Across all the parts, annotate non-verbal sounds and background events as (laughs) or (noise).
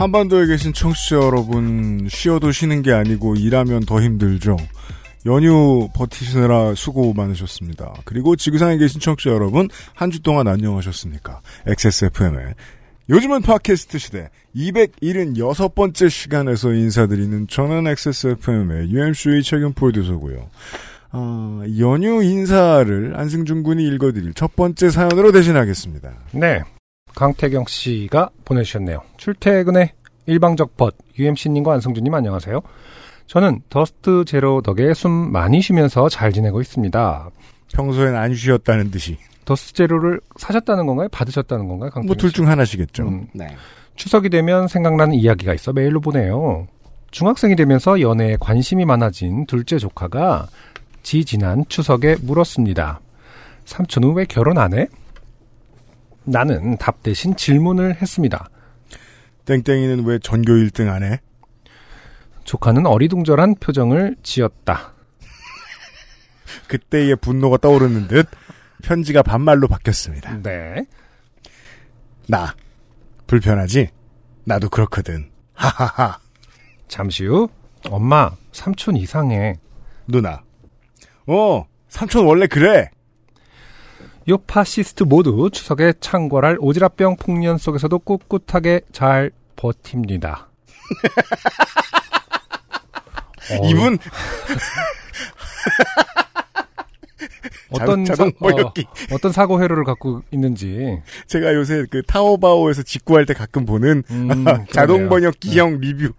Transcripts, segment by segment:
한반도에 계신 청취자 여러분, 쉬어도 쉬는 게 아니고 일하면 더 힘들죠. 연휴 버티시느라 수고 많으셨습니다. 그리고 지구상에 계신 청취자 여러분, 한 주 동안 안녕하셨습니까? XSFM의 요즘은 팟캐스트 시대 276번째 시간에서 인사드리는 저는 XSFM의 UMC의 최근 프로듀서고요. 어, 연휴 인사를 안승준 군이 읽어드릴 첫 번째 사연으로 대신하겠습니다. 네. 강태경 씨가 보내주셨네요. 출퇴근의 일방적 벗, UMC님과 안성준님 안녕하세요. 저는 더스트 제로 덕에 숨 많이 쉬면서 잘 지내고 있습니다. 평소엔 안 쉬었다는 듯이. 더스트 제로를 사셨다는 건가요? 받으셨다는 건가요? 강태경 뭐둘 중 하나시겠죠. 음. 네. 추석이 되면 생각나는 이야기가 있어 메일로 보내요. 중학생이 되면서 연애에 관심이 많아진 둘째 조카가 지 지난 추석에 물었습니다. 삼촌은 왜 결혼 안 해? 나는 답 대신 질문을 했습니다. 땡땡이는 왜 전교 1등 안 해? 조카는 어리둥절한 표정을 지었다. 그때의 분노가 떠오르는 듯 편지가 반말로 바뀌었습니다. 네. 나 불편하지? 나도 그렇거든. 하하하. 잠시 후 엄마 삼촌 이상해. 누나. 어, 삼촌 원래 그래. 요 파시스트 모두 추석에 창궐할 오지랖병 풍년 속에서도 꿋꿋하게 잘 버팁니다. 어, (laughs) 이분 어떤 번역기. 어, 떤 사고 회로를 갖고 있는지 제가 요새 그 타오바오에서 직구할 때 가끔 보는 음, (laughs) 자동 그러네요. 번역 기형 리뷰.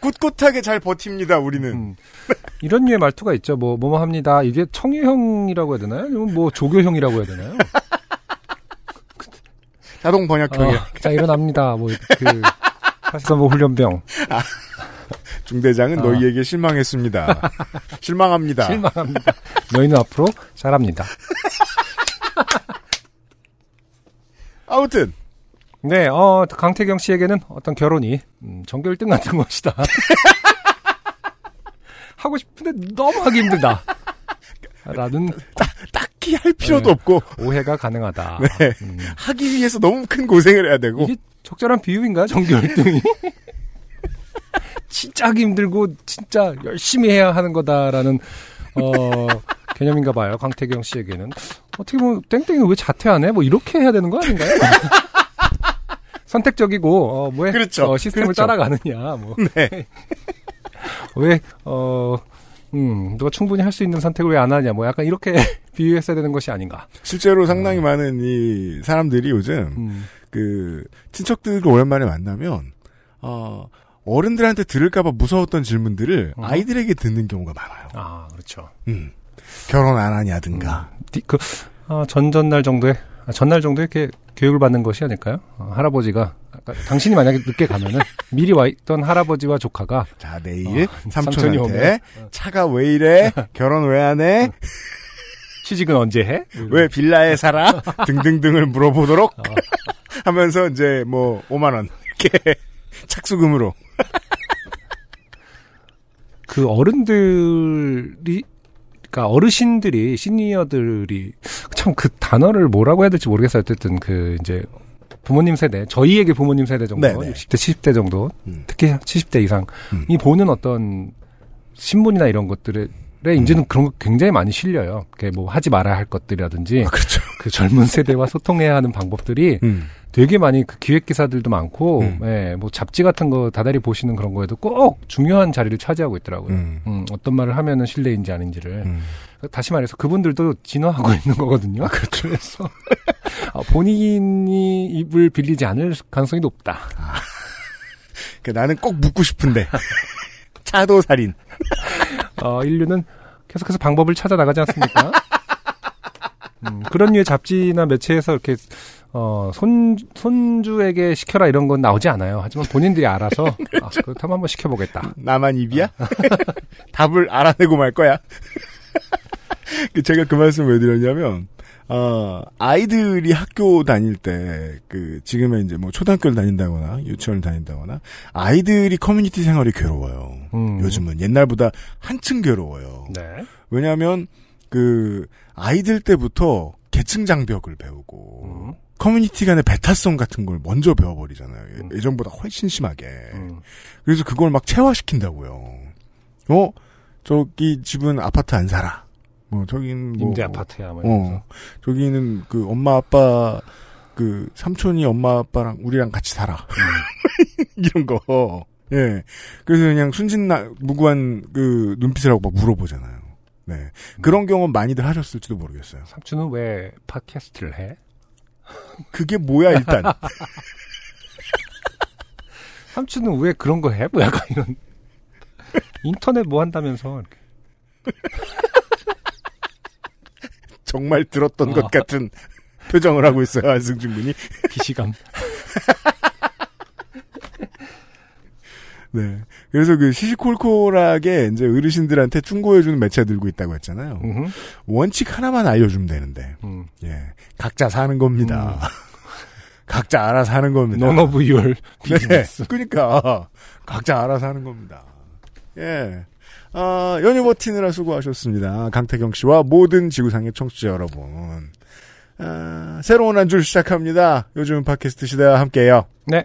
꿋꿋하게 잘 버팁니다. 우리는. 음. 이런 류의 말투가 있죠. 뭐 뭐뭐 합니다. 이게 청유형이라고 해야 되나요? 아니면 뭐 조교형이라고 해야 되나요? (laughs) 자동 번역형이야. 어, 자 일어납니다. 뭐 그 사실상 훈련병 중대장은 어. 너희에게 실망했습니다. (laughs) 실망합니다. 실망합니다. 너희는 앞으로 잘합니다. 아무튼 네, 어, 강태경 씨에게는 어떤 결혼이, 음, 전교 1등 같은 것이다. (laughs) 하고 싶은데 너무 하기 힘들다. 라는 딱히 할 필요도 네. 없고 오해가 가능하다. (laughs) 네. 음, 하기 위해서 너무 큰 고생을 해야 되고 이게 적절한 비유인가요? 전교 1등이? 진짜 하기 힘들고, 진짜 열심히 해야 하는 거다라는, 어, 개념인가 봐요. 강태경 씨에게는. 어떻게 보면, 땡땡이 왜 자퇴 안 해? 뭐, 이렇게 해야 되는 거 아닌가요? (laughs) 선택적이고, 어, 왜, 그렇죠. 어, 시스템을 그렇죠. 따라가느냐, 뭐. (laughs) 네. (laughs) 왜, 어, 음, 누가 충분히 할 수 있는 선택을 왜 안 하냐, 뭐, 약간 이렇게 (laughs) 비유했어야 되는 것이 아닌가. 실제로 상당히 많은 이 사람들이 요즘 음, 그 친척들을 오랜만에 만나면 어 어른들한테 들을까봐 무서웠던 질문들을 어. 아이들에게 듣는 경우가 많아요. 아, 그렇죠. 음. 결혼 안 하냐든가. 디- 그, 아, 전전날 정도에, 아, 전날 정도에 이렇게 교육을 받는 것이 아닐까요? 어, 할아버지가, 아까 당신이 만약에 늦게 가면은 미리 와 있던 할아버지와 조카가 자 내일 어, 삼촌이 오면. 차가 왜 이래? 결혼 왜 안 해? 취직은 언제 해? 왜 빌라에 살아? 등등등을 물어보도록 어. 하면서 이제 뭐 5만 원 이렇게 (laughs) 착수금으로 그 어른들이, 그러니까 어르신들이, 시니어들이, 참 그 단어를 뭐라고 해야 될지 모르겠어요. 어쨌든 그 이제 부모님 세대, 저희에게 부모님 세대 정도, 네네. 60대, 70대 정도, 음. 특히 70대 이상, 음. 이 보는 어떤 신문이나 이런 것들에 이제는 그런 거 굉장히 많이 실려요. 그게 뭐 하지 말아야 할 것들이라든지 아, 그렇죠. 그 젊은 세대와 소통해야 하는 방법들이 음. 되게 많이 그 기획 기사들도 많고, 음. 예, 뭐 잡지 같은 거 다달이 보시는 그런 거에도 꼭 중요한 자리를 차지하고 있더라고요. 음. 음, 어떤 말을 하면은 신뢰인지 아닌지를. 음. 다시 말해서 그분들도 진화하고 (laughs) 있는 거거든요. 그렇죠. 그래서 (laughs) 아, 본인이 입을 빌리지 않을 가능성이 높다. 그 나는 꼭 묻고 싶은데 차도 살인. (laughs) 어, 인류는 계속해서 방법을 찾아 나가지 않습니까? 음, 그런 류의 잡지나 매체에서 이렇게 어, 손, 손주에게 시켜라 이런 건 나오지 않아요. 하지만 본인들이 알아서, (laughs) 아, 그렇다면 한번 시켜보겠다. 나만 입이야? (laughs) 답을 알아내고 말 거야. (laughs) 그 제가 그 말씀 왜 드렸냐면, 어, 아이들이 학교 다닐 때, 그, 지금은 이제 뭐 초등학교를 다닌다거나, 유치원을 다닌다거나, 아이들이 커뮤니티 생활이 괴로워요. 음. 요즘은 옛날보다 한층 괴로워요. 네. 왜냐하면 그 아이들 때부터 계층 장벽을 배우고 음. 커뮤니티 간의 배타성 같은 걸 먼저 배워버리잖아요. 예- 음. 예전보다 훨씬 심하게. 음. 그래서 그걸 막 체화시킨다고요. 어? 저기 집은 아파트 안 살아. 뭐 저긴 뭐 임대 아파트야, 뭐. 어. 저기는 그 엄마 아빠 그 삼촌이 엄마 아빠랑 우리랑 같이 살아. 음. (laughs) 이런 거. 예. 그래서 그냥 순진나 무구한 그 눈빛을 하고 막 물어보잖아요. 네. 그런 경험 많이들 하셨을지도 모르겠어요. 삼촌은 왜 팟캐스트를 해? 그게 뭐야 일단. (laughs) 삼촌은 왜 그런 거 해? 뭐 약간 이런. 인터넷 뭐 한다면서. 정말 들었던 어. 것 같은 표정을 하고 있어요 안승준 군이. 기시감. (laughs) 네. 그래서 그 시시콜콜하게 이제 어르신들한테 충고해주는 매체 들고 있다고 했잖아요. 음흠. 원칙 하나만 알려주면 되는데, 음. 예. 각자 사는 겁니다. (laughs) 각자 알아서 하는 겁니다. None of your (laughs) 네. business. 그러니까 (laughs) 각자 알아서 하는 겁니다. 예. 아, 연휴 버티느라 수고하셨습니다. 강태경 씨와 모든 지구상의 청취자 여러분. 아, 새로운 한 줄 시작합니다. 요즘 팟캐스트 시대와 함께해요. 네.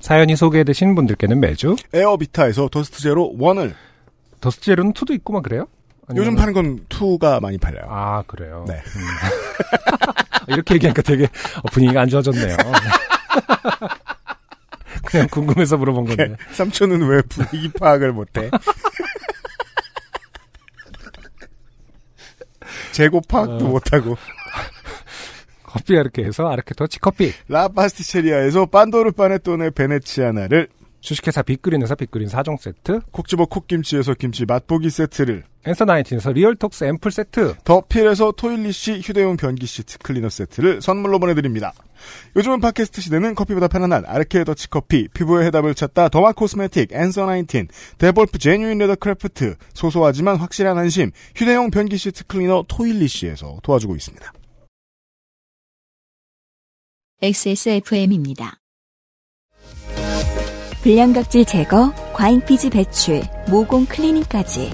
사연이 소개되신 분들께는 매주 에어비타에서 더스트 제로 1을 더스트 제로는 2도 있고 막 그래요? 요즘 아니면은- 파는 건 2가 많이 팔려요. 아 그래요. 네. 음. (laughs) 이렇게 얘기하니까 되게 어, 분위기가 안 좋아졌네요. (laughs) 그냥 궁금해서 물어본 건데. (laughs) 삼촌은 왜 분위기 파악을 못해? 재고 파악도 어. 못하고 커피 이렇게 해서 아르케 더치 커피. 라파스티체리아에서 빤도로 파네톤의 베네치아나를 주식회사 빅그린에서 빅그린 4종 세트. 콕집어 콕김치에서 김치 맛보기 세트를 엔서 나인틴에서 리얼톡스 앰플 세트. 더필에서 토일리시 휴대용 변기 시트 클리너 세트를 선물로 보내드립니다. 요즘은 팟캐스트 시대는 커피보다 편안한 아르케 더치 커피, 피부의 해답을 찾다 derma cosmetic, 앤서 나인틴, 데볼프 genuine leather craft, 소소하지만 확실한 안심, 휴대용 변기 시트 클리너 토일리시에서 도와주고 있습니다. XSFM입니다. 불량각질 제거, 과잉피지 배출, 모공 클리닝까지.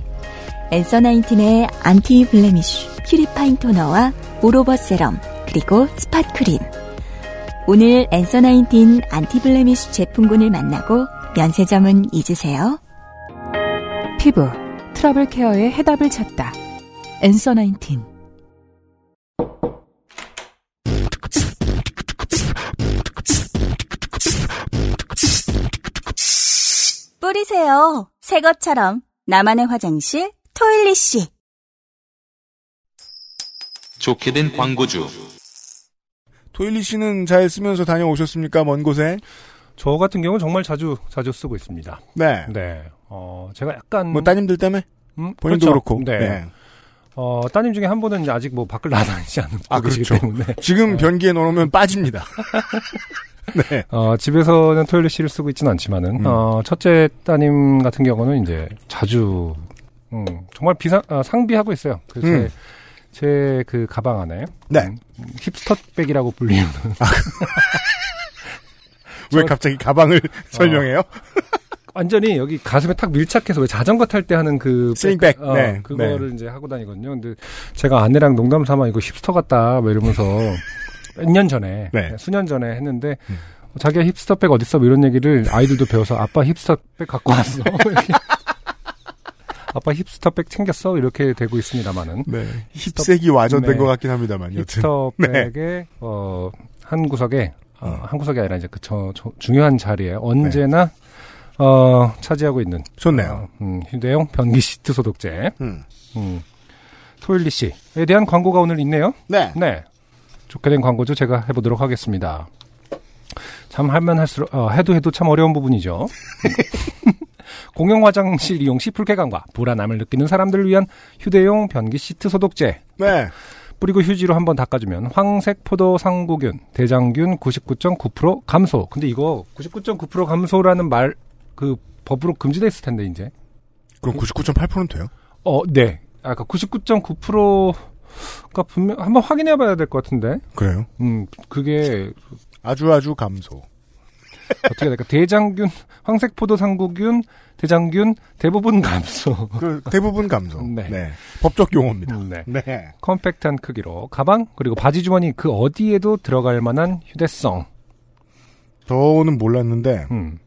엔서 나인틴의 anti blemish, purifying 토너와 all over 세럼, 그리고 spot 크림. 오늘 엔서 나인틴 anti blemish 제품군을 만나고 면세점은 잊으세요. 피부 트러블 케어의 해답을 찾다. 엔서 나인틴 뿌리세요. 새 것처럼. 나만의 화장실, 토일리시. 좋게 된 광고주. 토일리시는 잘 쓰면서 다녀오셨습니까? 먼 곳에? 저 같은 경우는 정말 자주 자주 쓰고 있습니다. 네. 네. 어 제가 약간 뭐 따님들 때문에? 음, 본인도 그렇죠. 그렇고. 네. 어 따님 중에 한 분은 아직 뭐 밖을 나다니지 않고 아, 계시기 그렇죠. 때문에 지금 변기에 넣어놓으면 빠집니다. (laughs) (laughs) 네. 어, 집에서는 토일리시를 쓰고 있지는 않지만은, 음. 어, 첫째 따님 같은 경우는 이제 자주, 음, 정말 비상, 아, 상비하고 있어요. 그래서 음. 제, 제그 가방 안에. 네. 음, 힙스터백이라고 불리는. (laughs) 왜 저- 갑자기 가방을 (laughs) 설명해요? 완전히 여기 가슴에 탁 밀착해서 왜 자전거 탈 때 하는 그. 슬링백. 어, 네. 그거를 이제 하고 다니거든요. 근데 제가 아내랑 농담 삼아 이거 힙스터 같다, 뭐 이러면서 몇 년 전에. 네. 수년 전에 했는데, 음. 자기가 힙스터백 어딨어? 뭐 이런 얘기를 아이들도 배워서 아빠 힙스터백 갖고 왔어. (laughs) 아빠 힙스터백 챙겼어 이렇게 되고 있습니다만은 네. 힙색이 와전된 네. 것 같긴 합니다만. 힙스터백의 어한 구석에 어, 한 구석이 아니라 이제 그 저, 저 중요한 자리에 언제나 어 차지하고 있는 좋네요. 어, 음, 휴대용 변기 시트 소독제 음. 음, 토일리 씨에 대한 광고가 오늘 있네요. 네. 네. 좋게 된 광고죠. 제가 해보도록 하겠습니다. 참 하면 할수록 어, 해도 해도 참 어려운 부분이죠. (laughs) 공용 화장실 이용 시 불쾌감과 불안함을 느끼는 사람들을 위한 휴대용 변기 시트 소독제. 네. 뿌리고 휴지로 한번 닦아주면 황색 포도 상구균, 대장균 99.9% 감소. 근데 이거 99.9% 감소라는 말 그 법으로 금지돼 있을 텐데 이제. 그럼 99.8%는 돼요? 어, 네. 아까 99.9% 가 분명 한번 확인해 봐야 될 것 같은데. 그래요? 음, 그게 아주 아주 감소. 어떻게 될까? 대장균, 황색 포도 상구균, 대장균 대부분 감소. 그 대부분 감소. (laughs) 네. 네. 법적 용어입니다. 네. 네. 컴팩트한 크기로 가방 그리고 바지 주머니 그 어디에도 들어갈 만한 휴대성. 저는 몰랐는데 음.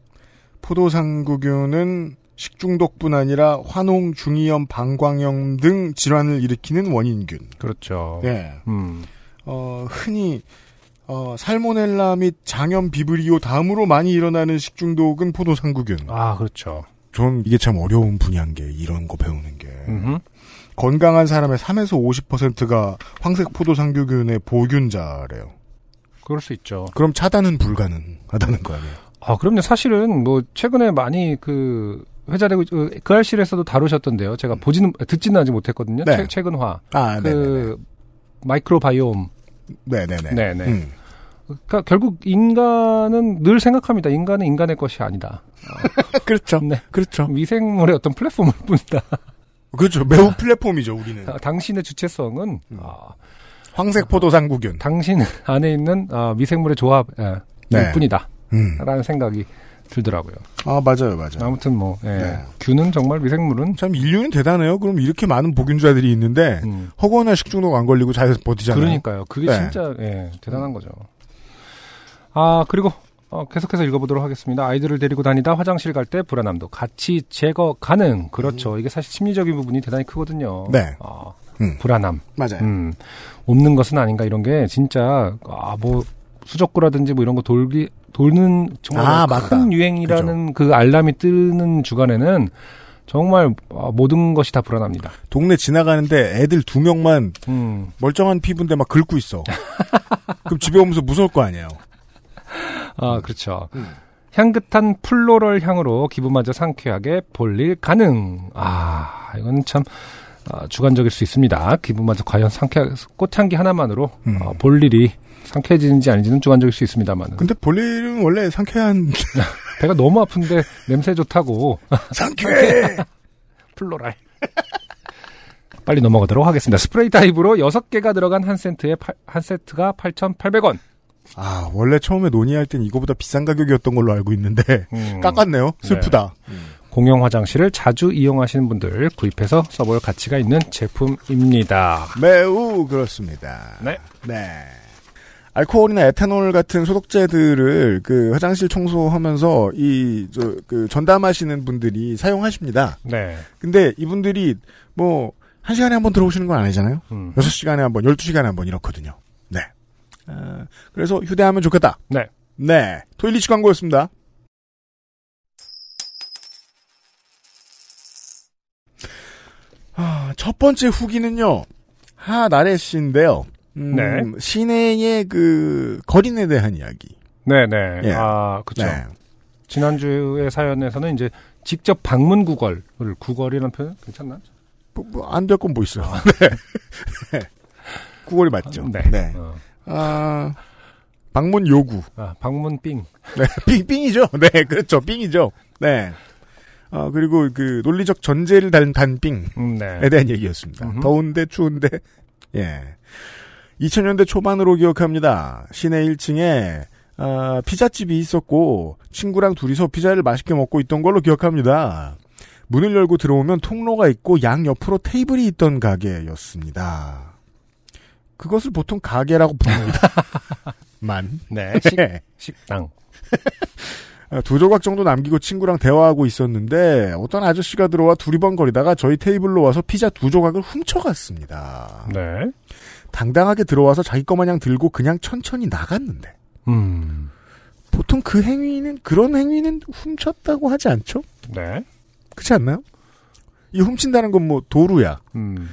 포도 상구균은 식중독뿐 아니라 화농, 중이염, 방광염 등 질환을 일으키는 원인균. 그렇죠. 네. 음. 어, 흔히 어, 살모넬라 및 장염 비브리오 다음으로 많이 일어나는 식중독은 포도상구균. 아, 그렇죠. 전 이게 참 어려운 분야인 게 이런 거 배우는 게 음흠. 건강한 사람의 3에서 50%가 황색 포도상구균의 보균자래요. 그럴 수 있죠. 그럼 차단은 불가능하다는 거 아니에요? 아, 그럼요. 사실은 뭐 최근에 많이 그 회자되고 그, 그 알실에서도 다루셨던데요. 제가 보지는 듣지는 아직 못했거든요. 네. 최, 최근화. 아, 네, 네, 그 마이크로바이옴. 네, 네, 네. 네네. 음. 그러니까 결국 인간은 늘 생각합니다. 인간은 인간의 것이 아니다. (laughs) 그렇죠. 네. 그렇죠. 미생물의 어떤 플랫폼일 뿐이다. 그렇죠. 매우 플랫폼이죠, 우리는. 아, (laughs) 당신의 주체성은 음. 아, 황색 포도상구균. 당신 안에 있는 아, 미생물의 조합 예, 네. 뿐이다. 음. 라는 생각이 들더라고요. 아, 맞아요, 맞아요. 아무튼 뭐 예, 네. 균은 정말 미생물은 참 인류는 대단해요. 그럼 이렇게 많은 보균자들이 있는데 음, 허구나 식중독 안 걸리고 잘 버티잖아요. 그러니까요. 그게 네. 진짜 예, 대단한 거죠. 아 그리고 어, 계속해서 읽어보도록 하겠습니다. 아이들을 데리고 다니다 화장실 갈 때 불안함도 같이 제거 가능. 그렇죠. 이게 사실 심리적인 부분이 대단히 크거든요. 네. 아, 음. 불안함. 맞아요. 음, 없는 것은 아닌가 이런 게 진짜 아 뭐 수족구라든지 뭐 이런 거 돌기 돌는 정말 아, 큰. 유행이라는 그 알람이 뜨는 주간에는 정말 아, 모든 것이 다 불안합니다. 동네 지나가는데 애들 두 명만 음, 멀쩡한 피부인데 막 긁고 있어. 그럼 집에 오면서 무서울 거 아니에요. 아 그렇죠. 음. 향긋한 플로럴 향으로 기분마저 상쾌하게 볼일 가능. 아 이건 참 아, 주관적일 수 있습니다. 기분마저 과연 상쾌 꽃향기 하나만으로 음. 어, 볼 일이 상쾌해지는지 아닌지는 주관적일 수 있습니다만 근데 볼일은 원래 상쾌한 (laughs) 배가 너무 아픈데 냄새 좋다고 (laughs) 상쾌. (laughs) 플로랄. 빨리 넘어가도록 하겠습니다. 스프레이 타입으로 6개가 들어간 한 세트에 팔- 한 세트가 8,800원. 아 원래 처음에 논의할 땐 이거보다 비싼 가격이었던 걸로 알고 있는데 음. 깎았네요. 슬프다. 공용 화장실을 자주 이용하시는 분들 구입해서 써볼 가치가 있는 제품입니다. 매우 그렇습니다. 네. 네. 알코올이나 에탄올 같은 소독제들을 그 화장실 청소하면서 이, 저, 그 전담하시는 분들이 사용하십니다. 네. 근데 이분들이 뭐, 한 시간에 한 번 들어오시는 건 아니잖아요? 음. 여섯 시간에 한 번, 열두 시간에 한 번 이렇거든요. 네. 아, 그래서 휴대하면 좋겠다. 네. 네. 토일리치 광고였습니다. 아, 첫 번째 후기는요. 하나래 씨인데요. 음, 네. 시내의 그 거린에 대한 이야기. 네네. 예. 아, 그쵸. 네. 지난주의 사연에서는 이제 직접 방문 구걸을, 구걸이라는 표현 괜찮나? 뭐, 안될 건 뭐 있어 요. 네. (laughs) 네. 구걸이 맞죠. 네. 어. 아, 방문 요구. 아, 방문 삥. 네, (laughs) 삥, 삥이죠. 네, 그렇죠. 삥이죠. 네. 아, 그리고 그 논리적 전제를 단, 단 삥에 음, 네. 대한 얘기였습니다. 음흠. 더운데, 추운데, 예. 2000년대 초반으로 기억합니다. 시내 1층에, 아, 피자집이 있었고, 친구랑 둘이서 피자를 맛있게 먹고 있던 걸로 기억합니다. 문을 열고 들어오면 통로가 있고 양 옆으로 테이블이 있던 가게였습니다. 그것을 보통 가게라고 부릅니다. (laughs) 만. 네. 식, 네. 식당. (laughs) 아, 두 조각 정도 남기고 친구랑 대화하고 있었는데 어떤 아저씨가 들어와 두리번거리다가 저희 테이블로 와서 피자 두 조각을 훔쳐갔습니다. 네. 당당하게 들어와서 자기 거 마냥 들고 그냥 천천히 나갔는데 음. 보통 그 행위는 그런 행위는 훔쳤다고 하지 않죠? 네. 그렇지 않나요? 이 훔친다는 건 뭐 도루야. 음.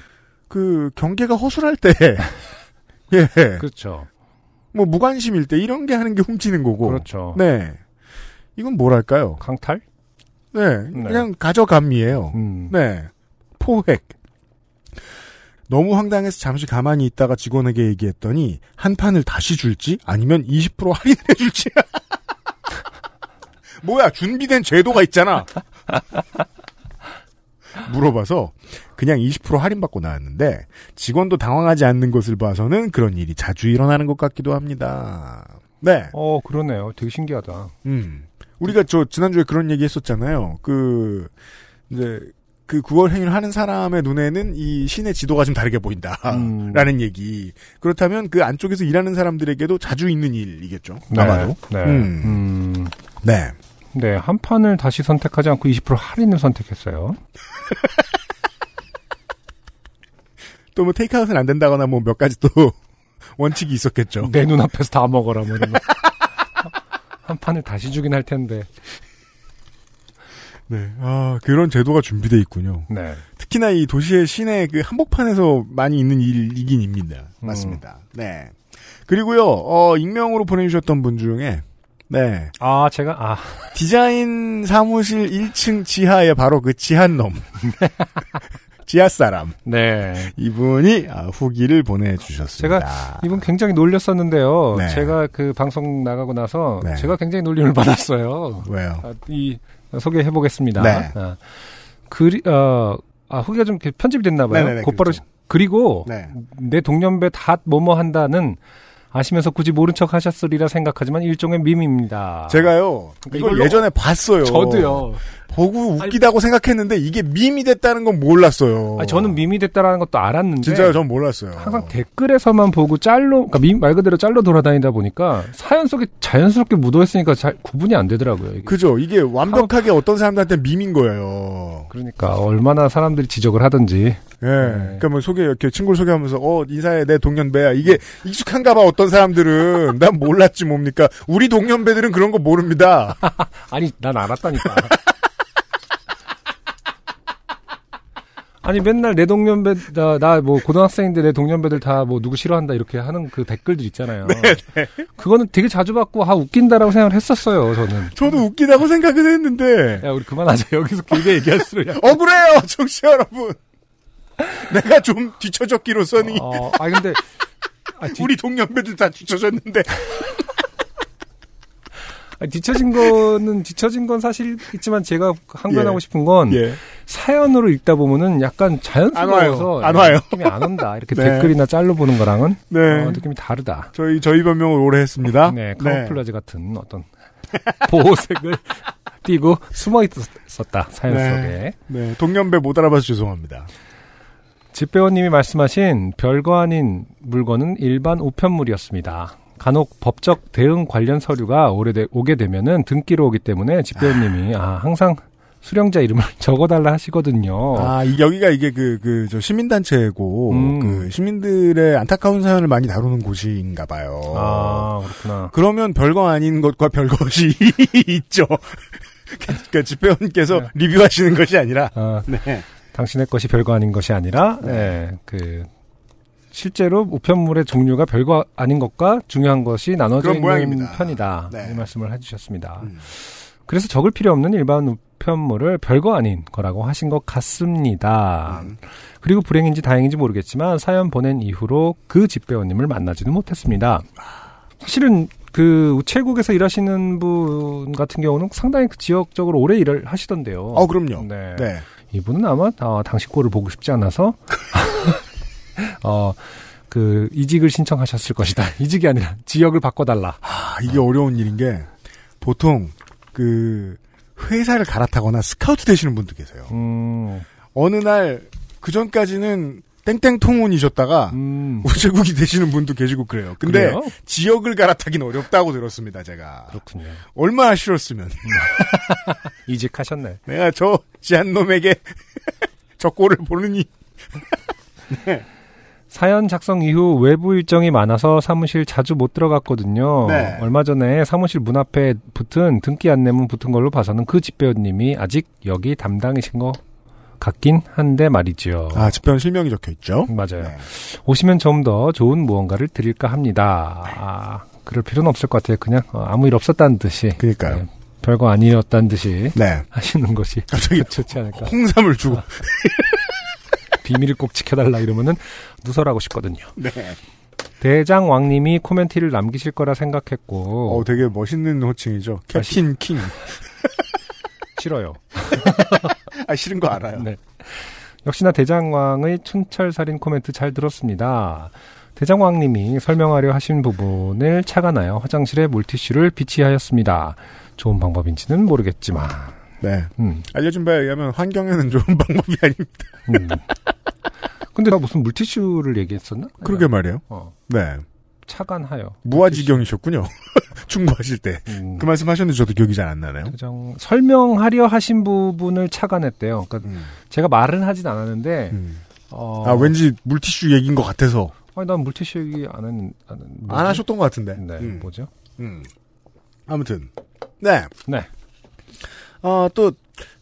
그 경계가 허술할 때 (laughs) 예. 그렇죠. 뭐 무관심일 때 이런 게 하는 게 훔치는 거고. 그렇죠. 네. 이건 뭐랄까요? 강탈? 네. 그냥 가져감이에요. 음. 네. 포획. 너무 황당해서 잠시 가만히 있다가 직원에게 얘기했더니 한 판을 다시 줄지 아니면 20% 할인을 해줄지. 뭐야 준비된 제도가 있잖아. (laughs) 물어봐서 그냥 20% 할인받고 나왔는데 직원도 당황하지 않는 것을 봐서는 그런 일이 자주 일어나는 것 같기도 합니다. 네. 어, 그러네요. 되게 신기하다. 음. 우리가 저 지난주에 그런 얘기 했었잖아요. 그 이제 그 9월 행위를 하는 사람의 눈에는 이 신의 지도가 좀 다르게 보인다. 음. 라는 얘기. 그렇다면 그 안쪽에서 일하는 사람들에게도 자주 있는 일이겠죠. 네. 아마도. 네. 음. 음. 네. 네, 한 판을 다시 선택하지 않고 20% 할인을 선택했어요. (laughs) 또 뭐 테이크아웃은 안 된다거나 뭐 몇 가지 또 (laughs) 원칙이 있었겠죠. 내 눈앞에서 다 먹어라, 뭐 이런 거. (laughs) 한 판을 다시 주긴 할 텐데. 네. 아, 그런 제도가 준비돼 있군요. 네. 특히나 이 도시의 시내 그 한복판에서 많이 있는 일이긴 입니다. 음. 맞습니다. 네. 그리고요, 어, 익명으로 보내주셨던 분 중에, 네. 아, 제가, 아, (laughs) 디자인 사무실 1층 지하에 바로 그 지한놈. (laughs) 지하 사람. 네. 이분이 아, 후기를 보내주셨습니다. 제가 이분 굉장히 놀렸었는데요. 네. 제가 그 방송 나가고 나서 네. 제가 굉장히 놀림을 받았어요. 왜요? 아, 이 소개해 보겠습니다. 네. 아, 그리 어, 아 후기가 좀 편집이 됐나 봐요. 네네네, 곧바로 그렇죠. 그리고 네. 내 동년배 다 뭐뭐 한다는 아시면서 굳이 모른 척 하셨으리라 생각하지만 일종의 밈입니다. 제가요, 그러니까 이걸 예전에 봤어요. 저도요. 보고 웃기다고 생각했는데 이게 밈이 됐다는 건 몰랐어요. 아, 저는 밈이 됐다라는 것도 알았는데 진짜요, 전 몰랐어요. 항상 댓글에서만 보고 짤로, 그러니까 밈 말 그대로 짤로 돌아다니다 보니까 사연 속에 자연스럽게 묻어있으니까 잘 구분이 안 되더라고요. 이게. 그죠? 이게 완벽하게 어떤 사람들한테 밈인 거예요. 그러니까 얼마나 사람들이 지적을 하든지. 예. 네. 그러니까 뭐 소개 이렇게 친구를 소개하면서 어 인사해 내 동년배야. 이게 익숙한가 봐 어떤 사람들은 난 몰랐지 뭡니까? 우리 동년배들은 그런 거 모릅니다. (laughs) 아니, 난 알았다니까. (laughs) 아니 맨날 내 동년배 나 뭐 고등학생인데 내 동년배들 다 뭐 누구 싫어한다 이렇게 하는 그 댓글들 있잖아요. 그거는 되게 자주 받고 아 웃긴다라고 생각을 했었어요 저는. 저도 웃기다고 생각은 했는데 야 우리 그만하자 여기서 길게 얘기할수록 약- (laughs) 억울해요, 청취자 여러분. 내가 좀 뒤쳐졌기로서니 어, 아 근데 아, 뒤, 우리 동년배들 다 뒤쳐졌는데 (laughs) 아니, 뒤처진 거는 뒤처진 건 사실 있지만 제가 항변하고 예. 싶은 건 예. 사연으로 읽다 보면은 약간 자연스러워서 안 와요. 안 와요. 느낌이 안 온다. 이렇게 (laughs) 네. 댓글이나 짤로 보는 거랑은 네. 어, 느낌이 다르다. 저희 저희 변명을 오래 했습니다. (laughs) 네, 카모플라즈 같은 어떤 보호색을 띠고 (laughs) 숨어 있었다 사연 네. 속에. 네, 동년배 못 알아봐서 죄송합니다. 집배원님이 말씀하신 별거 아닌 물건은 일반 우편물이었습니다. 간혹 법적 대응 관련 서류가 오래돼, 오게 되면은 등기로 오기 때문에 집배원님이 아, 항상 수령자 이름을 (laughs) 적어달라 하시거든요. 아, 이, 여기가 이게 그, 그, 저, 시민단체고, 음. 그, 시민들의 안타까운 사연을 많이 다루는 곳인가 봐요. 아, 그렇구나. 그러면 별거 아닌 것과 별것이 (laughs) 있죠. (laughs) 그러니까 집배원께서 네. 리뷰하시는 것이 아니라, 아, 네. 당신의 것이 별거 아닌 것이 아니라, 네, 그, 실제로 우편물의 종류가 별거 아닌 것과 중요한 것이 나눠져 있는 모양입니다. 편이다. 네. 이 말씀을 해주셨습니다. 음. 그래서 적을 필요 없는 일반 우편물을 별거 아닌 거라고 하신 것 같습니다. 음. 그리고 불행인지 다행인지 모르겠지만 사연 보낸 이후로 그 집배원님을 만나지는 못했습니다. 사실은 그 우체국에서 일하시는 분 같은 경우는 상당히 그 지역적으로 오래 일을 하시던데요. 어, 그럼요. 네. 네. 이분은 아마 어, 당시 꼴을 보고 싶지 않아서 (laughs) 어. 그 이직을 신청하셨을 것이다. (laughs) 이직이 아니라 지역을 바꿔달라. 아, 이게 어려운 일인 게, 보통, 그, 회사를 갈아타거나 스카우트 되시는 분도 계세요. 음, 어느 날, 그 전까지는 땡땡 통운이셨다가 음, 우체국이 되시는 분도 계시고 그래요. 근데 그래요? 지역을 갈아타긴 어렵다고 들었습니다. 제가 그렇군요. 얼마나 싫었으면 (laughs) 이직하셨네. 내가 저 지한 놈에게 (laughs) 저 꼴을 보느니 사연 작성 이후 외부 일정이 많아서 사무실 자주 못 들어갔거든요. 네. 얼마 전에 사무실 문 앞에 붙은 등기 안내문 붙은 걸로 봐서는 그 집배우님이 아직 여기 담당이신 것 같긴 한데 말이지요. 아 집변 실명이 적혀 있죠. 맞아요. 네. 오시면 좀 더 좋은 무언가를 드릴까 합니다. 아, 그럴 필요는 없을 것 같아요. 그냥 어, 아무 일 없었다는 듯이. 그러니까요. 네, 별거 아니었다는 듯이 네. 하시는 것이 갑자기 좋지 않을까. 홍삼을 주고 (laughs) 비밀을 꼭 지켜달라 이러면은 누설하고 싶거든요. 네. 대장 왕님이 코멘트를 남기실 거라 생각했고 어 되게 멋있는 호칭이죠. 캡틴 킹. (laughs) 싫어요. (laughs) 아 싫은 거 알아요. 네. 역시나 대장왕의 춘철살인 코멘트 잘 들었습니다. 대장왕님이 설명하려 하신 부분을 착안하여 화장실에 물티슈를 비치하였습니다. 좋은 방법인지는 모르겠지만, 네. 음, 알려준 바에 의하면 환경에는 좋은 (laughs) 방법이 아닙니다. 음. 근데 나 무슨 물티슈를 얘기했었나? 그러게 말이에요. 어, 네. 착안하여. 무아지경이셨군요. (laughs) 충고하실 때. 음, 그 말씀 하셨는데 저도 기억이 잘 안 나네요. 대장 설명하려 하신 부분을 착안했대요. 그러니까 음. 제가 말은 하진 않았는데, 음. 어, 아 왠지 물티슈 얘기인 것 같아서 아니, 난 물티슈 얘기 안, 했, 안? 안 하셨던 것 같은데. 네, 음. 뭐죠? 음. 아무튼 네. 네. 어, 또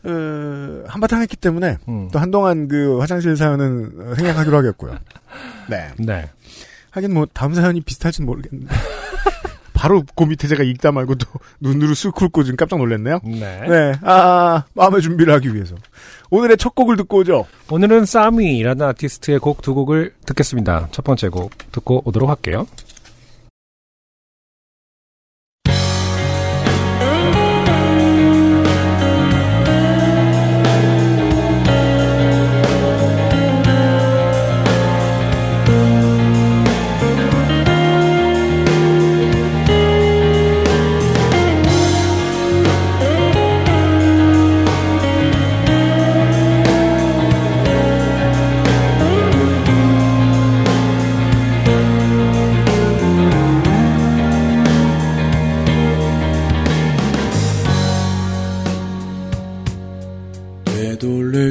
어, 한바탕 했기 때문에 음. 또 한동안 그 화장실 사연은 어, 생략하기로 하겠고요. 네. 네. 하긴 뭐 다음 사연이 비슷할진 모르겠는데. (laughs) 바로 그 밑에 제가 읽다 말고 또 눈으로 쓱 훑고 지금 깜짝 놀랐네요. 네. 네. 아, 아, 마음의 준비를 하기 위해서. 오늘의 첫 곡을 듣고 오죠. 오늘은 싸미라는 아티스트의 곡 두 곡을 듣겠습니다. 첫 번째 곡 듣고 오도록 할게요.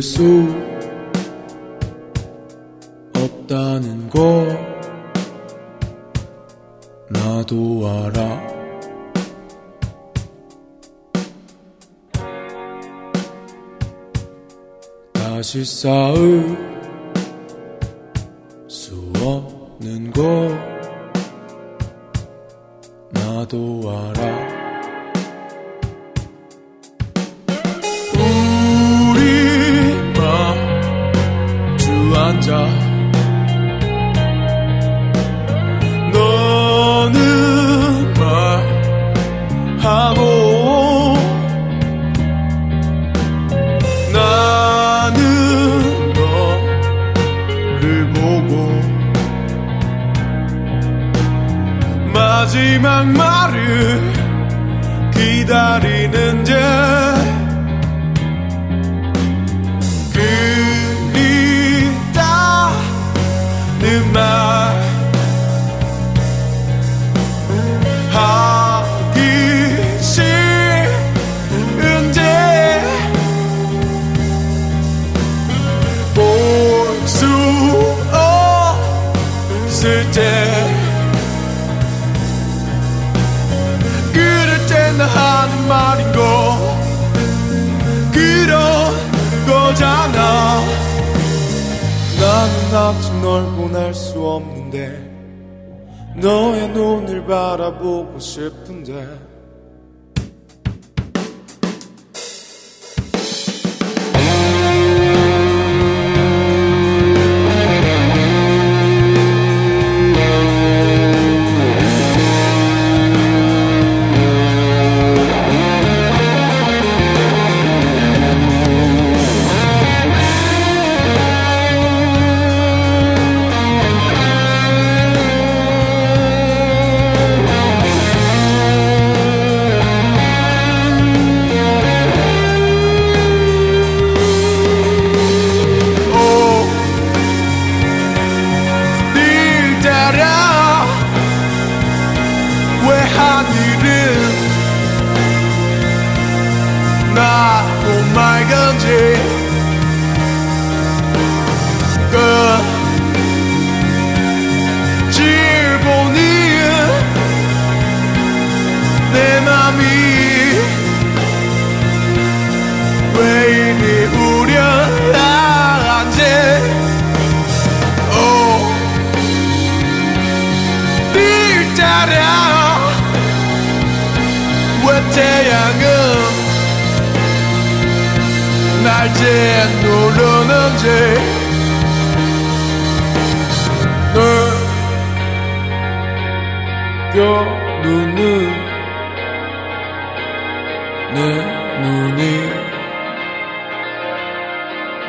수 없다는 거 나도 알아. 다시 쌓을 널 펴누는 내 눈이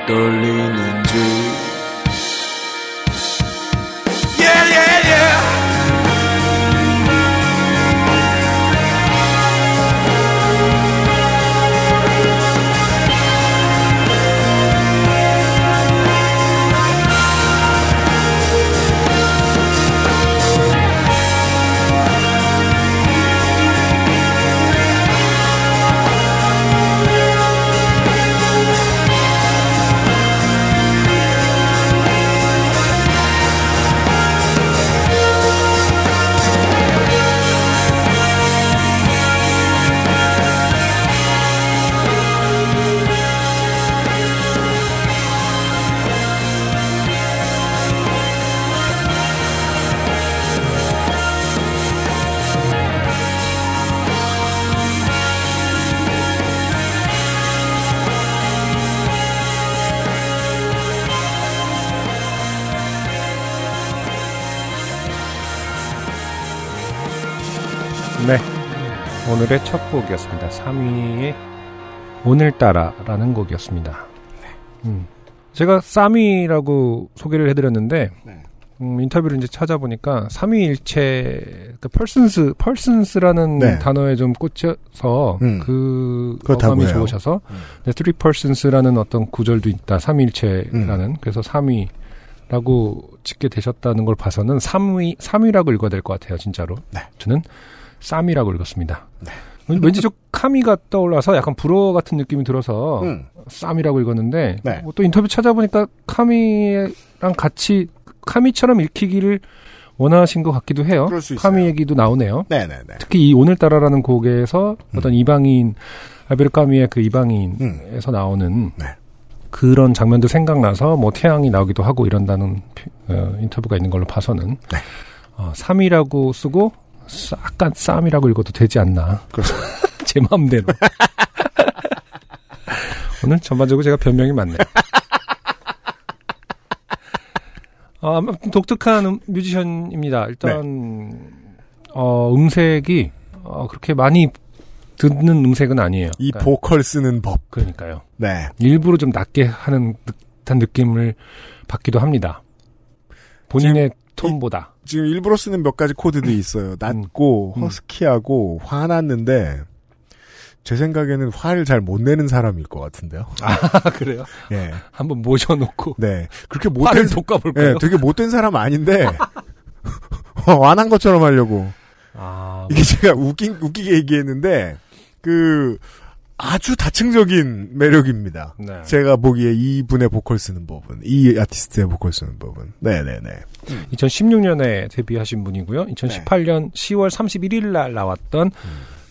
떨리는지 오늘의 첫 곡이었습니다. 3위의 오늘따라라는 곡이었습니다. 음. 제가 쌈이라고 소개를 해드렸는데, 네. 음, 인터뷰를 이제 찾아보니까 삼위일체, 그 펄슨스, 펄슨스라는 네. 단어에 좀 꽂혀서 음. 그 어감이 해요. 좋으셔서 음. 네, three persons라는 어떤 구절도 있다. 삼위일체라는 음. 그래서 삼위라고 짓게 되셨다는 걸 봐서는 삼위 삼위라고 읽어야 될 것 같아요. 진짜로. 네. 저는 쌈이라고 읽었습니다. 네. 왠지 저 카미가 떠올라서 약간 불어 같은 느낌이 들어서 음. 쌈이라고 읽었는데 네. 뭐또 인터뷰 찾아보니까 카미랑 같이 카미처럼 읽히기를 원하신 것 같기도 해요. 카미 얘기도 나오네요. 네네네. 특히 이 오늘따라라는 곡에서 음. 어떤 이방인 알베르 카미의 그 이방인에서 나오는 네. 그런 장면도 생각나서 뭐 태양이 나오기도 하고 이런다는 피- 어, 인터뷰가 있는 걸로 봐서는 네. 어, 3이라고 쓰고 싸- 약간 쌈이라고 읽어도 되지 않나. (laughs) 제 마음대로. 오늘 전반적으로 제가 변명이 많네. 아, 아무튼 독특한 음- 뮤지션입니다. 일단 어, 음색이 어, 그렇게 많이 듣는 음색은 아니에요. 이 그러니까- 보컬 쓰는 법. 그러니까요. 네. 일부러 좀 낮게 하는 듯한 느낌을 받기도 합니다. 본인의 톤보다. 지금 일부러 쓰는 몇 가지 코드들이 (clears throat) 있어요. 낮고 음. 허스키하고 화났는데 제 생각에는 화를 잘 못 내는 사람일 것 같은데요. (laughs) 아, 그래요? 예. 한번 모셔놓고 네. 그렇게 못된 돋궈볼까요? 예, 되게 못된 사람 아닌데 (laughs) 화난 것처럼 하려고. 아, 이게 제가 웃긴 웃기게 얘기했는데 그 아주 다층적인 매력입니다. 네. 제가 보기에 이 분의 보컬 쓰는 법은 이 아티스트의 보컬 쓰는 법은 네네네 2016년에 데뷔하신 분이고요. 2018년 10월 31일 날 나왔던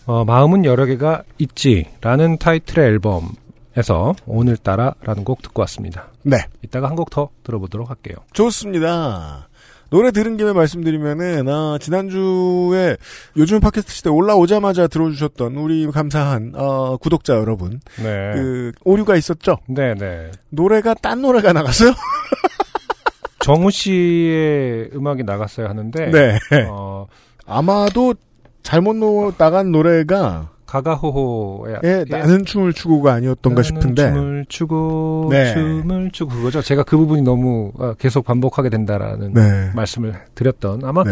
어, 마음은 여러 개가 있지라는 타이틀의 앨범에서 오늘따라라는 곡 듣고 왔습니다. 네 이따가 한 곡 더 들어보도록 할게요. 좋습니다. 노래 들은 김에 말씀드리면은 아, 지난주에 요즘 팟캐스트 시대 올라오자마자 들어주셨던 우리 감사한 어, 구독자 여러분 네. 그 오류가 있었죠. 네, 네. 노래가 딴 노래가 나갔어요. (laughs) 정우 씨의 음악이 나갔어야 하는데 네. 어, 아마도 잘못 노, 나간 노래가 가가호호의 예, 나는 춤을 추고가 아니었던가 싶은데 춤을 추고 네. 춤을 추고 그거죠. 제가 그 부분이 너무 어, 계속 반복하게 된다라는 네. 말씀을 드렸던 아마 네.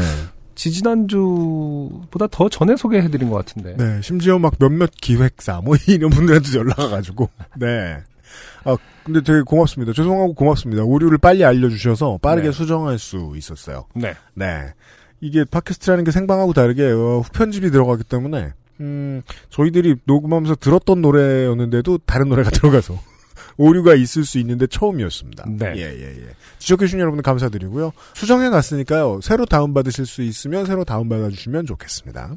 지지난주보다 더 전에 소개해드린 것 같은데. 네, 심지어 막 몇몇 기획사, 뭐, (laughs) 이런 분들한테 연락 와가지고. 네. 아, 근데 되게 고맙습니다. 죄송하고 고맙습니다. 오류를 빨리 알려주셔서 빠르게 네. 수정할 수 있었어요. 네. 네. 이게 팟캐스트라는 게 생방하고 다르게, 어, 후편집이 들어가기 때문에, 음, 저희들이 녹음하면서 들었던 노래였는데도 다른 노래가 (laughs) 들어가서 오류가 있을 수 있는데 처음이었습니다. 네. 예, 예, 예. 지적해주신 여러분 감사드리고요. 수정해 놨으니까요. 새로 다운받으실 수 있으면 새로 다운받아주시면 좋겠습니다.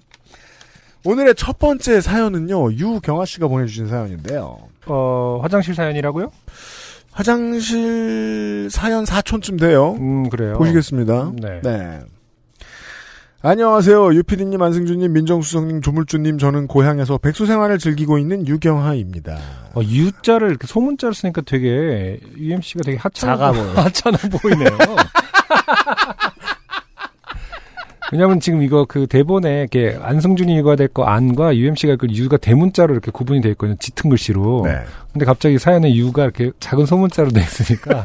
오늘의 첫 번째 사연은요, 유경아 씨가 보내주신 사연인데요. 어, 화장실 사연이라고요? 화장실 사연 4촌쯤 돼요. 음, 그래요. 보시겠습니다. 네. 네. 안녕하세요. 유피디님, 안승준님, 민정수석님, 조물주님, 저는 고향에서 백수 생활을 즐기고 있는 유경하입니다. 어, U자를 이렇게 소문자를 쓰니까 되게 UMC가 되게 하찮아 작아 보- 보여요. 하찮아 보이네요. 왜냐면 지금 이거 그 대본에 이렇게 안승준이 읽어야 될 거 안과 UMC가 그 U가 대문자로 이렇게 구분이 돼 있거든요. 짙은 글씨로. 네. 근데 갑자기 사연에 U가 이렇게 작은 소문자로 돼 있으니까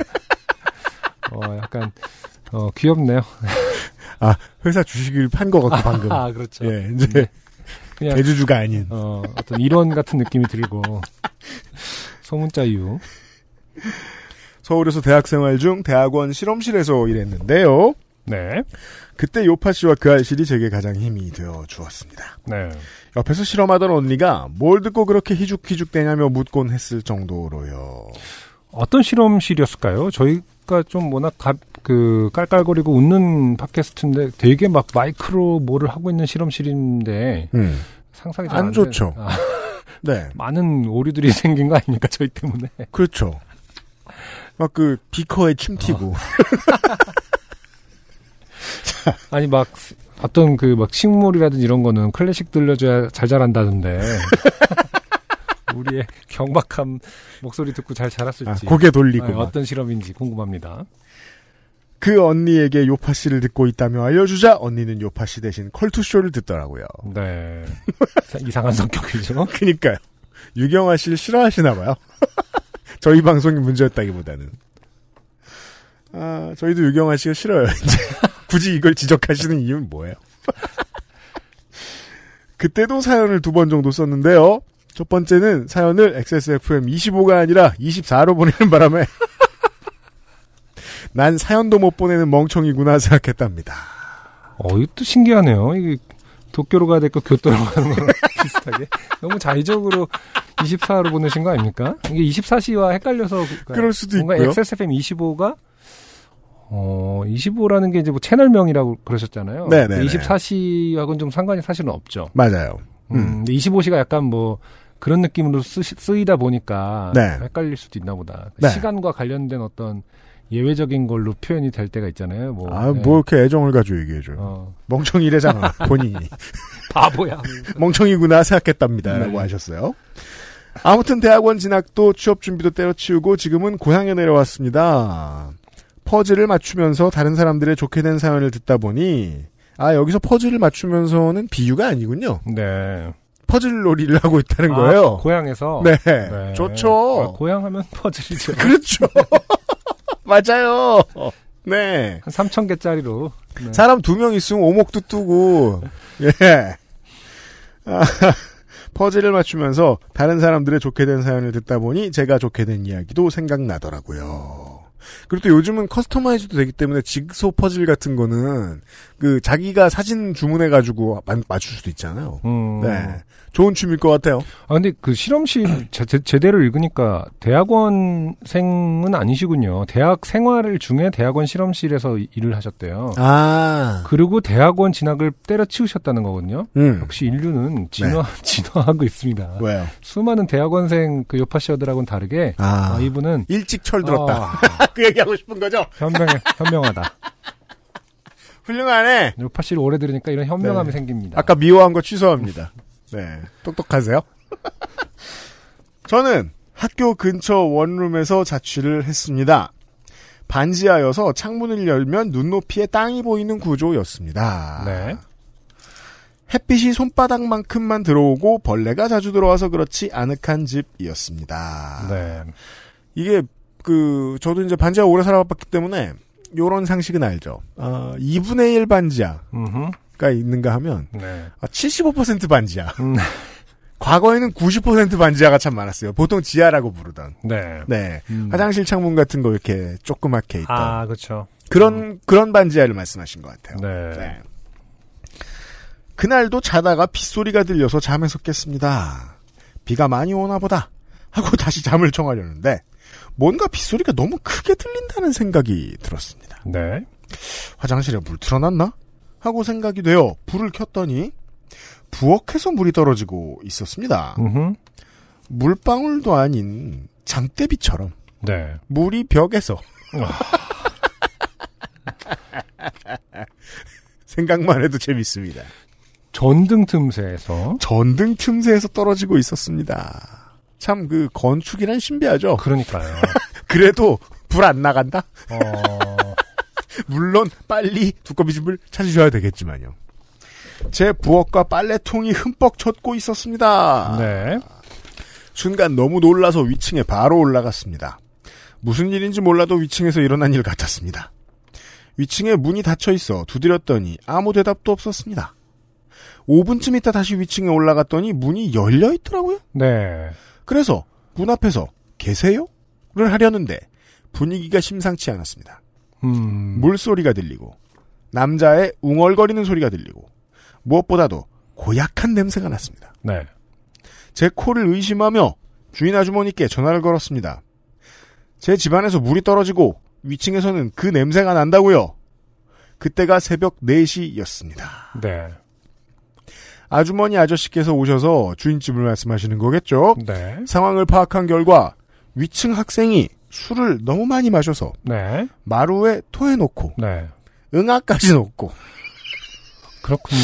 어 약간 어 귀엽네요. 아, 회사 주식을 판것 같고, 방금. (laughs) 아 그렇죠. 예, 이제, 그냥 대주주가 아닌. 어 어떤 일원 같은 느낌이 들고 소문자 U. 서울에서 대학 생활 중 대학원 실험실에서 일했는데요. 네. 그때 요파 씨와 그 알실이 제게 가장 힘이 되어 주었습니다. 네. 옆에서 실험하던 언니가 뭘 듣고 그렇게 희죽희죽대냐며 묻곤 했을 정도로요. 어떤 실험실이었을까요? 저희가 좀 워낙 가, 그 깔깔거리고 웃는 팟캐스트인데 되게 막 마이크로 뭐를 하고 있는 실험실인데 음, 상상이 안 잘안 좋죠. 아, (laughs) 네, 많은 오류들이 (laughs) 생긴 거 아닙니까 저희 때문에? 그렇죠. 막 그 비커에 침 튀고. (laughs) 아니 막 어떤 그 막 식물이라든지 이런 거는 클래식 들려줘야 잘 자란다던데 우리의 경박한 목소리 듣고 잘 자랐을지 아, 고개 돌리고. 아, 막. 어떤 실험인지 궁금합니다. 그 언니에게 요파 씨를 듣고 있다며 알려주자 언니는 요파 씨 대신 컬투쇼를 듣더라고요. 네 (laughs) 이상한 성격이죠. (laughs) 그니까요. 유경아 씨를 싫어하시나 봐요. (laughs) 저희 방송이 문제였다기보다는. 아, 저희도 유경아 씨가 싫어요. 이제 굳이 이걸 지적하시는 이유는 뭐예요? 그때도 사연을 두 번 정도 썼는데요. 첫 번째는 사연을 XSFM 25가 아니라 24로 보내는 바람에 난 사연도 못 보내는 멍청이구나 생각했답니다. 어, 이것도 신기하네요. 이게 도쿄로 가야 될 거 교토로 가는 거랑 (laughs) 비슷하게. 너무 자의적으로 24로 보내신 거 아닙니까? 이게 24시와 헷갈려서. 그러니까 그럴 수도 뭔가 있고요. XSFM 25가, 어, 25라는 게 이제 뭐 채널명이라고 그러셨잖아요. 네네네. 24시하고는 좀 상관이 사실은 없죠. 맞아요. 음, 음. 근데 25시가 약간 뭐, 그런 느낌으로 쓰, 쓰이다 보니까 네. 헷갈릴 수도 있나 보다. 네. 시간과 관련된 어떤 예외적인 걸로 표현이 될 때가 있잖아요. 뭐, 아, 네. 뭐 이렇게 애정을 가지고 얘기해줘요. 어, 멍청이래잖아, (laughs) 본인이. 바보야. (laughs) 멍청이구나 생각했답니다. 라고 네. 하셨어요. 아무튼 대학원 진학도 취업 준비도 때려치우고 지금은 고향에 내려왔습니다. 퍼즐을 맞추면서 다른 사람들의 좋게 된 사연을 듣다 보니 아 여기서 퍼즐을 맞추면서는 비유가 아니군요. 네. 퍼즐 놀이를 하고 있다는 아, 거예요. 고향에서. 네. 네. 좋죠. 아, 고향 하면 퍼즐이죠. 그렇죠. (laughs) 맞아요. 네. 한 3천 개짜리로. 네. 사람 두 명 있으면 오목도 뜨고, 예. 아, 퍼즐을 맞추면서 다른 사람들의 좋게 된 사연을 듣다 보니 제가 좋게 된 이야기도 생각나더라고요. 그리고 또 요즘은 커스터마이즈도 되기 때문에 직소 퍼즐 같은 거는 그 자기가 사진 주문해 가지고 마- 맞출 수도 있잖아요. 음. 네. 좋은 취미일 것 같아요. 아, 근데 그 실험실 (clears throat) 제, 제- 제대로 읽으니까 대학원생은 아니시군요. 대학 생활을 중에 대학원 실험실에서 이- 일을 하셨대요. 아. 그리고 대학원 진학을 때려치우셨다는 거거든요. 음. 역시 인류는 진화, (laughs) 진화하고 있습니다. 왜요? 수많은 대학원생 그 요파시어들하고는 다르게 아. 아, 이분은 일찍 철들었다. 아, (laughs) 그 얘기하고 싶은 거죠? 현명, 현명하다. (laughs) 훌륭하네. 요파시를 오래 들으니까 이런 현명함이 네. 생깁니다. 아까 미워한 거 취소합니다. 네. 똑똑하세요? (laughs) 저는 학교 근처 원룸에서 자취를 했습니다. 반지하여서 창문을 열면 눈높이에 땅이 보이는 구조였습니다. 네. 햇빛이 손바닥만큼만 들어오고 벌레가 자주 들어와서 그렇지 아늑한 집이었습니다. 네. 이게 그 저도 이제 반지하 오래 살아봤기 때문에 요런 상식은 알죠. 아, 2분의 1 반지하가 음흠. 있는가 하면 네. 아, 75% 반지하. 음, (laughs) 과거에는 90% 반지하가 참 많았어요. 보통 지하라고 부르던. 네. 네. 음. 화장실 창문 같은 거 이렇게 조그맣게 있던. 아, 그렇죠. 그런, 그런 반지하를 말씀하신 것 같아요. 네. 네. 그날도 자다가 빗소리가 들려서 잠에서 깼습니다. 비가 많이 오나 보다. 하고 다시 잠을 청하려는데, 뭔가 빗소리가 너무 크게 들린다는 생각이 들었습니다. 네. 화장실에 물 틀어놨나? 하고 생각이 되어 불을 켰더니, 부엌에서 물이 떨어지고 있었습니다. 음흠. 물방울도 아닌 장대비처럼 네. 물이 벽에서 (laughs) 생각만 해도 재밌습니다. 전등 틈새에서 전등 틈새에서 떨어지고 있었습니다. 참 그 건축이란 신비하죠. 그러니까요. (laughs) 그래도 불 안 나간다? 어, (laughs) 물론 빨리 두꺼비 집을 찾으셔야 되겠지만요. 제 부엌과 빨래통이 흠뻑 젖고 있었습니다. 네. 순간 너무 놀라서 위층에 바로 올라갔습니다. 무슨 일인지 몰라도 위층에서 일어난 일 같았습니다. 위층에 문이 닫혀 있어 두드렸더니 아무 대답도 없었습니다. 5분쯤 있다 다시 위층에 올라갔더니 문이 열려 있더라고요. 네. 그래서 문 앞에서 계세요? 를 하려는데 분위기가 심상치 않았습니다. 음. 물소리가 들리고 남자의 웅얼거리는 소리가 들리고 무엇보다도 고약한 냄새가 났습니다. 네. 제 코를 의심하며 주인 아주머니께 전화를 걸었습니다. 제 집안에서 물이 떨어지고 위층에서는 그 냄새가 난다고요. 그때가 새벽 4시였습니다. 네. 아주머니 아저씨께서 오셔서 주인집을 말씀하시는 거겠죠? 네. 상황을 파악한 결과 위층 학생이 술을 너무 많이 마셔서 네. 마루에 토해놓고 네. 응아까지 놓고 그렇군요.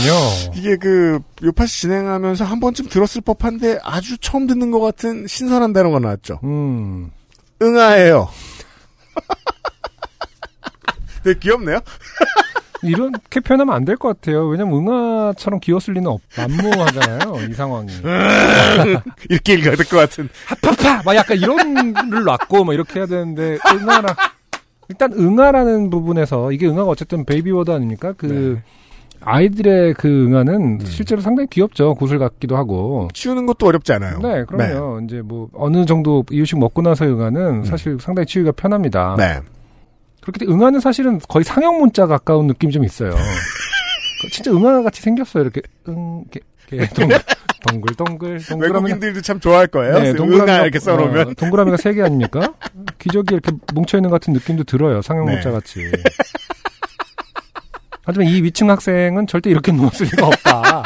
이게 그 요파시 진행하면서 한 번쯤 들었을 법한데 아주 처음 듣는 것 같은 신선한 단어가 나왔죠. 음. 응아예요. 되게 (laughs) 귀엽네요. (laughs) 이렇게 표현하면 안 될 것 같아요. 왜냐면 응아처럼 귀여웠을 리는 없, 만무하잖아요. 이 상황이. (laughs) 이렇게 읽어야 될 것 같은. 하파파! 막 약간 이런를 놨고, 막 이렇게 해야 되는데, 응아라. 일단 응아라는 부분에서, 이게 응아가 어쨌든 baby word 아닙니까? 그, 아이들의 그 응아는 실제로 상당히 귀엽죠. 구슬 같기도 하고. 치우는 것도 어렵지 않아요. 네, 그럼요. 이제 뭐, 어느 정도 이유식 먹고 나서 응아는 사실 상당히 치우기가 편합니다. 네. 그렇기 때문에 응아는 사실은 거의 상형 문자 가까운 느낌이 좀 있어요. 그 진짜 응아 같이 생겼어요. 이렇게 응, 이렇게, 이렇게 동글, 동글, 동글, 동그라미가 외국인들도 참 좋아할 거예요. 네, 응아 이렇게 써놓으면. 어, 동그라미가 세 개 아닙니까? 기저귀 이렇게 뭉쳐 있는 것 같은 느낌도 들어요. 상형 네. 문자 같이. 하지만 이 위층 학생은 절대 이렇게 누웠을 리가 없다.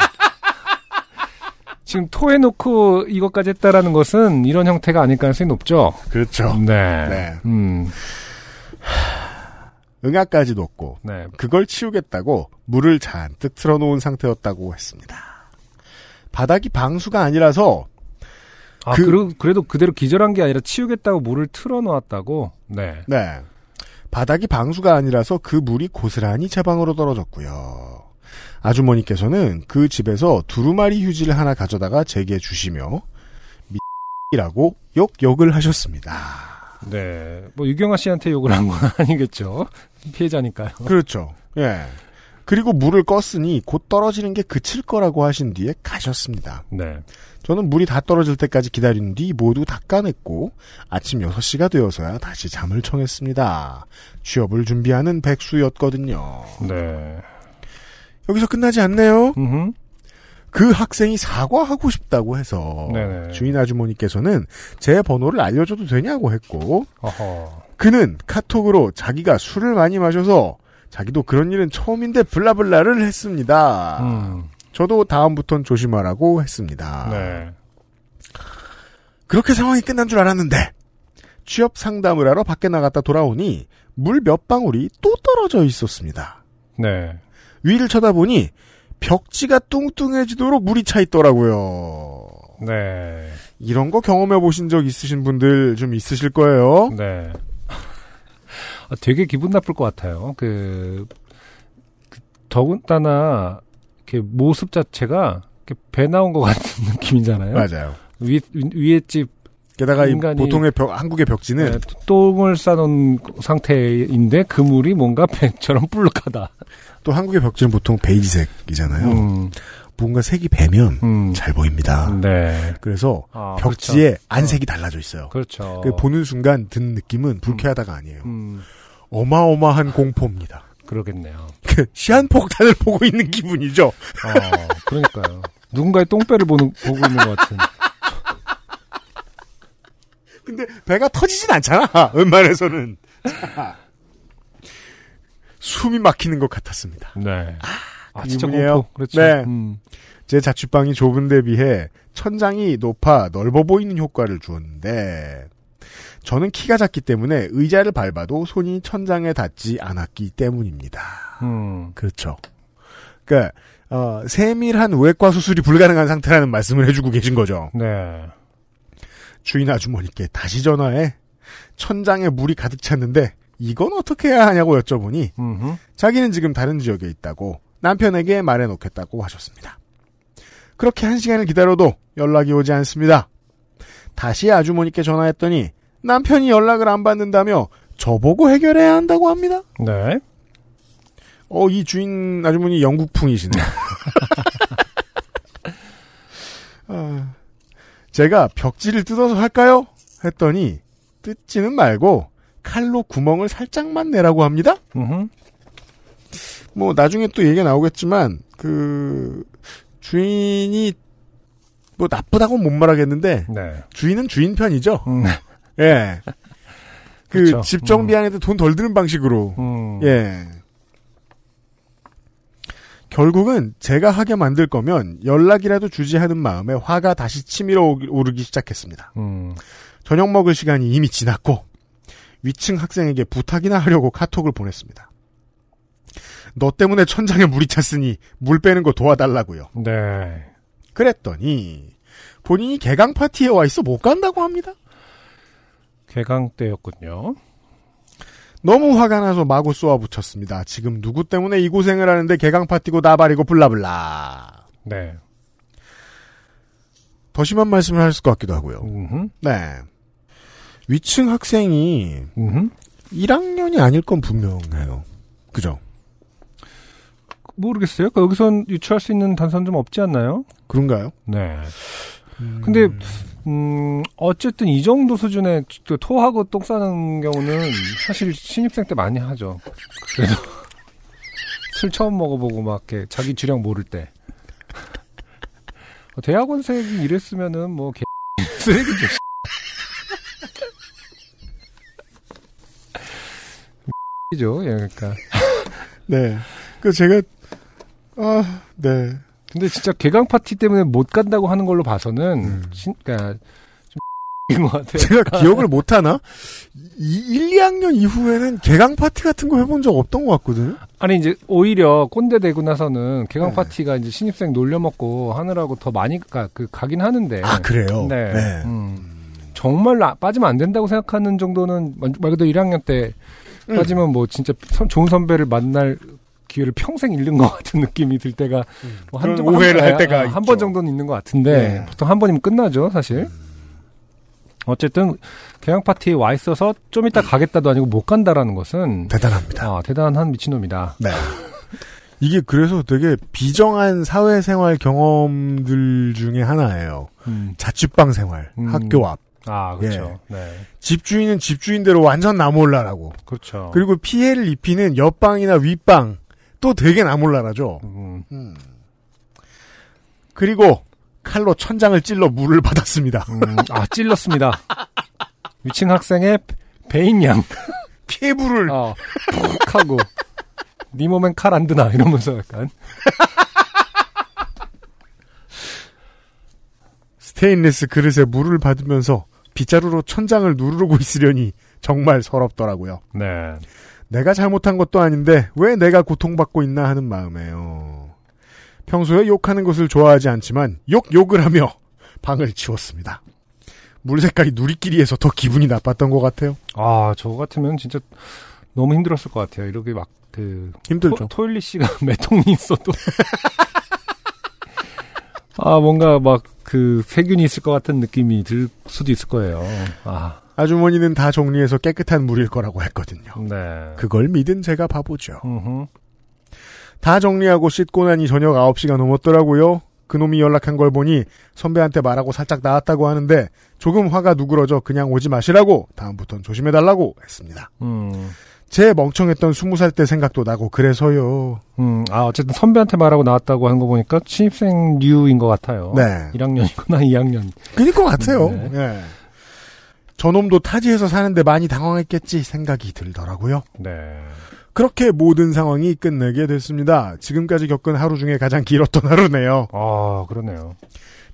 지금 토해놓고 이것까지 했다라는 것은 이런 형태가 아닐 가능성이 높죠. 그렇죠. 네. 네. 음. 응아까지 놓고 네. 그걸 치우겠다고 물을 잔뜩 틀어놓은 상태였다고 했습니다. 바닥이 방수가 아니라서 아, 그- 그, 그래도 그대로 기절한 게 아니라 치우겠다고 물을 틀어놓았다고? 네. 네. 바닥이 방수가 아니라서 그 물이 고스란히 제 방으로 떨어졌고요. 아주머니께서는 그 집에서 두루마리 휴지를 하나 가져다가 제게 주시며 미라고 욕 욕을 하셨습니다. 네. 뭐, 유경아 씨한테 욕을 한 건 (laughs) 아니겠죠. 피해자니까요. 그렇죠. 예. 그리고 물을 껐으니 곧 떨어지는 게 그칠 거라고 하신 뒤에 가셨습니다. 네. 저는 물이 다 떨어질 때까지 기다린 뒤 모두 닦아냈고 아침 6시가 되어서야 다시 잠을 청했습니다. 취업을 준비하는 백수였거든요. 네. 여기서 끝나지 않네요. 음 그 학생이 사과하고 싶다고 해서 네네. 주인 아주머니께서는 제 번호를 알려줘도 되냐고 했고 어허. 그는 카톡으로 자기가 술을 많이 마셔서 자기도 그런 일은 처음인데 블라블라를 했습니다. 음. 저도 다음부턴 조심하라고 했습니다. 네. 그렇게 상황이 끝난 줄 알았는데 취업 상담을 하러 밖에 나갔다 돌아오니 물 몇 방울이 또 떨어져 있었습니다. 네. 위를 쳐다보니 벽지가 뚱뚱해지도록 물이 차 있더라고요. 네. 이런 거 경험해 보신 적 있으신 분들 좀 있으실 거예요. 네. 아, 되게 기분 나쁠 것 같아요. 그, 그 더군다나, 이렇게 모습 자체가 이렇게 배 나온 것 같은 (laughs) 느낌이잖아요. 맞아요. 위, 위에 집 게다가 보통의 벽, 한국의 벽지는 네, 똥을 싸놓은 상태인데 그 물이 뭔가 (laughs) 배처럼 불룩하다. 또 한국의 벽지는 보통 베이지색이잖아요. 음, 뭔가 색이 배면 음. 잘 보입니다. 네. 그래서 아, 벽지에 그렇죠. 안색이 달라져 있어요. 그렇죠. 그 보는 순간 든 느낌은 불쾌하다가 아니에요. 음, 어마어마한 공포입니다. 그러겠네요. 그 시한폭탄을 (laughs) 보고 있는 기분이죠. 어, 그러니까요. 누군가의 똥배를 보는, 보고 있는 것 같은. 근데 배가 터지진 않잖아. 웬만해서는. 자, 숨이 막히는 것 같았습니다. 네. 아, 진짜 기분이에요? 공포. 그렇죠. 네. 음, 제 자취방이 좁은 데 비해 천장이 높아 넓어 보이는 효과를 주었는데 저는 키가 작기 때문에 의자를 밟아도 손이 천장에 닿지 않았기 때문입니다. 음, 그렇죠. 그러니까 어, 세밀한 외과 수술이 불가능한 상태라는 말씀을 해주고 계신 거죠. 네. 주인 아주머니께 다시 전화해 천장에 물이 가득 찼는데 이건 어떻게 해야 하냐고 여쭤보니 음흠. 자기는 지금 다른 지역에 있다고 남편에게 말해놓겠다고 하셨습니다. 그렇게 한 시간을 기다려도 연락이 오지 않습니다. 다시 아주머니께 전화했더니 남편이 연락을 안 받는다며 저보고 해결해야 한다고 합니다. 네. 어, 이 주인 아주머니 영국풍이시네. (laughs) 아, 제가 벽지를 뜯어서 할까요? 했더니 뜯지는 말고 칼로 구멍을 살짝만 내라고 합니다. 뭐 나중에 또 얘기가 나오겠지만 그 주인이 뭐 나쁘다고 못 말하겠는데 네. 주인은 주인 편이죠. 음. (laughs) 예. 그 그쵸. 집 정비하는데 돈덜 드는 방식으로. 음. 예. 결국은 제가 하게 만들 거면 연락이라도 주지 하는 마음에 화가 다시 치밀어 오르기 시작했습니다. 음. 저녁 먹을 시간이 이미 지났고 위층 학생에게 부탁이나 하려고 카톡을 보냈습니다. 너 때문에 천장에 물이 찼으니 물 빼는 거 도와달라고요. 네. 그랬더니 본인이 개강 파티에 와 있어 못 간다고 합니다. 개강 때였군요. 너무 화가 나서 마구 쏘아붙였습니다. 지금 누구 때문에 이 고생을 하는데 개강 파티고 나발이고 블라블라. 네. 더 심한 말씀을 할 것 같기도 하고요. 음흠. 네. 위층 학생이 음흠. 1학년이 아닐 건 분명해요. 그죠? 모르겠어요. 그 여기선 유추할 수 있는 단서는 좀 없지 않나요? 그런가요? 네. 근데 음 어쨌든 이 정도 수준의 그 토하고 똥 싸는 경우는 사실 신입생 때 많이 하죠. 그래도 (laughs) 술 처음 먹어보고 막 이렇게 자기 주량 모를 때 어, 대학원생이 이랬으면은 뭐 개... (laughs) 쓰레기죠. 죠 예, 그러니까. (laughs) 네. 그 제가 아, 네. 근데 진짜 개강 파티 때문에 못 간다고 하는 걸로 봐서는 음. 진, 그러니까 (laughs) 같아요. 제가 기억을 못 하나? 이 1, 2학년 이후에는 개강 파티 같은 거 해본 적 없던 것 같거든요. 아니 이제 오히려 꼰대 되고 나서는 개강 네. 파티가 이제 신입생 놀려먹고 하느라고 더 많이 가, 그 가긴 하는데. 아, 그래요? 네. 네. 음. 정말 나- 빠지면 안 된다고 생각하는 정도는 말말 그대로 1학년 때 음. 빠지면 뭐 진짜 선- 좋은 선배를 만날 기회를 평생 잃는 것 같은 느낌이 들 때가 뭐 그런 번- 오해를 할 아, 때가. 한 번 정도는 있는 것 같은데 네. 보통 한 번이면 끝나죠 사실. 음. 어쨌든 개강 파티에 와 있어서 좀 이따 가겠다도 아니고 못 간다라는 것은 대단합니다. 아, 대단한 미친놈이다. 네. (laughs) 이게 그래서 되게 비정한 사회생활 경험들 중에 하나예요. 음. 자취방 생활, 음. 학교 앞. 아, 그렇죠. 네. 집주인은 집주인대로 완전 나몰라라고. 그렇죠. 그리고 피해를 입히는 옆방이나 윗방 또 되게 나몰라라죠. 음, 음. 그리고 칼로 천장을 찔러 물을 (laughs) 받았습니다. 음, 아, 찔렀습니다. 위층 학생의 배인양. 피해불을 어, 푹 하고. 네 몸엔 칼 안 드나, 이러면서 약간. 스테인리스 그릇에 물을 받으면서 빗자루로 천장을 누르고 있으려니 정말 서럽더라고요. 네. 내가 잘못한 것도 아닌데 왜 내가 고통받고 있나 하는 마음에요. 평소에 욕하는 것을 좋아하지 않지만 욕 욕을 하며 방을 치웠습니다. 물 색깔이 누리끼리해서 더 기분이 나빴던 것 같아요. 아, 저 같으면 진짜 너무 힘들었을 것 같아요. 이렇게 막, 그, 힘들죠. 토, 토일리 씨가 (laughs) 몇 통이 있어도. (laughs) 아, 뭔가 막, 그, 세균이 있을 것 같은 느낌이 들 수도 있을 거예요. 아, 아주머니는 다 정리해서 깨끗한 물일 거라고 했거든요. 네. 그걸 믿은 제가 바보죠. 다 정리하고 씻고 나니 저녁 9시가 넘었더라고요. 그놈이 연락한 걸 보니 선배한테 말하고 살짝 나왔다고 하는데 조금 화가 누그러져 그냥 오지 마시라고 다음부턴 조심해달라고 했습니다. 음. 제 멍청했던 20살 때 생각도 나고 그래서요. 음, 아, 어쨌든 선배한테 말하고 나왔다고 하는 거 보니까 신입생 류인 것 같아요. 네. 1학년이구나, 2학년. (laughs) 그럴 것 같아요. 네. 예. 저놈도 타지에서 사는데 많이 당황했겠지 생각이 들더라고요. 네. 그렇게 모든 상황이 끝내게 됐습니다. 지금까지 겪은 하루 중에 가장 길었던 하루네요. 아, 그러네요.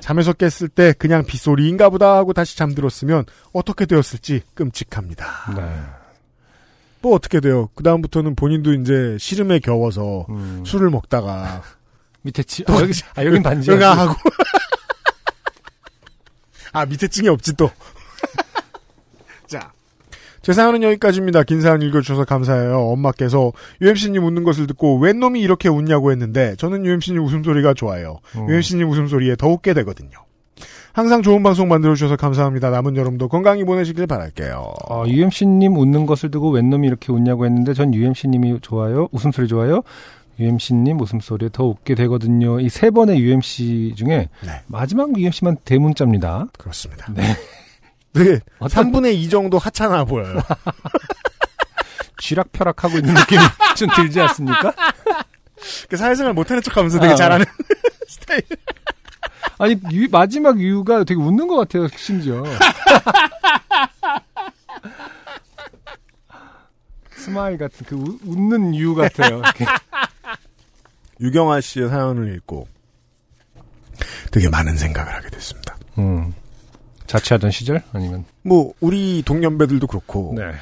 잠에서 깼을 때 그냥 빗소리인가 보다 하고 다시 잠들었으면 어떻게 되었을지 끔찍합니다. 네. 뭐 어떻게 돼요? 그 다음부터는 본인도 이제 시름에 겨워서 음. 술을 먹다가 (laughs) 밑에 치, 아, 여기, 아, 여긴 반지. 응아 하고. (laughs) 아, 밑에 층이 없지 또. (laughs) 자. 제 사연은 여기까지입니다. 긴 사연 읽어주셔서 감사해요. 엄마께서 UMC님 웃는 것을 듣고 웬 놈이 이렇게 웃냐고 했는데 저는 UMC님 웃음소리가 좋아요. 음. UMC님 웃음소리에 더 웃게 되거든요. 항상 좋은 방송 만들어주셔서 감사합니다. 남은 여름도 건강히 보내시길 바랄게요. 어, UMC님 웃는 것을 두고 웬 놈이 이렇게 웃냐고 했는데 전 UMC님이 좋아요. 웃음소리 좋아요. UMC님 웃음소리에 더 웃게 되거든요. 이 세 번의 UMC 중에 네. 마지막 UMC만 대문자입니다. 그렇습니다. 네. 되게 어떤 3분의 2 정도 하찮아 보여요. (laughs) 쥐락펴락하고 있는 느낌이 좀 들지 않습니까? (laughs) 그 사회생활 못하는 척하면서 되게 아. 잘하는 (laughs) 스타일. 아니 유- 마지막 유가 되게 웃는 것 같아요. 심지어 (laughs) 스마일 같은 그 우- 웃는 유 같아요. 이렇게. (laughs) 유경아 씨의 사연을 읽고 되게 많은 생각을 하게 됐습니다. 음. 자취하던 시절 아니면 뭐 우리 동년배들도 그렇고 네.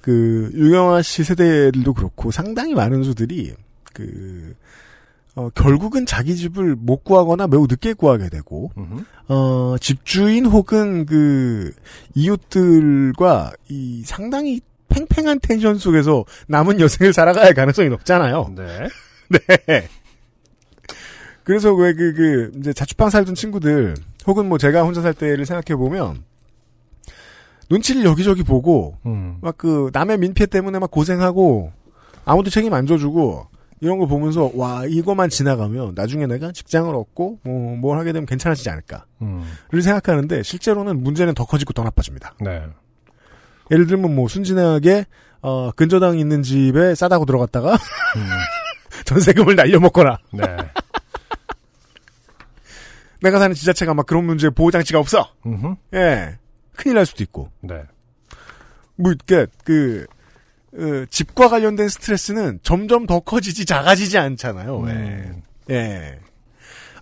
그 유경아 씨 세대들도 그렇고 상당히 많은 수들이 그 어, 결국은 자기 집을 못 구하거나 매우 늦게 구하게 되고 음흠. 어, 집주인 혹은 그 이웃들과 이 상당히 팽팽한 텐션 속에서 남은 여생을 살아가야 할 가능성이 높잖아요. 네. (laughs) 네. 그래서 왜 그, 그, 이제 자취방 살던 친구들, 혹은 뭐 제가 혼자 살 때를 생각해 보면, 눈치를 여기저기 보고, 음. 막 그, 남의 민폐 때문에 막 고생하고, 아무도 책임 안 져주고, 이런 거 보면서, 와, 이거만 지나가면, 나중에 내가 직장을 얻고, 뭐, 뭘 하게 되면 괜찮아지지 않을까. 음. 를 생각하는데, 실제로는 문제는 더 커지고 더 나빠집니다. 네. 예를 들면 뭐, 순진하게, 어, 근저당 있는 집에 싸다고 들어갔다가, 음. (laughs) 전세금을 날려먹거나, 네. (laughs) 내가 사는 지자체가 막 그런 문제에 보호장치가 없어. 음흠. 예. 큰일 날 수도 있고. 네. 뭐, 이렇게, 그, 어, 집과 관련된 스트레스는 점점 더 커지지 작아지지 않잖아요. 왜. 음. 예.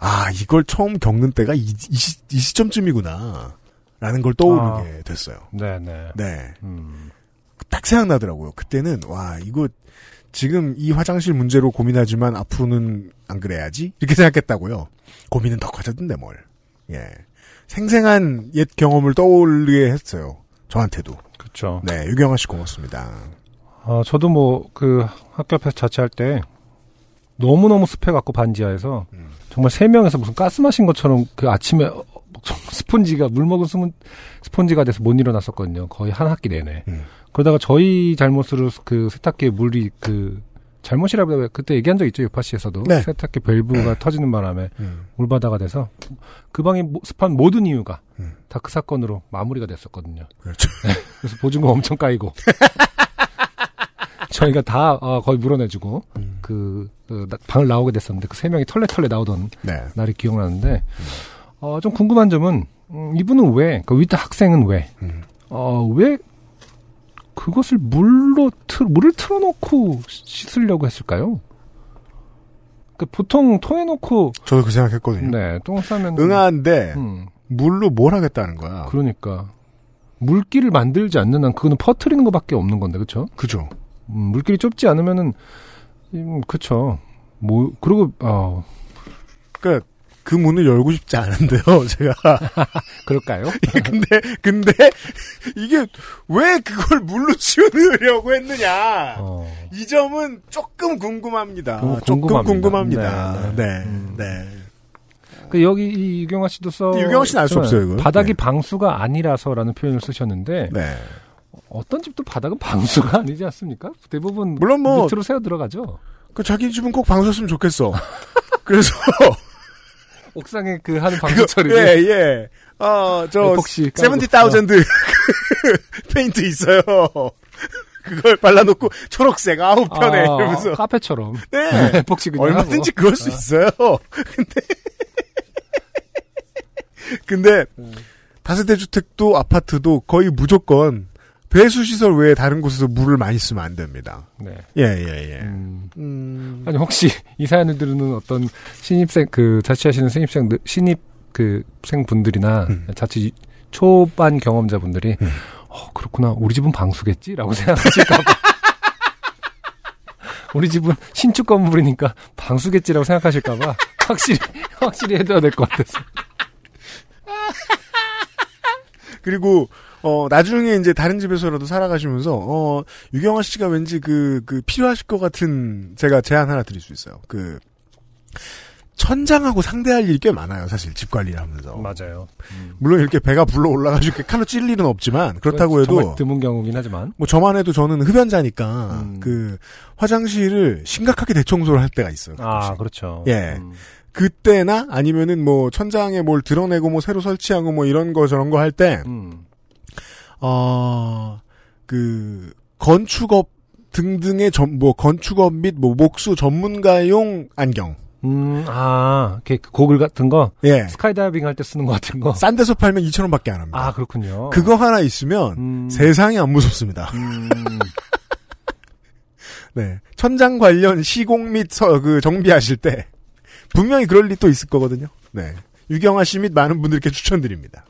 아, 이걸 처음 겪는 때가 이, 이, 시, 이 시점쯤이구나. 라는 걸 떠오르게 됐어요. 네, 네. 네. 음. 딱 생각나더라고요. 그때는, 와, 이거, 지금 이 화장실 문제로 고민하지만 앞으로는 안 그래야지? 이렇게 생각했다고요. 고민은 더 커졌던데, 뭘. 예. 생생한 옛 경험을 떠올리게 했어요. 저한테도. 그렇죠. 네, 유경아 씨 고맙습니다. 어, 저도 뭐 그 학교 앞에서 자취할 때 너무 너무 습해 갖고 반지하에서 음. 정말 세 명에서 무슨 가스 마신 것처럼 그 아침에 어, (laughs) 스폰지가 물 먹은 스폰, 스폰지가 돼서 못 일어났었거든요. 거의 한 학기 내내. 음. 그러다가 저희 잘못으로 그 세탁기에 물이 그 잘못이라고. 그때 얘기한 적 있죠 유파시에서도 네. 세탁기 밸브가 터지는 바람에 음. 물바다가 돼서 그 방에 모- 습한 모든 이유가 음. 다그 사건으로 마무리가 됐었거든요. 그렇죠. 그래서 보증금 엄청 까이고 (laughs) 저희가 다 어, 거의 물어내주고 음. 그, 그 나- 방을 나오게 됐었는데 그 세 명이 털레털레 나오던 네. 날이 기억나는데 어, 좀 궁금한 점은 음, 이분은 왜 그 위트 학생은 왜 음. 어, 왜 그것을 물로 틀 물을 틀어놓고 씻으려고 했을까요? 그 보통 토해놓고 저도 그 생각했거든요. 네 똥 싸면 응아한데 음, 물로 뭘 하겠다는 거야. 그러니까 물기를 만들지 않는 한 그거는 퍼트리는 것밖에 없는 건데 그렇죠? 그죠. 음, 물길이 좁지 않으면은 음, 그쵸. 뭐 그리고 어 그러니까 그 문을 열고 싶지 않은데요. (laughs) 제가 (laughs) 그럴까요? (laughs) 근데 근데 이게 왜 그걸 물로 치우려고 했느냐. 어. 이 점은 조금 궁금합니다. 궁- 조금 궁금합니다. 궁금합니다. 네, 네, 네. 음. 네. 그 여기 이 유경아 씨도 써. 유경아 씨는 알수 있지만 없어요, 이거. 바닥이 네. 방수가 아니라서라는 표현을 쓰셨는데 네. 어떤 집도 바닥은 방수가 (laughs) 아니지 않습니까? 대부분 물론 뭐- 밑으로 새어 들어가죠. 그 자기 집은 꼭 방수였으면 좋겠어. (laughs) 그래서 (laughs) 옥상에 그 하는 방수 처리를 예, 예. 어, 저 에폭시 깔고. 세븐티타우전드 페인트 있어요. 그걸 발라놓고 초록색 아홉 편에 아, 이러면서 카페처럼 네. 그냥 얼마든지 하고. 그럴 수 있어요. 근데 근데 다세대 주택도 아파트도 거의 무조건 배수 시설 외에 다른 곳에서 물을 많이 쓰면 안 됩니다. 네. 예, 예, 예. 음. 음, 아니 혹시 이 사연을 들으는 어떤 신입생 그 자취하시는 신입생 신입 그 생분들이나 음. 자취 초반 경험자분들이 어 그렇구나 우리 집은 방수겠지라고 (laughs) 생각하실까 봐 우리 집은 신축 건물이니까 방수겠지라고 생각하실까 봐 확실히 확실히 해둬야 될 것 같아서. 그리고 어 나중에 이제 다른 집에서라도 살아가시면서 어 유경아 씨가 왠지 그 그 필요하실 것 같은 제가 제안 하나 드릴 수 있어요. 그 천장하고 상대할 일이 꽤 많아요, 사실 집 관리를 하면서. 맞아요. 물론 이렇게 배가 불러 올라가지고 이렇게 칼로 찔 일은 없지만 그렇다고 해도 드문 경우긴 하지만. 뭐 저만 해도 저는 흡연자니까 음. 그 화장실을 심각하게 대청소를 할 때가 있어요. 아 가끔씩. 그렇죠. 예. 음. 그때나 아니면은 뭐 천장에 뭘 드러내고 뭐 새로 설치하고 뭐 이런 거 저런 거 할 때 음. 어, 그, 건축업 등등의 전, 뭐, 건축업 및 뭐, 목수 전문가용 안경. 음, 아, 이렇게 그 고글 같은 거, 예. 스카이다이빙 할 때 쓰는 거 같은 거. 싼 데서 팔면 2,000원 밖에 안 합니다. 아, 그렇군요. 그거 하나 있으면 음, 세상이 안 무섭습니다. 음, (laughs) 네. 천장 관련 시공 및 서, 그 정비하실 때 분명히 그럴 일또 있을 거거든요. 네. 유경아 씨 및 많은 분들께 추천드립니다.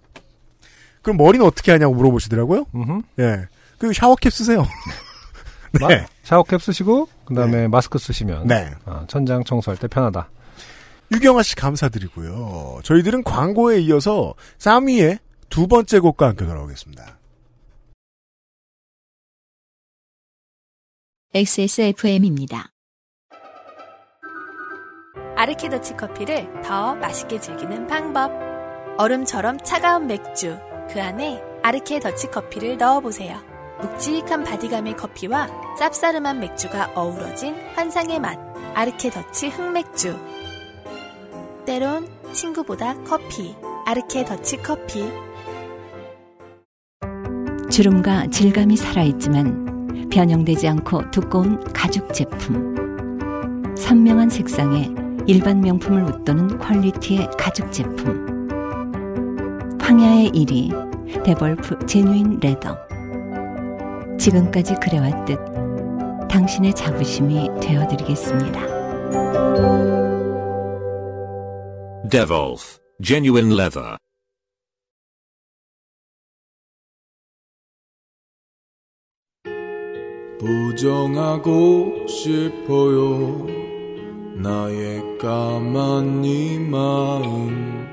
그럼 머리는 어떻게 하냐고 물어보시더라고요. 음흠. 예. 그 샤워캡 쓰세요. (laughs) 마- 네. 샤워캡 쓰시고, 그 다음에 마스크 쓰시면. 네. 아, 천장 청소할 때 편하다. 유경아 씨 감사드리고요. 저희들은 광고에 이어서 쌈위의 두 번째 곡과 함께 돌아오겠습니다. XSFM입니다. 아르케더치 커피를 더 맛있게 즐기는 방법. 얼음처럼 차가운 맥주. 그 안에 아르케 더치 커피를 넣어보세요. 묵직한 바디감의 커피와 쌉싸름한 맥주가 어우러진 환상의 맛. 아르케 더치 흑맥주. 때론 친구보다 커피. 아르케 더치 커피. 주름과 질감이 살아있지만 변형되지 않고 두꺼운 가죽 제품. 선명한 색상에 일반 명품을 웃도는 퀄리티의 가죽 제품. 황야의 1위 데볼프 제뉴인 레더. 지금까지 그래왔듯 당신의 자부심이 되어드리겠습니다. Devolf, genuine leather. 부정하고 싶어요 나의 까만 이 마음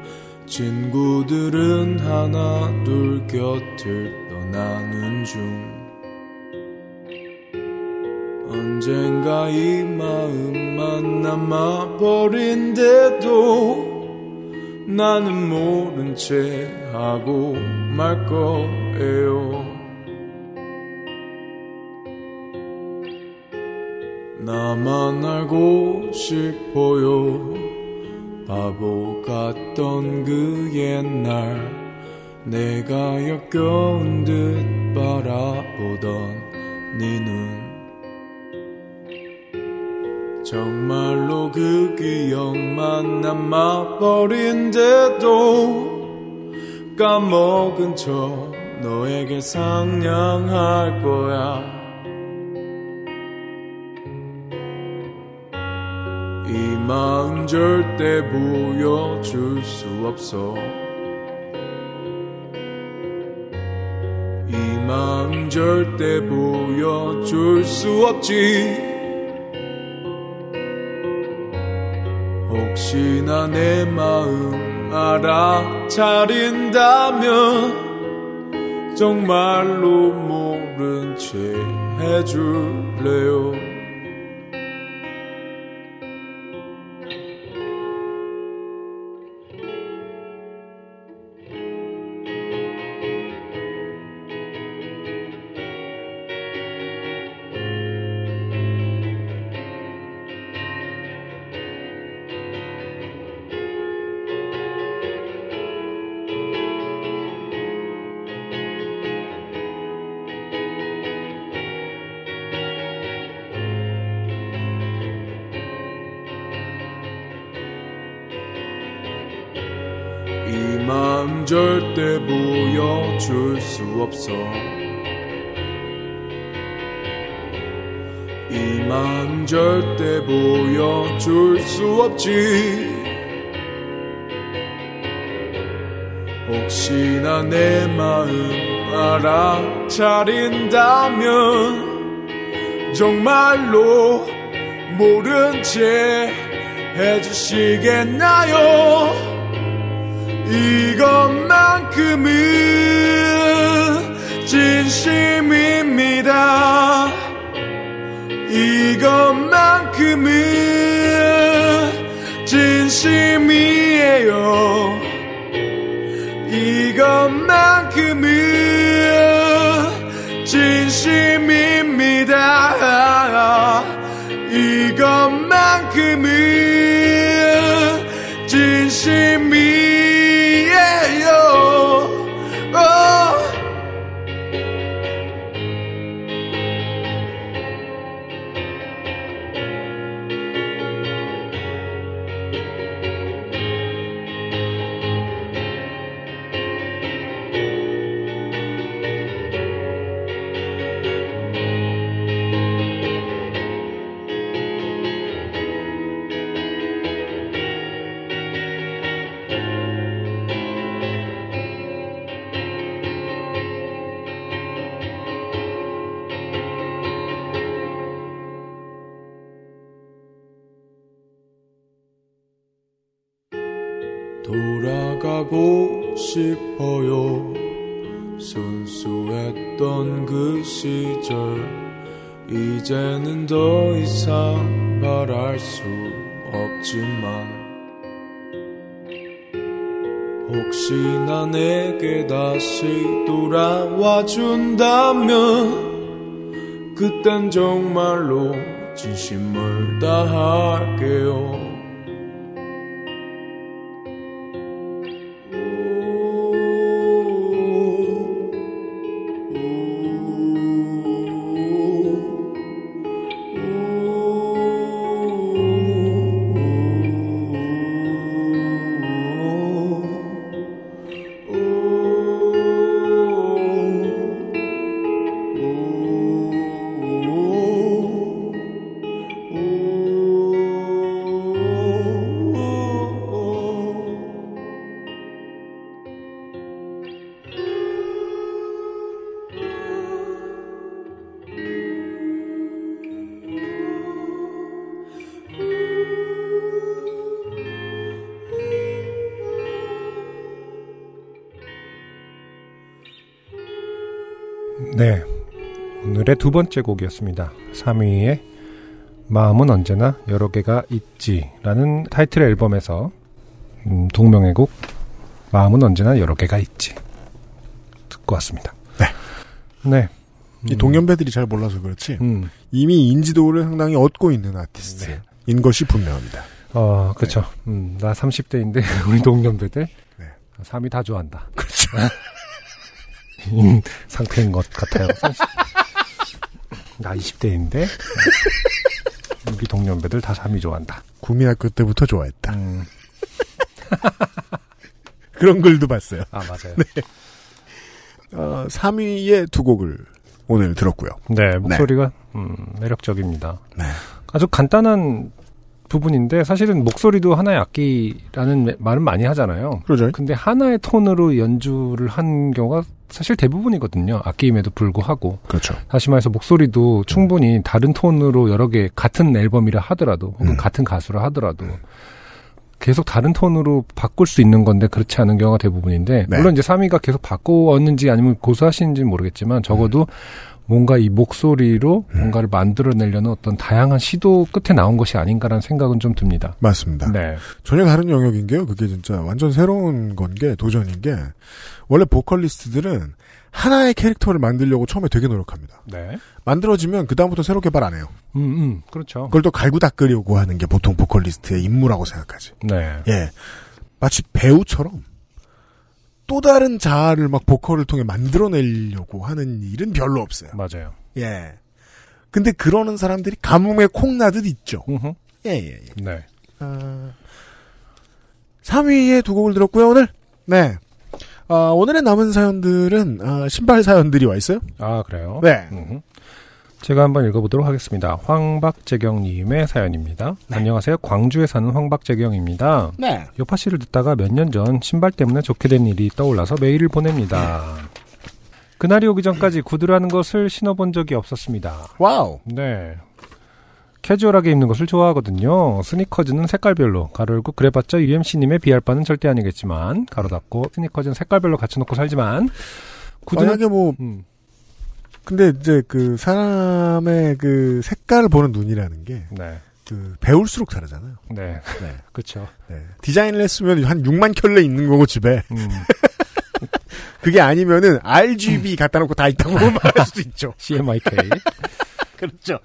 친구들은 하나 둘 곁을 떠나는 중. 언젠가 이 마음만 남아버린데도 나는 모른 채 하고 말 거예요. 나만 알고 싶어요 바보 같던 그 옛날 내가 역겨운 듯 바라보던 네 눈. 정말로 그 기억만 남아버린데도 까먹은 척 너에게 상냥할 거야 이 마음 절대 보여줄 수 없어. 이 마음 절대 보여줄 수 없지. 혹시나 내 마음 알아차린다면 정말로 모른 채 해줄래요 절대 보여줄 수 없어. 이 마음 절대 보여줄 수 없지. 혹시나 내 마음 알아차린다면 정말로 모른 채 해주시겠나요 이것만큼은 진심입니다. 이것만큼은 진심이에요. 이것만 준다면 그땐 정말로 진심을 다할게요 네. 오늘의 두 번째 곡이었습니다. 3위의 마음은 언제나 여러 개가 있지라는 타이틀 앨범에서 음, 동명의 곡 마음은 언제나 여러 개가 있지 듣고 왔습니다. 네. 네. 이 동년배들이 잘 몰라서 그렇지 음. 이미 인지도를 상당히 얻고 있는 아티스트인 것이 분명합니다. 어, 그쵸. 음, 나 30대인데, (laughs) 우리 동년배들. 네. 3위 다 좋아한다. 그렇죠. (laughs) 인 상태인 것 같아요. 30. (laughs) 나 20대인데, 우리 동년배들 다 3위 좋아한다. 구미학교 때부터 좋아했다. 음, (laughs) 그런 글도 봤어요. 아, 맞아요. (laughs) 어, 3위의 두 곡을 오늘 들었고요. 네, 목소리가, 음, 매력적입니다. 네. 아주 간단한 부분인데, 사실은 목소리도 하나의 악기라는 매- 말은 많이 하잖아요. 그러죠. 근데 하나의 톤으로 연주를 한 경우가 사실 대부분이거든요. 악기임에도 불구하고. 그렇죠. 다시 말해서 목소리도 충분히 다른 톤으로 여러 개 같은 앨범이라 하더라도 혹은 음. 같은 가수라 하더라도 계속 다른 톤으로 바꿀 수 있는 건데 그렇지 않은 경우가 대부분인데 네. 물론 이제 3위가 계속 바꾸었는지 아니면 고수하시는지는 모르겠지만 적어도 뭔가 이 목소리로 음. 뭔가를 만들어내려는 어떤 다양한 시도 끝에 나온 것이 아닌가라는 생각은 좀 듭니다. 맞습니다. 네. 전혀 다른 영역인 게요. 그게 진짜 완전 새로운 건 게 도전인 게 원래 보컬리스트들은 하나의 캐릭터를 만들려고 처음에 되게 노력합니다. 네. 만들어지면 그 다음부터 새로 개발 안 해요. 음, 음, 그렇죠. 그걸 또 갈고 닦으려고 하는 게 보통 보컬리스트의 임무라고 생각하지. 네. 예, 마치 배우처럼 또 다른 자아를 막 보컬을 통해 만들어내려고 하는 일은 별로 없어요. 맞아요. 예. 근데 그러는 사람들이 가뭄에 콩나듯 있죠. 예, 예, 예. 네. 아, 3위의 두 곡을 들었고요, 오늘. 네. 아, 오늘의 남은 사연들은, 아, 신발 사연들이 와 있어요? 아, 그래요? 네. 음. 제가 한번 읽어보도록 하겠습니다. 황박재경님의 사연입니다. 안녕하세요. 광주에 사는 황박재경입니다. 네. 요파 씨를 듣다가 몇 년 전 신발 때문에 좋게 된 일이 떠올라서 메일을 보냅니다. 그날이 오기 전까지 구두라는 것을 신어본 적이 없었습니다. 와우. 네. 캐주얼하게 입는 것을 좋아하거든요. 스니커즈는 색깔별로 가로 열고 그래봤자 UMC님의 비할 바는 절대 아니겠지만 가로 닫고 스니커즈는 색깔별로 갖춰놓고 살지만 구두는 만약에 뭐 음, 근데 이제 그 사람의 그 색깔을 보는 눈이라는 게 네, 그 배울수록 다르잖아요. 네, 네. (laughs) 그렇죠. 네. 디자인을 했으면 한 6만 켤레 있는 거고 집에 음, (laughs) 그게 아니면은 RGB 갖다 놓고 다 있다고 (laughs) 말할 수도 있죠. CMYK 그렇죠.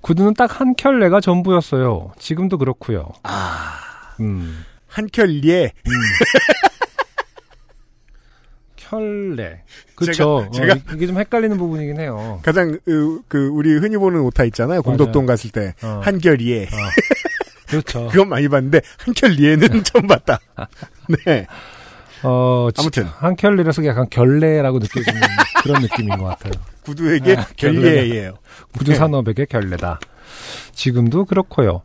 구두는 딱 한 켤레가 전부였어요. 지금도 그렇고요. 아, 음, 한 켤레. 켤레. 그렇죠. 제가- 어, 이게 좀 헷갈리는 부분이긴 해요. 가장 그, 그 우리 흔히 보는 오타 있잖아요. 공덕동 갔을 때 어. 한 켤리에 (laughs) 그렇죠. 그건 많이 봤는데 한 켤리에는 (laughs) 처음 봤다. 네. 어, 지- 아무튼. 한 켤레라서 약간 결례라고 느껴지는 그런 느낌인 것 같아요. 구두에게 아, 결례예요. 구두 산업에게 결례다. 지금도 그렇고요.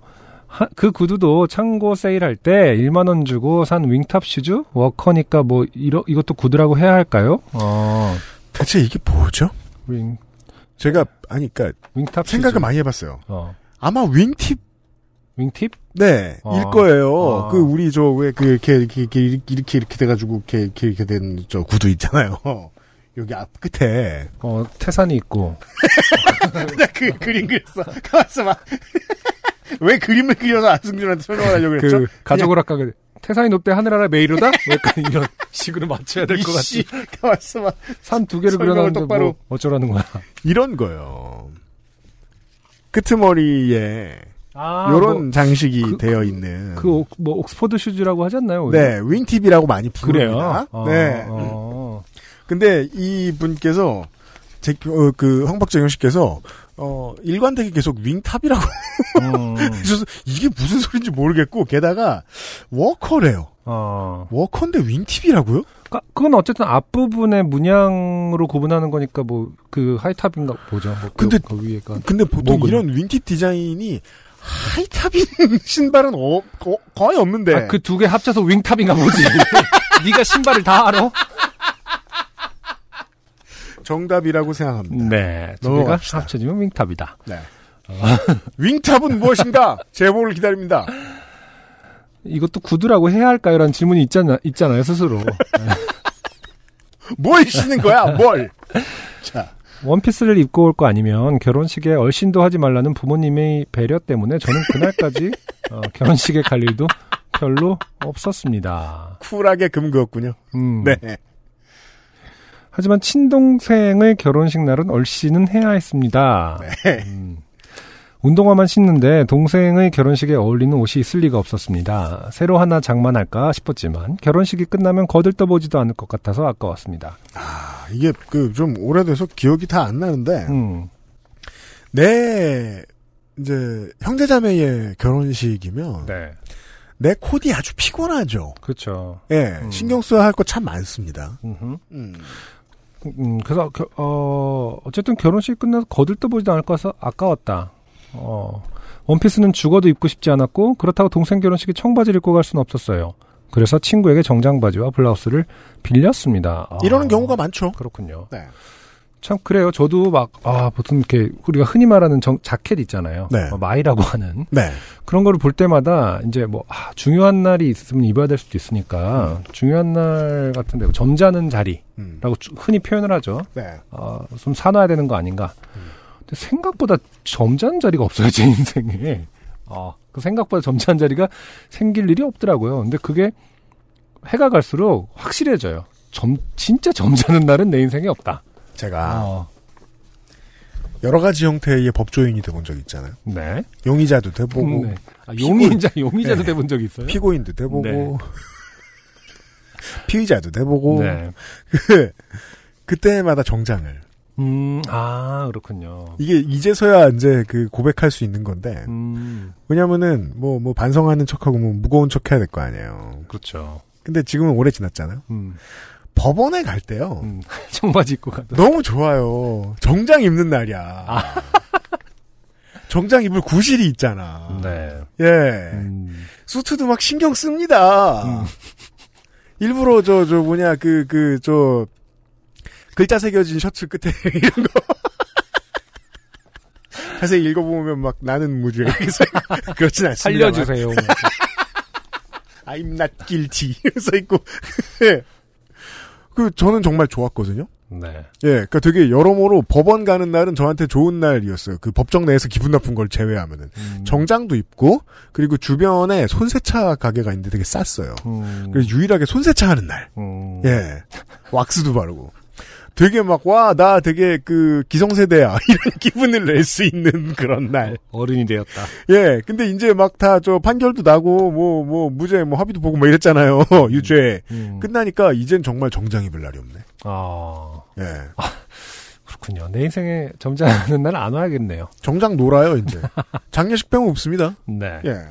하- 그 구두도 창고 세일할 때 1만 원 주고 산 wing top shoes 워커니까 뭐 이러, 이것도 구두라고 해야 할까요? 어, 대체 이게 뭐죠? wing 제가 아니 그러니까 생각을 shoes. 많이 해봤어요. 어, 아마 wing tip wing tip? 네, 어. 일 거예요. 어. 그 우리 저 왜 그 이렇게 이렇게 이렇게 이렇게 이렇게 돼가지고 이렇게 이렇게, 이렇게 된 저 구두 있잖아요. (laughs) 여기 앞 끝에 어, 태산이 있고 (laughs) 나 그 그림 그렸어. 가만있어 봐. (laughs) 왜 그림을 그려서 안승준한테 설명을 하려고? 그 가족을 아까 그 태산이 높대 하늘하라 메이로다? 뭐 약간 이런 (laughs) 식으로 맞춰야 될 것 같지. 가만있어 봐. 산 두 개를 그려놨는데 똑바로. 뭐 어쩌라는 거야. 이런 거요. 끄트머리에 아, 요런 장식이 그- 되어 있는 그, 옥- 뭐, Oxford shoes라고 하지 않나요? 네, wing tip이라고 많이 그래요? 부릅니다. 어, 네. 어. 근데 이 분께서 제, 어, 그 황박정영 씨께서 어 일관되게 계속 wing top이라고 음, (laughs) 해서 이게 무슨 소리인지 모르겠고 게다가 워커래요. 어. 워커인데 wing tip이라고요? 그러니까 그건 어쨌든 앞부분의 문양으로 구분하는 거니까 뭐 그 high top인가 보죠. 뭐 그- 근데- 그 위에가 근데 보통 목은. 이런 wing tip 디자인이 하이탑인 (laughs) 신발은 어, 거- 거의 없는데 아, 그 두 개 합쳐서 윙탑인가 보지. (laughs) 네가 신발을 다 알아? 정답이라고 생각합니다. 네. 넘어갑시다. 합쳐지면 윙탑이다. 네. 윙탑은 무엇인가? 제보를 기다립니다. 이것도 구두라고 해야 할까요? 라는 질문이 있잖아, 있잖아요, 스스로. (laughs) 뭘 신는 거야? 뭘? 자, 원피스를 입고 올 거 아니면 결혼식에 얼씬도 하지 말라는 부모님의 배려 때문에 저는 그날까지 (laughs) 어, 결혼식에 갈 일도 별로 없었습니다. 쿨하게 금 그었군요. 음. 네. 하지만 친동생의 결혼식 날은 얼씬은 해야 했습니다. 네. 음. 운동화만 신는데 동생의 결혼식에 어울리는 옷이 있을 리가 없었습니다. 새로 하나 장만할까 싶었지만 결혼식이 끝나면 거들떠보지도 않을 것 같아서 아까웠습니다. 아, 이게 그 좀 오래돼서 기억이 다 안 나는데 음, 내 이제 형제자매의 결혼식이면 네, 내 코디 아주 피곤하죠. 그렇죠. 예, 음. 신경 써야 할 거 참 많습니다. 음흠. 음. 음, 그래서 겨- 어 어쨌든 결혼식 끝나서 거들떠보지도 않을 것 같아서 아까웠다. 어 원피스는 죽어도 입고 싶지 않았고 그렇다고 동생 결혼식에 청바지를 입고 갈 수는 없었어요. 그래서 친구에게 정장 바지와 블라우스를 빌렸습니다. 아, 이러는 경우가 많죠. 그렇군요. 네. 참 그래요. 저도 막 아 보통 이렇게 우리가 흔히 말하는 정, 자켓 있잖아요. 네. 어, 마이라고 하는 네. 그런 거를 볼 때마다 이제 뭐 아, 중요한 날이 있으면 입어야 될 수도 있으니까 중요한 날 같은데 뭐 점잖은 자리라고 음. 주- 흔히 표현을 하죠. 네. 어, 좀 사놔야 되는 거 아닌가. 음. 근데 생각보다 점잖은 자리가 없어요 제 인생에. 어, 그 생각보다 점잖은 자리가 생길 일이 없더라고요. 근데 그게 해가 갈수록 확실해져요. 점 진짜 점잖은 날은 내 인생에 없다. 제가 어, 여러 가지 형태의 법조인이 돼본 적 있잖아요. 네. 용의자도 돼보고 네. 아, 용의자 용의자도 네. 돼본 적 있어요? 피고인도 돼보고 네. (laughs) 피의자도 돼보고 네. 그 그때마다 정장을 음, 아, 그렇군요. 이게 이제서야 이제 그 고백할 수 있는 건데 음, 왜냐면은 뭐 뭐 반성하는 척하고 뭐 무거운 척 해야 될 거 아니에요. 그렇죠. 근데 지금은 오래 지났잖아요. 음, 법원에 갈 때요. 음. (laughs) 청바지 입고 가도. 너무 좋아요. 정장 입는 날이야. (laughs) 정장 입을 구실이 있잖아. 네. 예. 음, 수트도 막 신경 씁니다. 음. 일부러 저, 저 뭐냐, 그, 그, 저, 글자 새겨진 셔츠 끝에 (laughs) 이런 거. 자세히 읽어보면 막 나는 무죄. 그렇진 않습니다. 살려주세요. I'm not guilty. 써 있고. 예. 그 저는 정말 좋았거든요. 네. 예, 그러니까 되게 여러모로 법원 가는 날은 저한테 좋은 날이었어요. 그 법정 내에서 기분 나쁜 걸 제외하면은 음, 정장도 입고 그리고 주변에 손세차 가게가 있는데 되게 쌌어요. 음, 그래서 유일하게 손세차 하는 날. 음, 예. 왁스도 바르고. 되게 막, 와, 나 되게 그 기성세대야. (laughs) 이런 기분을 낼 수 있는 그런 날. 어른이 되었다. 예. 근데 이제 막 다 저 판결도 나고, 뭐, 뭐, 무죄, 뭐 합의도 보고 뭐 이랬잖아요. (laughs) 유죄. 음. 끝나니까 이젠 정말 정장 입을 날이 없네. 아, 예. 그렇군요. 내 인생에 점잖은 날 안 와야겠네요. 정장 놀아요, 이제. (laughs) 장례식 병은 없습니다. 네. 예.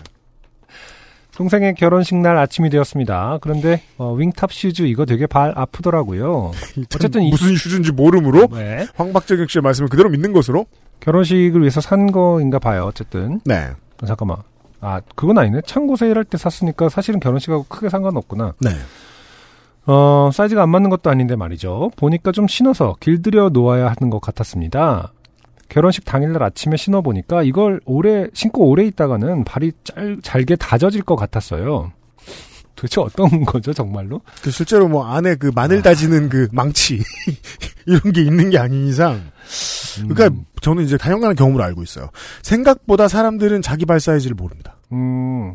동생의 결혼식 날 아침이 되었습니다. 그런데 어, wing top shoes 이거 되게 발 아프더라고요. 어쨌든 이- 무슨 shoes인지 모르므로 네. 황박재경 씨의 말씀을 그대로 믿는 것으로. 결혼식을 위해서 산 거인가 봐요. 어쨌든 네. 어, 잠깐만. 아 그건 아니네. 창고 세일할 때 샀으니까 사실은 결혼식하고 크게 상관없구나. 네. 어 사이즈가 안 맞는 것도 아닌데 말이죠. 보니까 좀 신어서 길들여 놓아야 하는 것 같았습니다. 결혼식 당일날 아침에 신어보니까 이걸 오래 신고 오래 있다가는 발이 짤, 잘게 다져질 것 같았어요. 도대체 어떤 거죠 정말로? 그 실제로 뭐 안에 그 마늘 다지는 그 망치 (laughs) 이런 게 있는 게 아닌 이상 그러니까 음, 저는 이제 다양한 경험을 알고 있어요. 생각보다 사람들은 자기 발 사이즈를 모릅니다. 음,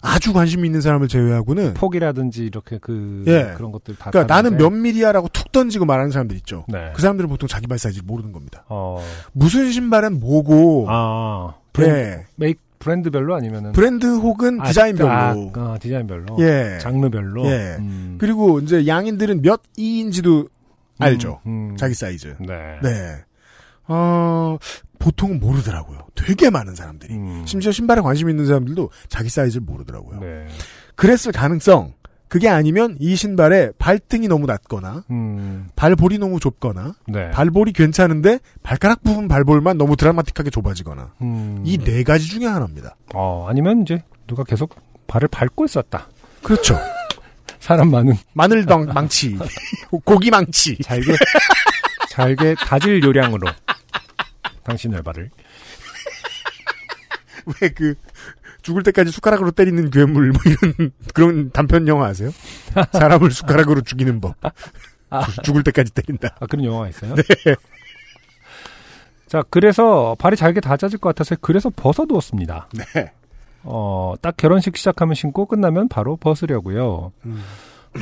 아주 관심 있는 사람을 제외하고는 폭이라든지 이렇게 그 예. 그런 것들 다. 그러니까 나는. 몇 미리야라고 툭 던지고 말하는 사람들 있죠. 네. 그 사람들은 보통 자기 발 사이즈를 모르는 겁니다. 어. 무슨 신발은 뭐고 아 브랜드, 예. 브랜드별로 아니면은 브랜드 혹은 아, 디자인별로 아, 아, 디자인별로. 예. 장르별로. 예. 음. 그리고 이제 양인들은 몇 이인지도 알죠. 음, 음. 자기 사이즈. 네. 네. 어, 보통은 모르더라고요. 되게 많은 사람들이. 음. 심지어 신발에 관심 있는 사람들도 자기 사이즈를 모르더라고요. 네. 그랬을 가능성. 그게 아니면 이 신발에 발등이 너무 낮거나 음. 발볼이 너무 좁거나 네. 발볼이 괜찮은데 발가락 부분 발볼만 너무 드라마틱하게 좁아지거나 음. 이네 가지 중에 하나입니다. 어, 아니면 이제 누가 계속 발을 밟고 있었다. 그렇죠. (laughs) 사람 많은 마늘 방, 망치, (laughs) 고기 망치. 잘게 잘게 다질 요량으로 당신의 발을. (laughs) 왜 그 죽을 때까지 숟가락으로 때리는 괴물 뭐 이런 그런 단편 영화 아세요? 사람을 숟가락으로 죽이는 법. 죽을 때까지 때린다. 아 그런 영화가 있어요? 자, 그래서 발이 잘게 다져질 것 같아서 그래서 벗어두었습니다. 네. 어, 딱 결혼식 시작하면 신고 끝나면 바로 벗으려고요. 음.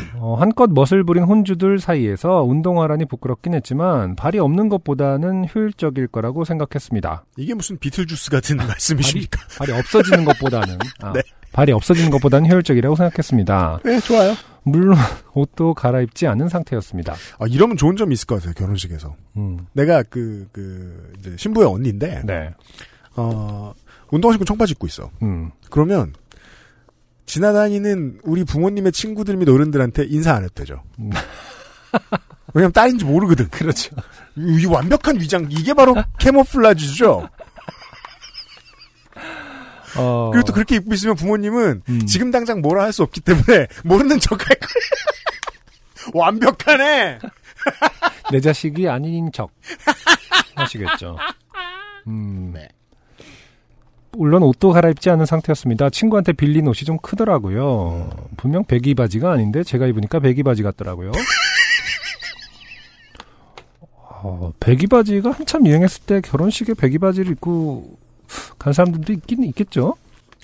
(clears throat) 어, 한껏 멋을 부린 혼주들 사이에서 운동화라니 부끄럽긴 했지만 발이 없는 것보다는 효율적일 거라고 생각했습니다. 이게 무슨 비틀주스 같은 말씀이십니까? 발이 없어지는 것보다는 (laughs) 아, 네. 발이 없어지는 것보다는 효율적이라고 생각했습니다. 네, 좋아요. 물론 (laughs) 옷도 갈아입지 않은 상태였습니다. 아, 이러면 좋은 점이 있을 것 같아요, 결혼식에서. 음, 내가 그, 그, 이제 신부의 언니인데, 네, 어, 운동화 신고 청바지 입고 있어. 음, 그러면, 지나다니는 우리 부모님의 친구들 및 어른들한테 인사 안 되죠. 음. (laughs) 왜냐면 딸인지 모르거든. 그렇죠. 이, 이 완벽한 위장, 이게 바로 캐모플라주죠. 어, 그리고 또 그렇게 입고 있으면 부모님은 음. 지금 당장 뭐라 할 수 없기 때문에 모르는 척할 거예요. (laughs) 완벽하네! 내 자식이 아닌 척 하시겠죠. 음. 네. 물론 옷도 갈아입지 않은 상태였습니다. 친구한테 빌린 옷이 좀 크더라고요. 분명 baggy 바지가 아닌데 제가 입으니까 baggy 바지 같더라고요. 어, baggy 바지가 한참 유행했을 때 결혼식에 baggy 바지를 입고 간 사람들도 있긴 있겠죠.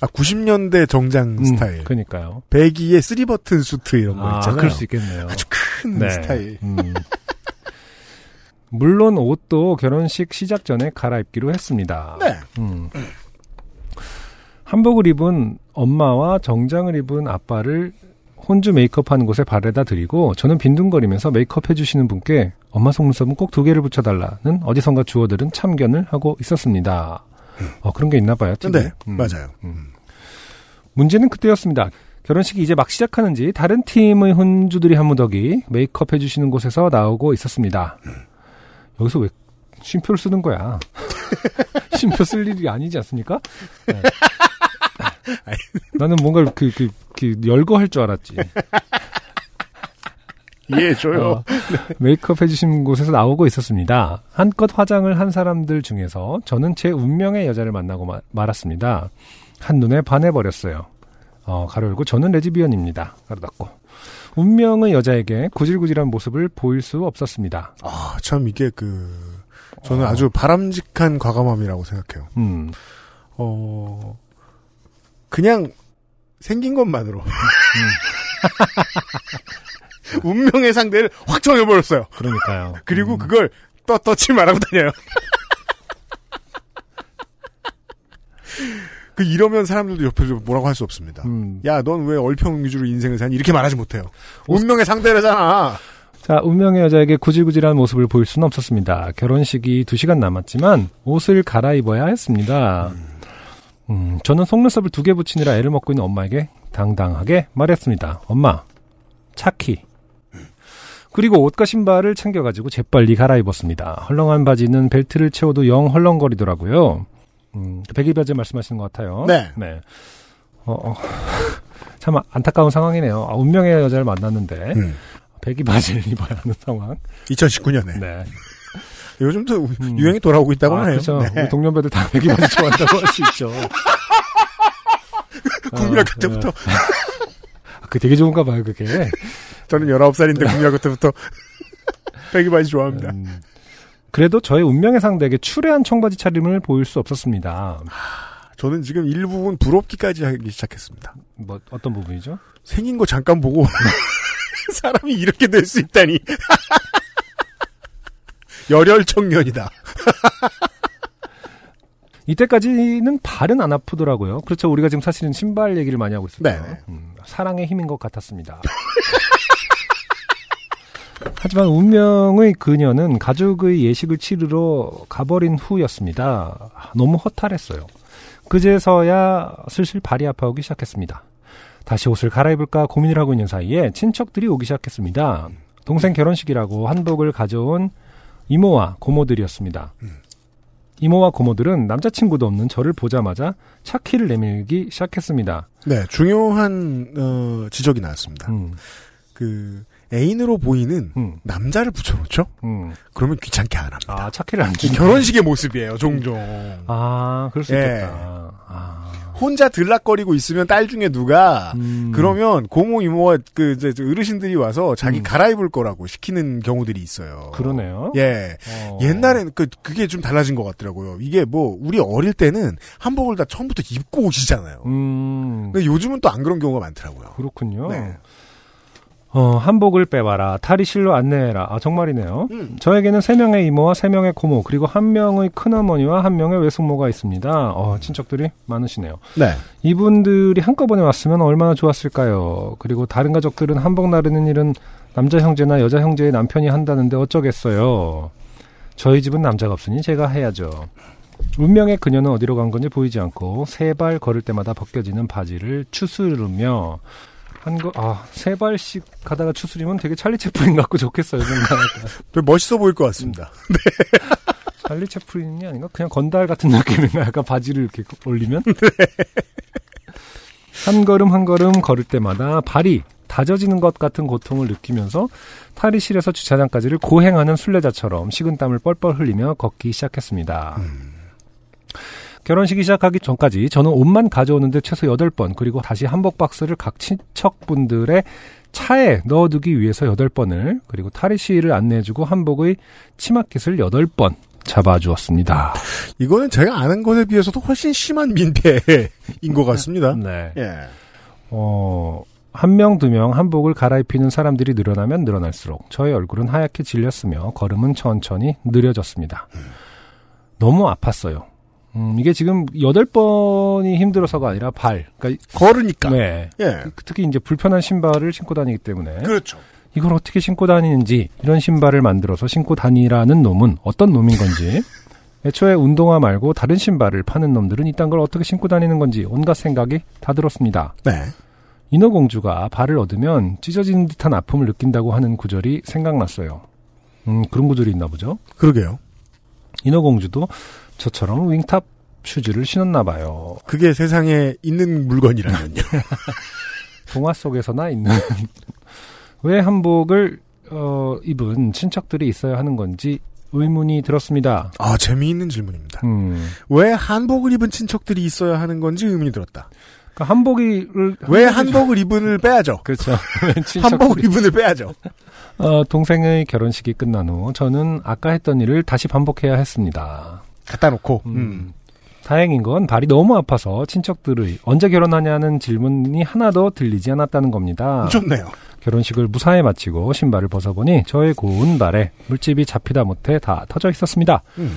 아, 90년대 정장 음, 스타일. 그러니까요. baggy에 three button suit 이런 거 아, 있잖아요. 그럴 수 있겠네요. 아주 큰 네. 스타일. 음. 물론 옷도 결혼식 시작 전에 갈아입기로 했습니다. 네. 음. 한복을 입은 엄마와 정장을 입은 아빠를 혼주 메이크업하는 곳에 발에다 드리고 저는 빈둥거리면서 메이크업 해주시는 분께 엄마 속눈썹은 꼭 두 개를 붙여달라는 어디선가 주어들은 참견을 하고 있었습니다. 어, 그런 게 있나 봐요. TV. 네, 음. 맞아요. 문제는 그때였습니다. 결혼식이 이제 막 시작하는지 다른 팀의 혼주들이 한 무더기 메이크업 해주시는 곳에서 나오고 있었습니다. 여기서 왜 쉼표를 쓰는 거야? (laughs) 쉼표 쓸 일이 아니지 않습니까? 네. (laughs) 나는 뭔가 그, 그, 그, 열거할 줄 알았지. (laughs) 이해해줘요. 어, 메이크업 해주신 곳에서 나오고 있었습니다. 한껏 화장을 한 사람들 중에서 저는 제 운명의 여자를 만나고 마- 말았습니다. 한눈에 반해버렸어요. 어, 가로 열고 저는 레즈비언입니다. 가로 닫고. 운명의 여자에게 구질구질한 모습을 보일 수 없었습니다. 아, 참 이게 그 저는 아주 바람직한 과감함이라고 생각해요. 음, 어, 그냥 생긴 것만으로. (laughs) 운명의 상대를 확 정해버렸어요. 그러니까요. 그리고 음, 그걸 떠, 떠치 말하고 다녀요. (laughs) 그 이러면 사람들도 옆에 서 뭐라고 할 수 없습니다. 음. 야, 넌 왜 얼평 위주로 인생을 사니? 이렇게 말하지 못해요. 운명의 상대라잖아. 자, 운명의 여자에게 구질구질한 모습을 보일 수는 없었습니다. 결혼식이 2시간 남았지만 옷을 갈아입어야 했습니다. 음, 저는 속눈썹을 두 개 붙이느라 애를 먹고 있는 엄마에게 당당하게 말했습니다. 엄마, 차키. 그리고 옷과 신발을 챙겨가지고 재빨리 갈아입었습니다. 헐렁한 바지는 벨트를 채워도 영 헐렁거리더라고요. 음, 배기 바지 말씀하시는 것 같아요. 네. 어, 어. (laughs) 참 안타까운 상황이네요. 아, 운명의 여자를 만났는데 음. 배기 바지를 입어야 하는 상황. 2019년에. 네. 요즘도 음. 유행이 돌아오고 있다고 아, 해요. 그렇죠. 네. 우리 동년배들 다 배기 바지 좋아한다고 할 수 있죠. (laughs) 국민학교 어, 때부터. 네. 아, 그 되게 좋은가 봐요, 그게. 저는 19살인데 국민학교 때부터 (laughs) 배기바지 좋아합니다. 음. 그래도 저의 운명의 상대에게 추레한 청바지 차림을 보일 수 없었습니다. 저는 지금 일부분 부럽기까지 하기 시작했습니다. 뭐 어떤 부분이죠? 생긴 거 잠깐 보고 (laughs) 사람이 이렇게 될 수 있다니. 열혈 청년이다. (laughs) 이때까지는 발은 안 아프더라고요. 그렇죠. 우리가 지금 사실은 신발 얘기를 많이 하고 있어요. 네네. 음, 사랑의 힘인 것 같았습니다. (laughs) 하지만 운명의 그녀는 가족의 예식을 치르러 가버린 후였습니다. 너무 허탈했어요. 그제서야 슬슬 발이 아파오기 시작했습니다. 다시 옷을 갈아입을까 고민을 하고 있는 사이에 친척들이 오기 시작했습니다. 동생 결혼식이라고 한복을 가져온 이모와 고모들이었습니다. 이모와 고모들은 남자친구도 없는 저를 보자마자 차키를 내밀기 시작했습니다. 네, 중요한 어, 지적이 나왔습니다. 음, 그 애인으로 보이는 음, 남자를 붙여놓죠? 음. 그러면 귀찮게 안 합니다. 아, 차키를 안 주는 결혼식의 모습이에요, 종종. 아, 그럴 수 예. 있겠다. 아, 혼자 들락거리고 있으면 딸 중에 누가 음. 그러면 고모 이모와 그 이제 저 어르신들이 와서 자기 음. 갈아입을 거라고 시키는 경우들이 있어요. 그러네요. 예. 어. 옛날엔 그 그게 좀 달라진 것 같더라고요. 이게 뭐 우리 어릴 때는 한복을 다 처음부터 입고 오시잖아요. 음, 근데 요즘은 또 안 그런 경우가 많더라고요. 그렇군요. 네. 어, 한복을 빼와라. 탈의실로 안내해라. 아, 정말이네요. 음. 저에게는 세 명의 이모와 세 명의 고모, 그리고 한 명의 큰어머니와 한 명의 외숙모가 있습니다. 어, 친척들이 많으시네요. 네. 이분들이 한꺼번에 왔으면 얼마나 좋았을까요? 그리고 다른 가족들은 한복 나르는 일은 남자 형제나 여자 형제의 남편이 한다는데 어쩌겠어요. 저희 집은 남자가 없으니 제가 해야죠. 운명의 그녀는 어디로 간 건지 보이지 않고 세 발 걸을 때마다 벗겨지는 바지를 추스르며 한 거, 아, 세 발씩 가다가 추스리면 되게 찰리 채플린 같고 좋겠어요. 좀 (laughs) 멋있어 보일 것 같습니다. (laughs) 찰리 채플린이 아닌가? 그냥 건달 같은 느낌인가? 약간 바지를 이렇게 올리면? (laughs) 한 걸음 한 걸음 걸을 때마다 발이 다져지는 것 같은 고통을 느끼면서 탈의실에서 주차장까지를 고행하는 순례자처럼 식은 땀을 뻘뻘 흘리며 걷기 시작했습니다. 결혼식이 시작하기 전까지 저는 옷만 가져오는데 최소 8번 그리고 다시 한복 박스를 각 친척분들의 차에 넣어두기 위해서 8번을 그리고 탈의실을 안내해주고 한복의 치마깃을 8번 잡아주었습니다. 이거는 제가 아는 것에 비해서도 훨씬 심한 민폐인 것 같습니다. (laughs) 네. 예. 어, 한 명, 두 명 한복을 갈아입히는 사람들이 늘어나면 늘어날수록 저의 얼굴은 하얗게 질렸으며 걸음은 천천히 느려졌습니다. 너무 아팠어요. 음, 이게 지금 여덟 번이 힘들어서가 아니라 발. 그러니까 걸으니까. 네. 예. 특히 이제 불편한 신발을 신고 다니기 때문에 그렇죠. 이걸 어떻게 신고 다니는지 이런 신발을 만들어서 신고 다니라는 놈은 어떤 놈인 건지 (laughs) 애초에 운동화 말고 다른 신발을 파는 놈들은 이딴 걸 어떻게 신고 다니는 건지 온갖 생각이 다 들었습니다. 네. 인어공주가 발을 얻으면 찢어지는 듯한 아픔을 느낀다고 하는 구절이 생각났어요. 음, 그런 구절이 있나 보죠. 그러게요. 인어공주도 저처럼 윙탑 슈즈를 신었나 봐요. 그게 세상에 있는 물건이라면요. (laughs) 동화 속에서나 있는 (laughs) 왜 한복을 어, 입은 친척들이 있어야 하는 건지 의문이 들었습니다. 아, 재미있는 질문입니다. 음. 왜 한복을 입은 친척들이 있어야 하는 건지 의문이 들었다. 그러니까 한복이를 왜 한복을 입은을 빼야죠? (laughs) 그렇죠. 한복을 입은을 빼야죠. 어, 동생의 결혼식이 끝난 후 저는 아까 했던 일을 다시 반복해야 했습니다. 갖다 놓고. 음. 음. 다행인 건 발이 너무 아파서 친척들의 언제 결혼하냐는 질문이 하나도 들리지 않았다는 겁니다. 좋네요. 결혼식을 무사히 마치고 신발을 벗어보니 저의 고운 발에 물집이 잡히다 못해 다 터져 있었습니다. 음.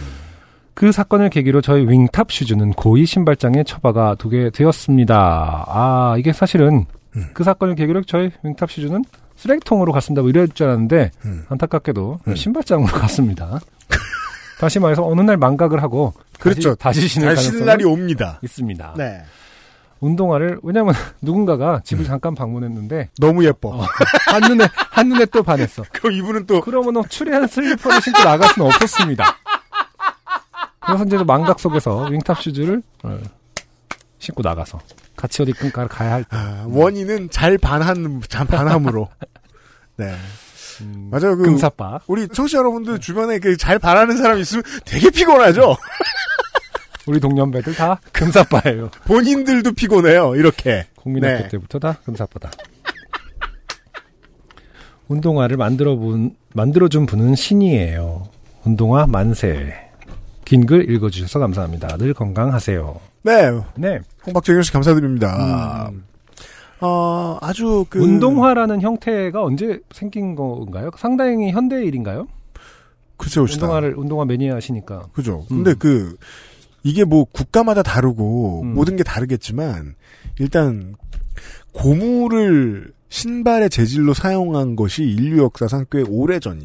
그 사건을 계기로 저희 윙탑 슈즈는 고이 신발장에 처박아 두게 되었습니다. 아, 이게 사실은 음. 그 사건을 계기로 저희 윙탑 슈즈는 쓰레기통으로 갔습니다. 뭐 이럴 줄 알았는데 음. 안타깝게도 음. 신발장으로 (laughs) 갔습니다. 다시 말해서 어느 날 망각을 하고 그렇죠. 다시, 다시 신을 신는 날이 옵니다. 있습니다. 네. 운동화를 왜냐면 (laughs) 누군가가 집을 잠깐 방문했는데 너무 예뻐. 어, 한눈에 한눈에 또 반했어. (laughs) 그럼 이분은 또 그러면 추리한 슬리퍼를 신고 나갈 수는 없었습니다. 그래서 이제 망각 속에서 윙탑 슈즈를 어, 신고 나가서 같이 어디 끈가 가야 할 때. 아, 원인은 잘 반한 잘 반함으로. 네. 음, 맞아요. 그 금사빠. 우리 청취자 여러분들 주변에 그 잘 바라는 사람 있으면 되게 피곤하죠. (laughs) 우리 동년배들 다 금사빠예요. 본인들도 피곤해요. 이렇게. 국민학교 네. 때부터 다 금사빠다. 운동화를 만들어 본 만들어 준 분은 신이에요. 운동화 만세. 긴 글 읽어 주셔서 감사합니다. 늘 건강하세요. 네. 네. 홍박정현 씨 감사드립니다. 음, 어, 아주 그 운동화라는 형태가 언제 생긴 건가요? 상당히 현대 일인가요? 글쎄 봅시다. 운동화를 운동화 매니아시니까. 그죠. 음. 근데 그 이게 뭐 국가마다 다르고 음. 모든 게 다르겠지만 일단 고무를 신발의 재질로 사용한 것이 인류 역사상 꽤 오래전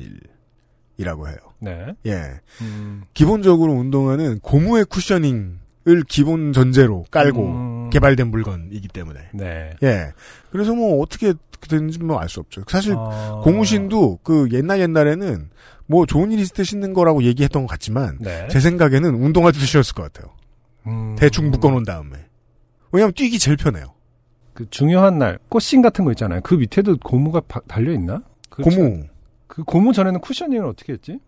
일이라고 해요. 네. 예. 음, 기본적으로 운동화는 고무의 쿠셔닝을 기본 전제로 깔고 음, 개발된 물건이기 때문에. 네. 예. 그래서 뭐 어떻게 됐는지 뭐 알 수 없죠. 사실 아, 고무신도 그 옛날 옛날에는 뭐 좋은 일 있을 때 신는 거라고 얘기했던 것 같지만 네. 제 생각에는 운동화 주셨을 것 같아요. 음, 대충 묶어놓은 다음에. 왜냐면 뛰기 제일 편해요. 그 중요한 날 꽃신 같은 거 있잖아요. 그 밑에도 고무가 바- 달려 있나? 고무, 그 고무 전에는 쿠셔닝을 어떻게 했지?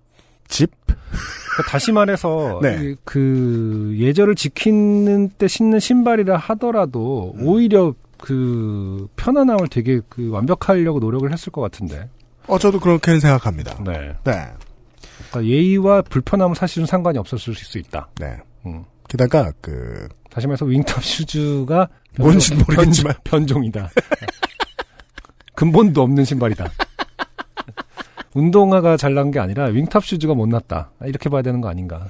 집, 그러니까 다시 말해서 (laughs) 네. 이- 그 예절을 지키는 때 신는 신발이라 하더라도 음. 오히려 그 편안함을 되게 그 완벽하려고 노력을 했을 것 같은데. 어, 저도 그렇게는 생각합니다. 네. 네. 그러니까 예의와 불편함은 사실은 상관이 없었을 수 있다. 네. 음. 게다가, 그, 다시 말해서 wing top shoes가 뭔진 모르겠지만. 변, 종이다 (laughs) 근본도 없는 신발이다. 운동화가 잘 난 게 아니라 wing top shoes가 못 났다. 이렇게 봐야 되는 거 아닌가.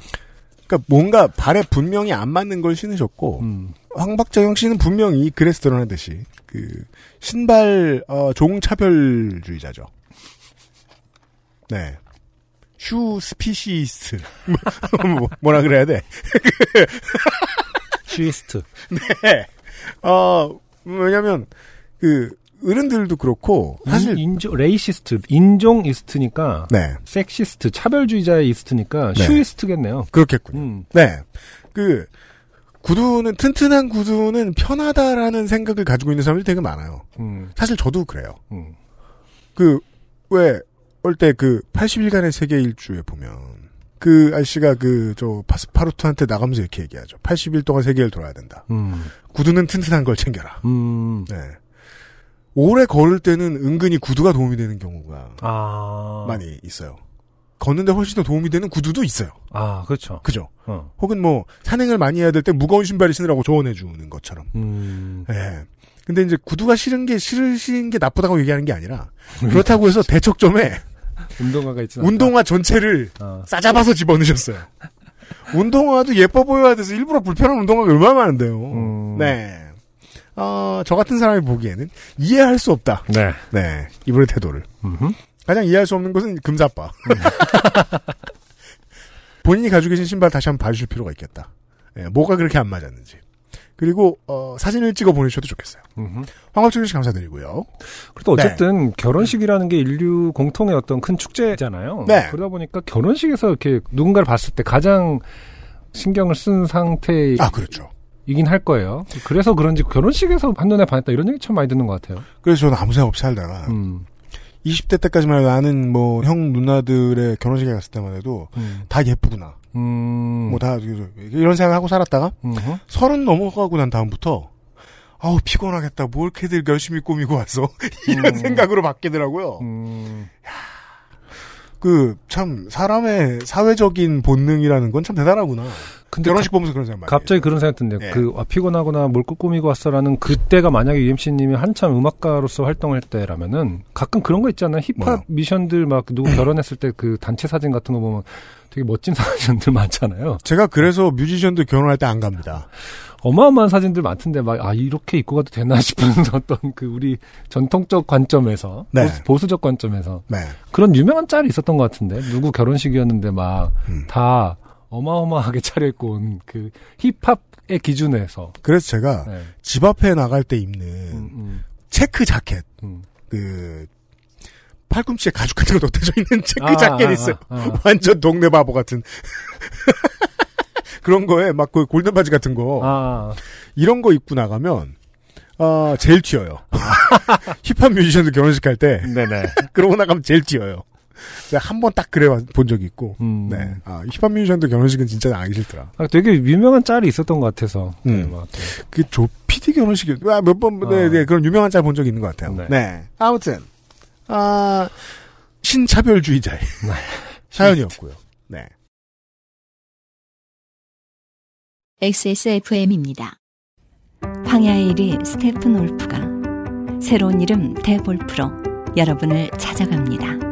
그니까 뭔가 발에 분명히 안 맞는 걸 신으셨고, 음. 황박정영 씨는 분명히 그래서 드러나듯이, 그, 신발, 어, 종차별주의자죠. 네. shoe speciesist. (laughs) 뭐, 뭐라 그래야 돼? (laughs) shoeist. 네. 어, 왜냐면, 그, 어른들도 그렇고, 사실, 인, 종 racist, 인종 ist니까 네. sexist, 차별주의자의 ist니까 네. shoeist겠네요. 그렇겠군요. 음. 네. 그, 구두는, 튼튼한 구두는 편하다라는 생각을 가지고 있는 사람들이 되게 많아요. 음. 사실 저도 그래요. 음. 그, 왜, 올 때 그, 80일간의 세계 일주에 보면, 그 아저씨가 그, 저, 파스파르투한테 나가면서 이렇게 얘기하죠. 80일 동안 세계를 돌아야 된다. 음. 구두는 튼튼한 걸 챙겨라. 음. 네. 오래 걸을 때는 은근히 구두가 도움이 되는 경우가 아. 많이 있어요. 걷는데 훨씬 더 도움이 되는 구두도 있어요. 아, 그렇죠. 그죠? 어. 혹은 뭐, 산행을 많이 해야 될 때 무거운 신발을 신으라고 조언해 주는 것처럼. 음. 예. 근데 이제 구두가 싫은 게, 싫으신 게 나쁘다고 얘기하는 게 아니라, 그렇다고 해서 대척점에 운동화가 있지. 운동화 전체를 어. 싸잡아서 집어넣으셨어요. 운동화도 예뻐 보여야 돼서 일부러 불편한 운동화가 얼마나 많은데요. 음. 네. 어, 저 같은 사람이 보기에는 이해할 수 없다. 네. 네. 이분의 태도를. 음흠. 가장 이해할 수 없는 것은 금사빠. (laughs) 본인이 가지고 계신 신발 다시 한번 봐주실 필요가 있겠다. 예, 뭐가 그렇게 안 맞았는지. 그리고 어, 사진을 찍어 보내주셔도 좋겠어요. 황학준 씨 감사드리고요. 그래도 어쨌든 결혼식이라는 게 인류 공통의 어떤 큰 축제잖아요. 네. 그러다 보니까 결혼식에서 이렇게 누군가를 봤을 때 가장 신경을 쓴 상태이긴 아 그렇죠. 할 거예요. 그래서 그런지 결혼식에서 한눈에 반했다 이런 얘기 참 많이 듣는 것 같아요. 그래서 저는 아무 생각 없이 살다가 음. 20대 때까지만 해도 아는 뭐 형 누나들의 결혼식에 갔을 때만 해도 음. 다 예쁘구나. 음. 뭐다 이런 생각하고 살았다가 음흠. 서른 넘어가고 난 다음부터 아우 피곤하겠다. 뭘 이렇게들 열심히 꾸미고 왔어. (laughs) 이런 음. 생각으로 바뀌더라고요. 음. 그참 사람의 사회적인 본능이라는 건 참 대단하구나. 근데 결혼식 보면서 그런 생각 많이 갑자기 그런 생각 드네요. 예. 그 아, 피곤하거나 뭘 꾸미고 왔어라는 그때가 만약에 UMC님이 한참 음악가로서 활동할 때라면은 가끔 그런 거 있잖아요. 힙합 뭐요? 미션들 막 누구 (clears throat) 결혼했을 때 그 단체 사진 같은 거 보면 되게 멋진 (laughs) 사진들 많잖아요. 제가 그래서 뮤지션들 결혼할 때 안 갑니다. 어마어마한 사진들 많던데 막 아 이렇게 입고 가도 되나 싶은 (laughs) 어떤 그 우리 전통적 관점에서 네. 보수, 적 관점에서 네. 그런 유명한 짤이 있었던 것 같은데 누구 결혼식이었는데 막 음. 다 어마어마하게 차려입고 온 그 힙합의 기준에서 그래서 제가 네. 집 앞에 나갈 때 입는 음, 음, 체크 자켓, 음. 그 팔꿈치에 가죽 같은 거 덧대져 있는 (laughs) 체크 아, 자켓 아, 있어요. 아, 아. (laughs) 완전 동네 바보 같은. (laughs) 그런 거에 막 그 골든 바지 같은 거 아, 이런 거 입고 나가면 아 제일 튀어요. 힙합 뮤지션들 결혼식 할 때 네네. 그러고 나가면 제일 튀어요. 제가 한 번 딱 그래 본 적이 있고. 음. 네. 아, 힙합 뮤지션들 결혼식은 진짜 나기 싫더라. 아, 되게 유명한 짤이 있었던 것 같아서. 음. 네, 막, 그조 PD 결혼식이 몇 번, 네, 아. 네, 그런 유명한 짤 본 적이 있는 것 같아요. 네. 네. 아무튼, 아, 신차별주의자의 (laughs) 사연이었고요. 네. XSFM입니다. 황야의 1위 스테픈 올프가 새로운 이름 대볼프로 여러분을 찾아갑니다.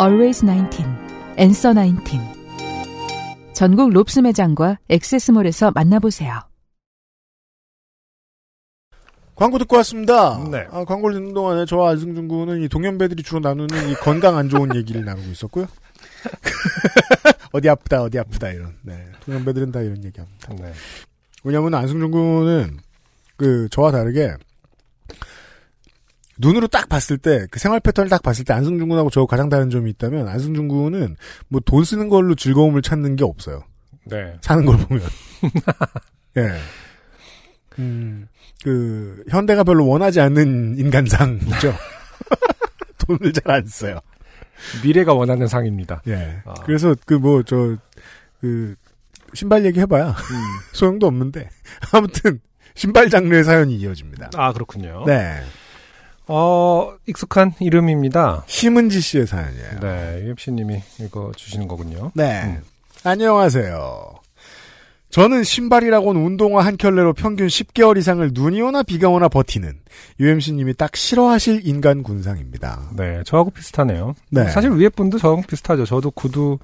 Always 19, Answer 19. 전국 롭스 매장과 액세스몰에서 만나보세요. 광고 듣고 왔습니다. 네. 아, 광고를 듣는 동안에 저와 안승준 군은 이 동년배들이 주로 나누는 이 건강 안 좋은 얘기를 나누고 있었고요. (laughs) 어디 아프다, 어디 아프다, 이런. 네. 동년배들은 다 이런 얘기 합니다. 네. 왜냐면 안승준 군은 그 저와 다르게 눈으로 딱 봤을 때 그 생활 패턴을 딱 봤을 때 안승준 군하고 저 가장 다른 점이 있다면 안승준 군은 뭐 돈 쓰는 걸로 즐거움을 찾는 게 없어요. 네. 사는 걸 보면. (laughs) 예. 음, 그, 현대가 별로 원하지 않는 인간상이죠. (laughs) 돈을 잘 안 써요. 미래가 원하는 상입니다. 예. 아. 그래서 그 뭐, 저, 그, 신발 얘기 해봐야 음. (laughs) 소용도 없는데. 아무튼, 신발 장르의 사연이 이어집니다. 아, 그렇군요. 네. 어, 익숙한 이름입니다. 심은지 씨의 사연이에요. 네, UMC님이 이거 주시는 거군요. 네. 음. 안녕하세요. 저는 신발이라고는 운동화 한 켤레로 평균 10개월 이상을 눈이 오나 비가 오나 버티는 UMC님이 딱 싫어하실 인간 군상입니다. 네, 저하고 비슷하네요. 네. 사실 위에 분도 저하고 비슷하죠. 저도 구두,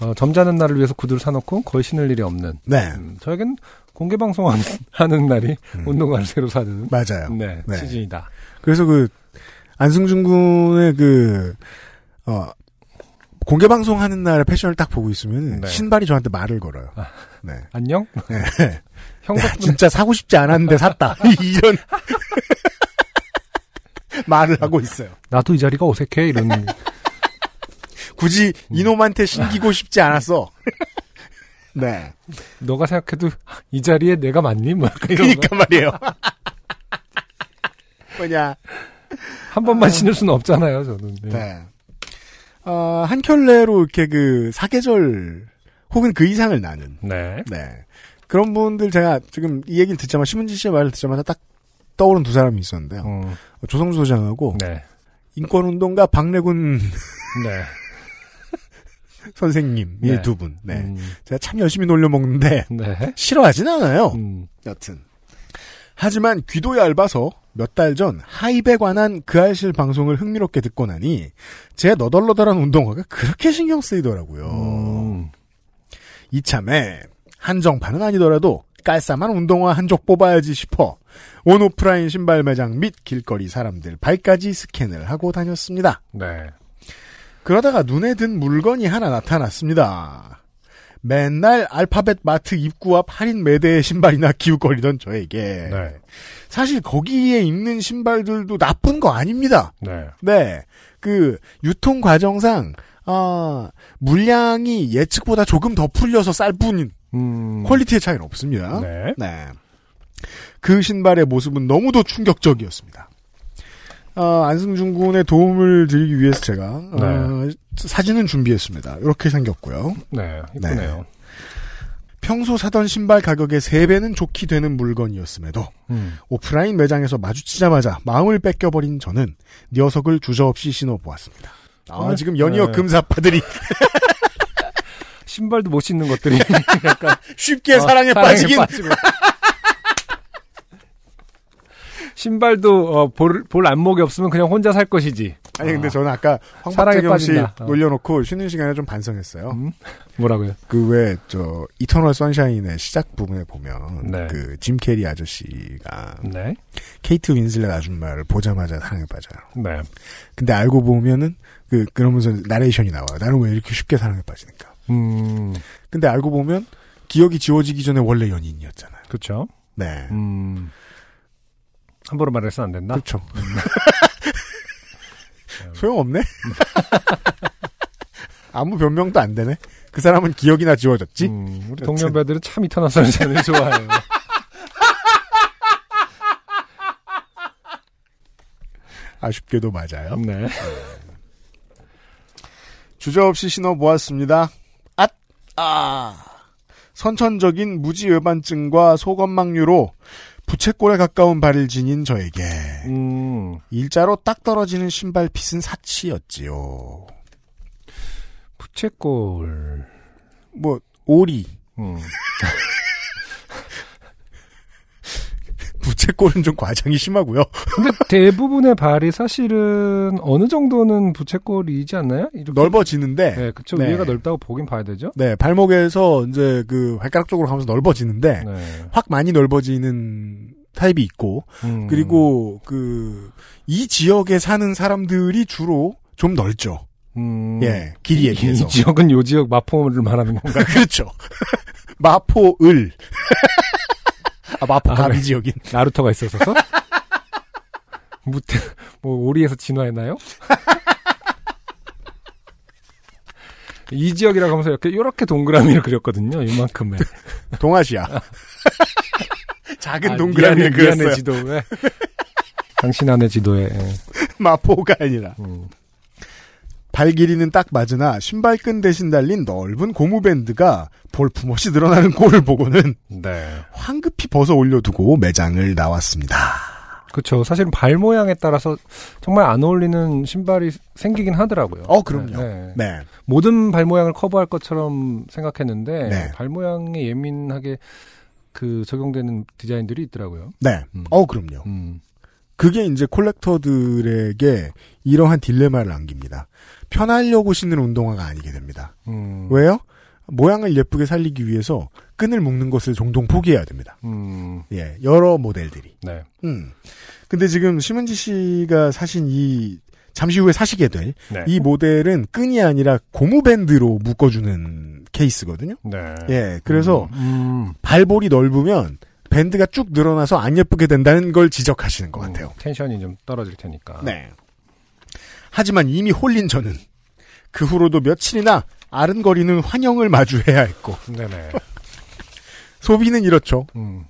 어, 점잖은 날을 위해서 구두를 사놓고 거의 신을 일이 없는. 네. 음, 저에겐 공개 방송하는 하는 날이 음. 운동화를 새로 사는. 맞아요. 네, 네. 시즌이다. 그래서 그 안승준 군의 그 어, 공개 방송하는 날에 패션을 딱 보고 있으면 네. 신발이 저한테 말을 걸어요. 아. 네. 안녕? (laughs) 네. (laughs) 형 진짜 사고 싶지 않았는데 샀다. (laughs) 이런 말을 하고 있어요. 나도 이 자리가 어색해 이런. 굳이 이놈한테 신기고 싶지 않았어. 네. 너가 생각해도 이 자리에 내가 맞니? 뭐. 그러니까 말이에요. 뭐냐. 한 번만 신을 수는 없잖아요. 저는. 네. 네. 어, 한 켤레로 이렇게 그 사계절 혹은 그 이상을 나는 네. 네. 그런 분들 제가 지금 이 얘기를 듣자마자 신문지 씨의 말을 듣자마자 딱 떠오른 두 사람이 있었는데요. 음, 조성주 소장하고 네. 인권운동가 박래군 (laughs) 네. (laughs) 선생님 이 네. 두 분. 네. 음, 제가 참 열심히 놀려 먹는데 네. (laughs) 싫어하진 않아요. 음, 여튼. 하지만 귀도 얇아서 몇 달 전 하입에 관한 그 알실 방송을 흥미롭게 듣고 나니 제 너덜너덜한 운동화가 그렇게 신경 쓰이더라고요. 음, 이참에 한정판은 아니더라도 깔쌈한 운동화 한 쪽 뽑아야지 싶어 온 오프라인 신발 매장 및 길거리 사람들 발까지 스캔을 하고 다녔습니다. 네. 그러다가 눈에 든 물건이 하나 나타났습니다. 맨날 알파벳 마트 입구 앞 할인 매대의 신발이나 기웃거리던 저에게 네. 사실 거기에 있는 신발들도 나쁜 거 아닙니다. 네. 네. 그 유통 과정상 아, 물량이 예측보다 조금 더 풀려서 쌀 뿐인 음. 퀄리티의 차이는 없습니다. 네. 그 신발의 모습은 너무도 충격적이었습니다. 어, 안승준 군의 도움을 드리기 위해서 제가 어, 사진은 준비했습니다. 이렇게 생겼고요. 네. 이쁘네요. 평소 사던 신발 가격의 3배는 좋게 되는 물건이었음에도 음. 오프라인 매장에서 마주치자마자 마음을 뺏겨버린 저는 녀석을 주저없이 신어보았습니다. 아, 네. 지금 연이어 네. 금사파들이 (laughs) 신발도 못 신는 것들이 (laughs) 약간 (laughs) 쉽게 어, 사랑에, 빠지긴 빠지고. 신발도 어, 볼, 볼 안목이 없으면 그냥 혼자 살 것이지. 아니 근데 저는 아까 황박재경 씨 빠진다. 어. 놀려놓고 쉬는 시간에 좀 반성했어요. 음? 뭐라고요? 그 왜 저 이터널 선샤인의 시작 부분에 보면 네. 그 짐 캐리 아저씨가 네. 케이트 윈슬렛 아줌마를 보자마자 사랑에 빠져요. 네. 근데 알고 보면은 그 그러면서 나레이션이 나와요. 나는 왜 이렇게 쉽게 사랑에 빠지는가? 음. 근데 알고 보면 기억이 지워지기 전에 원래 연인이었잖아요. 그렇죠. 네. 음. 함부로 말해서는 안 된다. 그렇죠. (laughs) 소용없네. (laughs) 아무 변명도 안 되네. 그 사람은 기억이나 지워졌지. 음, 우리 동년배들은 참 이터널 선샤인을 (laughs) 좋아해요. 아쉽게도 맞아요. 네. 주저 없이 신어 보았습니다. 앗! 아! 선천적인 무지외반증과 소건망류로 부채꼴에 가까운 발을 지닌 저에게 음. 일자로 딱 떨어지는 신발 핏은 사치였지요. 부채꼴. 뭐 오리 음. (laughs) 부채꼴은 좀 과장이 심하고요. 근데 대부분의 발이 사실은 어느 정도는 부채꼴이지 않나요? 이렇게. 넓어지는데 네, 그쵸. 네. 위에가 넓다고 보긴 봐야 되죠. 네, 발목에서 이제 그 발가락 쪽으로 가면서 넓어지는데 네. 확 많이 넓어지는 타입이 있고 음. 그리고 그 이 지역에 사는 사람들이 주로 좀 넓죠. 음. 예, 길이에 이, 비해서. 이 지역은 요 지역 마포를 말하는 건가요? (laughs) 그렇죠. (laughs) 마포을. 아, 마포 아, 가비 네. 지역인. 나루토가 있어서? (laughs) 무태, 뭐, 오리에서 진화했나요? (laughs) 이 지역이라고 하면서 이렇게, 요렇게 동그라미를 그렸거든요, 이만큼의. (laughs) 동아시아. 작은 아, 동그라미를 미안해, 그렸어요. 미안해 지도에. 당신 안의 지도에. 예. 마포가 아니라. 음. 발 길이는 딱 맞으나 신발끈 대신 달린 넓은 고무밴드가 볼품없이 늘어나는 꼴을 보고는 네. 황급히 벗어 올려두고 매장을 나왔습니다. 그쵸. 사실은 발 모양에 따라서 정말 안 어울리는 신발이 생기긴 하더라고요. 어, 그럼요. 네. 네. 모든 발 모양을 커버할 것처럼 생각했는데, 네. 발 모양에 예민하게 그 적용되는 디자인들이 있더라고요. 네. 음. 어, 그럼요. 음. 그게 이제 콜렉터들에게 이러한 딜레마를 안깁니다. 편하려고 신는 운동화가 아니게 됩니다. 음. 왜요? 모양을 예쁘게 살리기 위해서 끈을 묶는 것을 종종 포기해야 됩니다. 음. 예, 여러 모델들이. 네. 음. 근데 지금 심은지 씨가 사신 이 잠시 후에 사시게 될이 네. 모델은 끈이 아니라 고무 밴드로 묶어주는 케이스거든요. 네. 예, 그래서 음. 발볼이 넓으면 밴드가 쭉 늘어나서 안 예쁘게 된다는 걸 지적하시는 것 같아요. 음, 텐션이 좀 떨어질 테니까. 네. 하지만 이미 홀린 저는 그 후로도 며칠이나 아른거리는 환영을 마주해야 했고 네네. (laughs) 소비는 이렇죠. 음.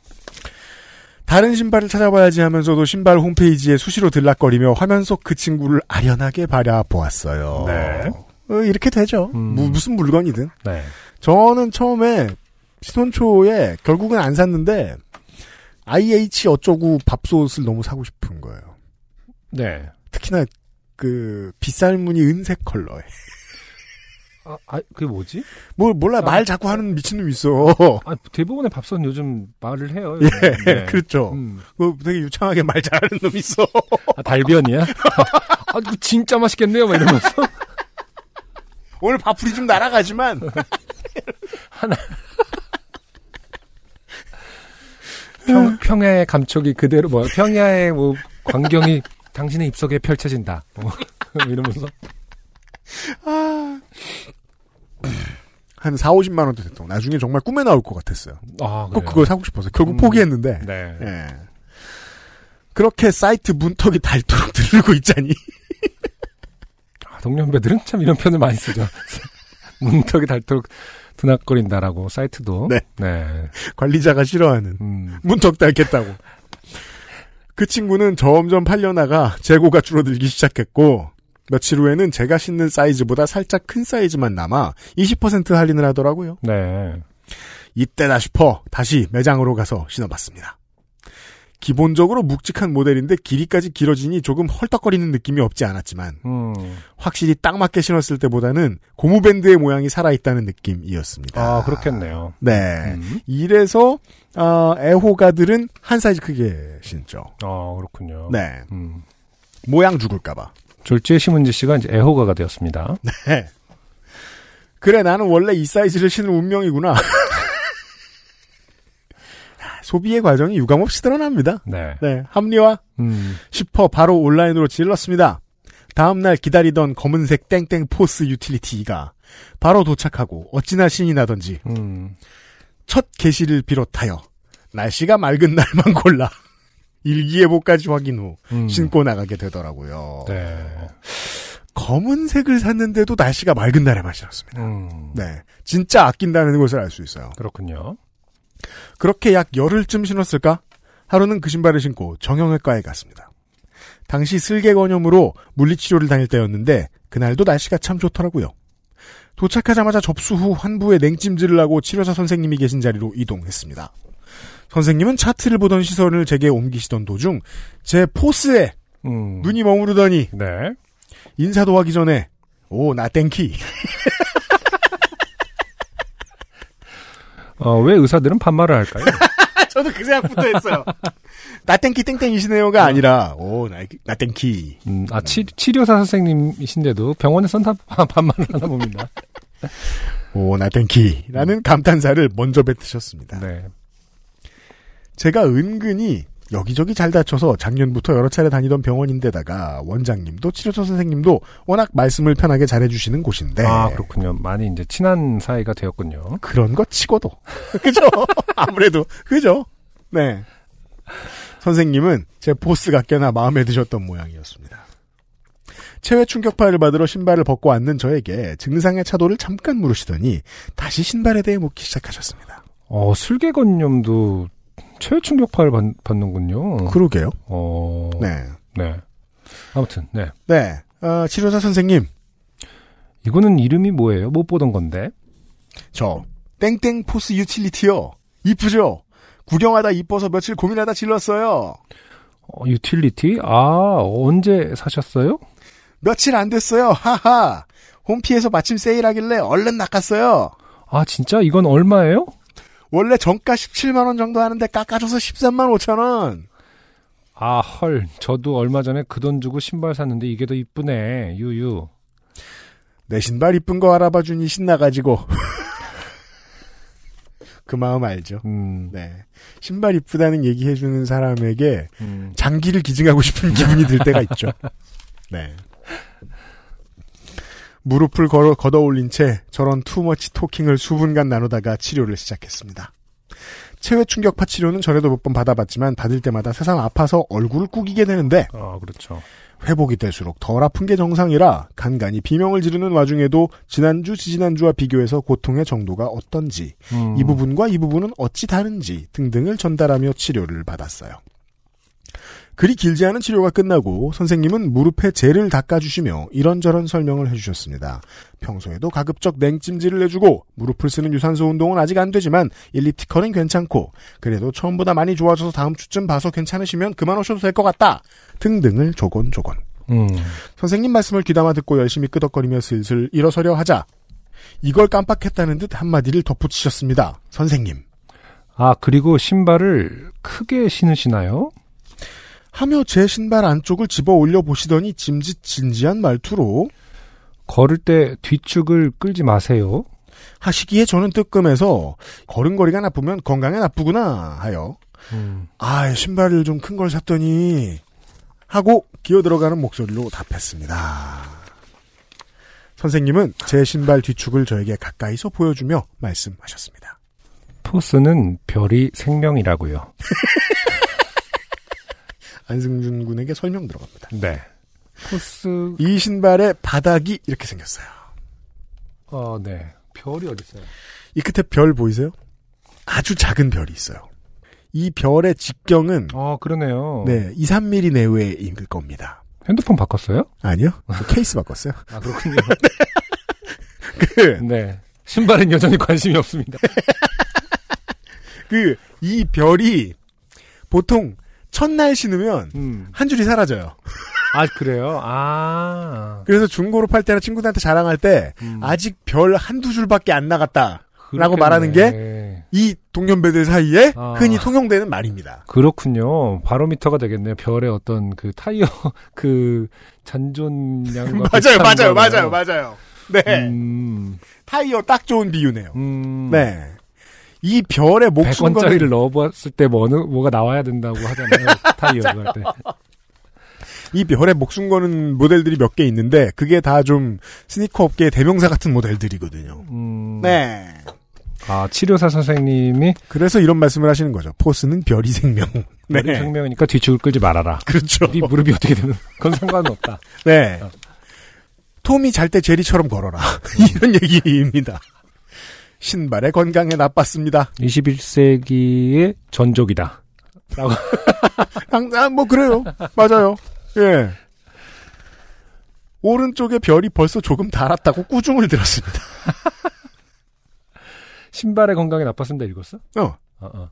다른 신발을 찾아봐야지 하면서도 신발 홈페이지에 수시로 들락거리며 화면 속 그 친구를 아련하게 바라보았어요. 네. 어, 이렇게 되죠. 음. 무, 무슨 물건이든. 네. 저는 처음에 신혼초에 결국은 안 샀는데 IH 어쩌고 밥솥을 너무 사고 싶은 거예요. 네. 특히나 그 빗살무늬 은색 컬러에. 아, 아, 그게 뭐지? 뭐 몰라 아. 말 자꾸 하는 미친놈 있어. 아, 대부분의 밥솥은 요즘 말을 해요. 예, 요즘. 네. (laughs) 그렇죠. 음. 그 되게 유창하게 말 잘하는 놈 있어. 아, 달변이야? (laughs) 아, 이거 진짜 맛있겠네요, 막 이러면서. (laughs) 오늘 밥풀이 좀 날아가지만 평, 평야의 감촉이 그대로 뭐 평야의 뭐 광경이 당신의 입속에 펼쳐진다. 뭐 (laughs) 이러면서 아. 한 4, 50만 원대 됐던 나중에 정말 꿈에 나올 것 같았어요. 아, 꼭? 그걸 사고 싶어서 결국 음. 포기했는데 네. 예. 그렇게 사이트 문턱이 닳도록 들르고 있자니 아, 동년배들은 참 이런 표현을 많이 쓰죠. (laughs) 문턱이 닳도록 드나거린다라고 사이트도 네. 네. 관리자가 싫어하는 음. 문턱 닳겠다고. (laughs) 그 친구는 점점 팔려나가 재고가 줄어들기 시작했고 며칠 후에는 제가 신는 사이즈보다 살짝 큰 사이즈만 남아 20% 할인을 하더라고요. 네. 이때다 싶어 다시 매장으로 가서 신어봤습니다. 기본적으로 묵직한 모델인데 길이까지 길어지니 조금 헐떡거리는 느낌이 없지 않았지만 음. 확실히 딱 맞게 신었을 때보다는 고무밴드의 모양이 살아있다는 느낌이었습니다. 아, 그렇겠네요. 네. 음. 이래서 아, 애호가들은 한 사이즈 크게 신죠. 아, 그렇군요. 네. 음. 모양 죽을까봐. 졸지에 심은지 씨가 이제 애호가가 되었습니다. (laughs) 네. 그래 나는 원래 이 사이즈를 신을 운명이구나. 소비의 과정이 유감없이 드러납니다. 네. 네, 합리화 음. 싶어 바로 온라인으로 질렀습니다. 다음날 기다리던 검은색 땡땡 포스 유틸리티가 바로 도착하고 어찌나 신이 나던지 음. 첫 게시를 비롯하여 날씨가 맑은 날만 골라 일기예보까지 확인 후 음. 신고 나가게 되더라고요. 네. 검은색을 샀는데도 날씨가 맑은 날에만 신었습니다. 음. 네, 진짜 아낀다는 것을 알 수 있어요. 그렇군요. 그렇게 약 열흘쯤 신었을까? 하루는 그 신발을 신고 정형외과에 갔습니다. 당시 슬개건염으로 물리치료를 다닐 때였는데 그날도 날씨가 참 좋더라고요. 도착하자마자 접수 후 환부에 냉찜질을 하고 치료사 선생님이 계신 자리로 이동했습니다. 선생님은 차트를 보던 시선을 제게 옮기시던 도중 제 포스에 음. 눈이 머무르더니 네. 인사도 하기 전에 오 나 땡키 어, 왜 의사들은 반말을 할까요? (laughs) 저도 그 생각부터 했어요. (laughs) 나 땡키 땡땡이시네요가 아니라 오 나 나 땡키 음, 아, 치, 치료사 선생님이신데도 병원에선 다 (laughs) 반말을 하나 봅니다. 오, 나땡키라는 감탄사를 먼저 뱉으셨습니다. 네. 제가 은근히 여기저기 잘 다쳐서 작년부터 여러 차례 다니던 병원인데다가 원장님도 치료사 선생님도 워낙 말씀을 편하게 잘해주시는 곳인데 아, 그렇군요. 많이 이제 친한 사이가 되었군요. 그런 것 치고도 (laughs) 그죠? 아무래도 그죠? 네. 선생님은 제 포스가 꽤나 마음에 드셨던 모양이었습니다. 체외 충격파를 받으러 신발을 벗고 앉는 저에게 증상의 차도를 잠깐 물으시더니 다시 신발에 대해 묻기 시작하셨습니다. 어, 슬개건염도 체외 충격파를 받, 받는군요. 그러게요. 어, 네. 네. 아무튼, 네. 네. 어, 치료사 선생님, 이거는 이름이 뭐예요? 못 보던 건데. 저 땡땡 포스 유틸리티요. 이쁘죠? 구경하다 이뻐서 며칠 고민하다 질렀어요. 어, 유틸리티? 아, 언제 사셨어요? 며칠 안 됐어요. 하하. 홈피에서 마침 세일하길래 얼른 낚았어요. 아, 진짜? 이건 얼마예요? 원래 정가 17만 원 정도 하는데 깎아줘서 13만 5천 원. 아, 헐. 저도 얼마 전에 그 돈 주고 신발 샀는데 이게 더 이쁘네. 유유. 내 신발 이쁜 거 알아봐 주니 신나가지고. (laughs) 그 마음 알죠. 음, 네. 신발 이쁘다는 얘기 해주는 사람에게 음. 장기를 기증하고 싶은 기분이 들 때가 있죠. (laughs) 네. 무릎을 걸어, 걷어올린 채 저런 투머치 토킹을 수분간 나누다가 치료를 시작했습니다. 체외 충격파 치료는 전에도 몇 번 받아봤지만 받을 때마다 새삼 아파서 얼굴을 꾸기게 되는데 아, 그렇죠. 회복이 될수록 덜 아픈 게 정상이라 간간히 비명을 지르는 와중에도 지난주 지지난주와 비교해서 고통의 정도가 어떤지 음. 이 부분과 이 부분은 어찌 다른지 등등을 전달하며 치료를 받았어요. 그리 길지 않은 치료가 끝나고 선생님은 무릎에 젤을 닦아주시며 이런저런 설명을 해주셨습니다. 평소에도 가급적 냉찜질을 해주고 무릎을 쓰는 유산소 운동은 아직 안 되지만 일리프티컬은 괜찮고 그래도 처음보다 많이 좋아져서 다음 주쯤 봐서 괜찮으시면 그만 오셔도 될 것 같다. 등등을 조곤조곤. 음. 선생님 말씀을 귀담아 듣고 열심히 끄덕거리며 슬슬 일어서려 하자 이걸 깜빡했다는 듯 한마디를 덧붙이셨습니다. 선생님. 아, 그리고 신발을 크게 신으시나요? 하며 제 신발 안쪽을 집어 올려 보시더니 짐짓 진지한 말투로 걸을 때 뒤축을 끌지 마세요. 하시기에 저는 뜨끔해서 걸음걸이가 나쁘면 건강에 나쁘구나 하여 음. 아, 신발을 좀 큰 걸 샀더니 하고 기어 들어가는 목소리로 답했습니다. 선생님은 제 신발 뒤축을 저에게 가까이서 보여주며 말씀하셨습니다. 포스는 별이 생명이라고요. (laughs) 안승준 군에게 설명 들어갑니다. 네. 포스, 이 신발의 바닥이 이렇게 생겼어요. 어, 네. 별이 어딨어요? 이 끝에 별 보이세요? 아주 작은 별이 있어요. 이 별의 직경은 어, 그러네요. 네, 2, 3mm 내외에 있을 겁니다. 핸드폰 바꿨어요? 아니요. 저 (laughs) 케이스 바꿨어요. 아, 그렇군요. (laughs) 그, 네. 신발은 여전히 관심이 없습니다. (laughs) 그, 이 별이 보통 첫날 신으면 음. 한 줄이 사라져요. 아, 그래요? 아. 그래서 중고로 팔 때나 친구들한테 자랑할 때 음. 아직 별 한두 줄밖에 안 나갔다. 라고. 말하는 게 이 동년배들 사이에 아. 흔히 통용되는 말입니다. 그렇군요. 바로미터가 되겠네요. 별의 어떤 그 타이어 (laughs) 그 잔존량과 (laughs) 맞아요, 맞아요, 거네요. 맞아요, 맞아요. 네. 음, 타이어 딱 좋은 비유네요. 음. 네. 이 별의 목숨 100원짜리를 거는 넣어봤을 때 뭐, 뭐가 나와야 된다고 하잖아요. (laughs) 타이어 할 때. 이 별의 목숨 거는 모델들이 몇 개 있는데 그게 다 좀 스니커 업계의 대명사 같은 모델들이거든요. 음. 네. 아, 치료사 선생님이 그래서 이런 말씀을 하시는 거죠. 포스는 별이 생명. 네. 별이 생명이니까 뒤축을 끌지 말아라. 그렇죠. 네 무릎이 어떻게 되는 (laughs) 그건 상관은 없다. 네. 어. 톰이 잘 때 제리처럼 걸어라. (laughs) 이런 얘기입니다. 신발의 건강에 나빴습니다. 21세기의 전족이다. 라고. (laughs) 아, 뭐 그래요. 맞아요. 예. 오른쪽에 별이 벌써 조금 달았다고 꾸중을 들었습니다. (laughs) 신발의 건강에 나빴습니다. 읽었어? 어. 어, 어.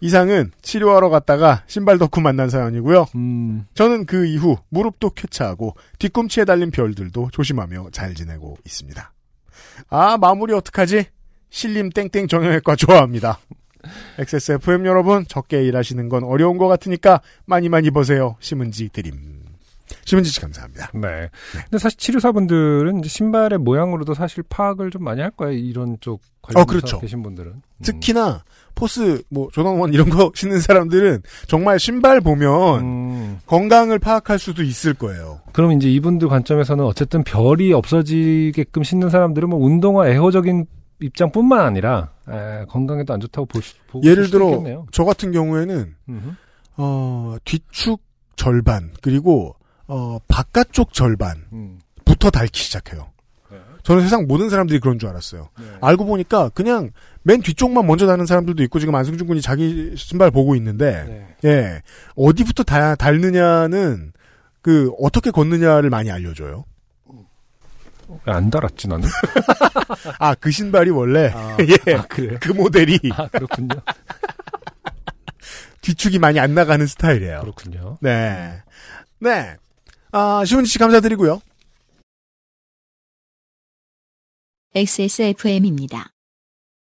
이상은 치료하러 갔다가 신발 덕후 만난 사연이고요. 음, 저는 그 이후 무릎도 쾌차하고 뒤꿈치에 달린 별들도 조심하며 잘 지내고 있습니다. 아 마무리 어떡하지? 신림 땡땡 정형외과 좋아합니다. XSFM 여러분 적게 일하시는 건 어려운 것 같으니까 많이 많이 보세요. 심은지 드림. 심은지 씨 감사합니다. 네. 근데 사실 치료사분들은 이제 신발의 모양으로도 사실 파악을 좀 많이 할 거예요. 이런 쪽 관련 어, 그렇죠. 계신 분들은. 음. 특히나 포스 뭐 조동원 이런 거 신는 사람들은 정말 신발 보면 음, 건강을 파악할 수도 있을 거예요. 그럼 이제 이분들 관점에서는 어쨌든 별이 없어지게끔 신는 사람들은 뭐 운동화 애호적인 입장뿐만 아니라 에, 건강에도 안 좋다고 볼 수, 보고 예를 들어 있겠네요. 저 같은 경우에는 음흠. 어, 뒤축 절반 그리고 어, 바깥쪽 절반부터 음. 닳기 시작해요. 네. 저는 세상 모든 사람들이 그런 줄 알았어요. 네. 알고 보니까 그냥 맨 뒤쪽만 먼저 닳는 사람들도 있고 지금 안승준 군이 자기 신발 보고 있는데 네. 예 어디부터 닳, 닳느냐는 그 어떻게 걷느냐를 많이 알려줘요. 안 달았지 나는. (laughs) 아 그 신발이 원래 아, (laughs) 예. 아, 그래요? 그 모델이 아 그렇군요. (laughs) 뒤축이 많이 안 나가는 스타일이에요. 그렇군요. 네. 네. 아, 시훈지 씨 감사드리고요. XSFM입니다.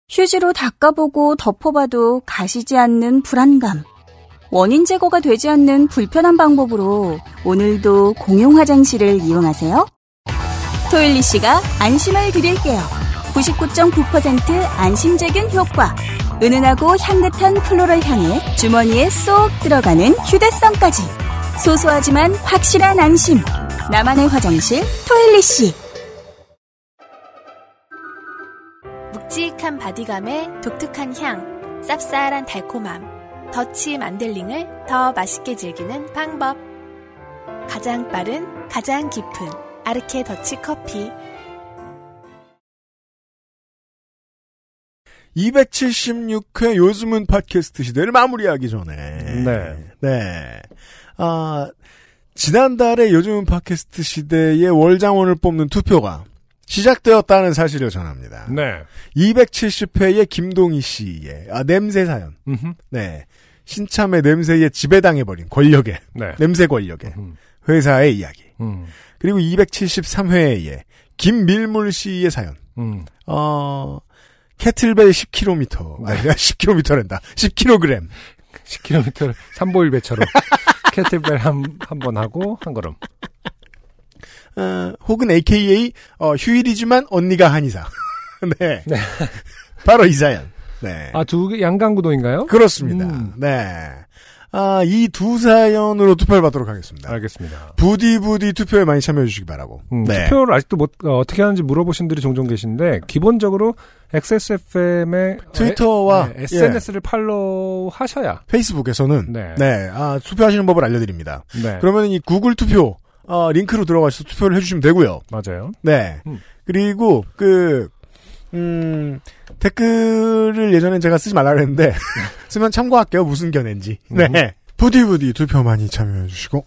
휴지로 닦아보고 덮어봐도 가시지 않는 불안감. 원인 제거가 되지 않는 불편한 방법으로 오늘도 공용 화장실을 이용하세요. 토일리 씨가 안심을 드릴게요. 99.9% 안심제균 효과. 은은하고 향긋한 floral 향에 주머니에 쏙 들어가는 휴대성까지. 소소하지만 확실한 안심. 나만의 화장실 토일리 씨. 묵직한 바디감에 독특한 향, 쌉쌀한 달콤함, 더치 만델링을 더 맛있게 즐기는 방법. 가장 빠른, 가장 깊은 아르케 더치 커피. 276회 요즘은 팟캐스트 시대를 마무리하기 전에. 네. 네. 아, 지난달에 요즘은 팟캐스트 시대의 월장원을 뽑는 투표가 시작되었다는 사실을 전합니다. 네. 270회의 김동희 씨의 아, 냄새 사연. 음흠. 네. 신참의 냄새에 지배당해버린 권력의, 네. 냄새 권력의 음. 회사의 이야기. 음. 그리고 273회의 김밀물 씨의 사연. 음. 어, 캐틀벨 10km. 아니, 10km란다. 10kg. 10km를 삼보일배처럼 (laughs) 캐틀벨 한, 한 번 하고 한 걸음. 어, 혹은 AKA, 어, 휴일이지만 언니가 한의사. (laughs) 네. 바로 이 사연. 네. 아, 두 개, 양강구도인가요? 그렇습니다. 음. 네. 아, 이 두 사연으로 투표를 받도록 하겠습니다. 알겠습니다. 부디부디 투표에 많이 참여해 주시기 바라고. 음, 네. 투표를 아직도 못, 어, 떻게 하는지 물어보신 분들이 종종 계신데, 기본적으로 XSFM의 트위터와 예. SNS를 팔로우 하셔야. 페이스북에서는 네. 네. 아, 투표하시는 법을 알려드립니다. 네. 그러면 이 구글 투표 어, 링크로 들어가셔서 투표를 해주시면 되고요. 맞아요. 네. 음. 그리고 그 음, 댓글을 예전엔 제가 쓰지 말라 그랬는데 (laughs) 쓰면 참고할게요. 무슨 견해인지. 네. 부디부디 투표 많이 참여해 주시고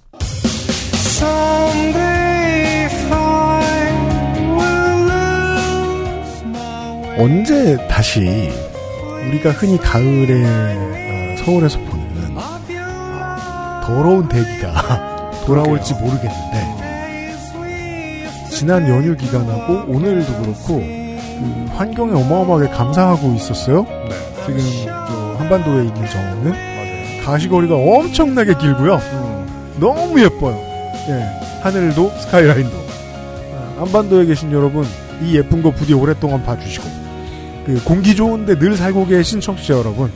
언제 다시 우리가 흔히 가을에 어, 서울에서 보는 어, 더러운 대기가 (laughs) 돌아올지 모르겠는데 지난 연휴 기간하고 오늘도 그렇고 그 환경에 어마어마하게 감사하고 있었어요. 네. 지금 저 한반도에 있는 정원은 맞아요. 가시거리가 엄청나게 길고요. 음, 너무 예뻐요. 예, 하늘도 스카이라인도. 아, 한반도에 계신 여러분 이 예쁜 거 부디 오랫동안 봐주시고 그 공기 좋은데 늘 살고 계신 청취자 여러분,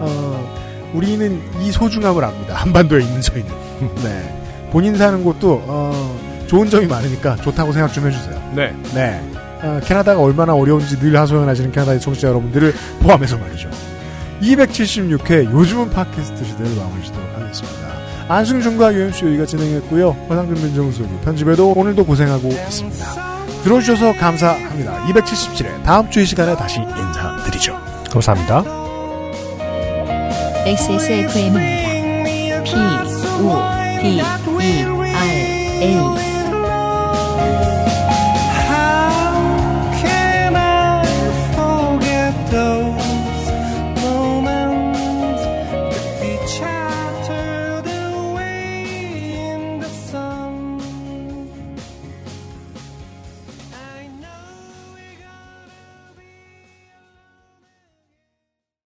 어, 우리는 이 소중함을 압니다. 한반도에 있는 저희는. (laughs) 네, 본인 사는 곳도 어, 좋은 점이 많으니까 좋다고 생각 좀 해주세요. 네. 네. 아, 캐나다가 얼마나 어려운지 늘 하소연하시는 캐나다의 청취자 여러분들을 포함해서 말이죠. 276회 요즘은 팟캐스트 시대를 마무리 짓도록 하겠습니다. 안승준과 유현수 여기가 진행했고요. 화상준 민정수석이 편집에도 오늘도 고생하고 있습니다. 들어주셔서 감사합니다. 277회 다음 주 이 시간에 다시 인사드리죠. 감사합니다. XSFM입니다. P, O, D, E,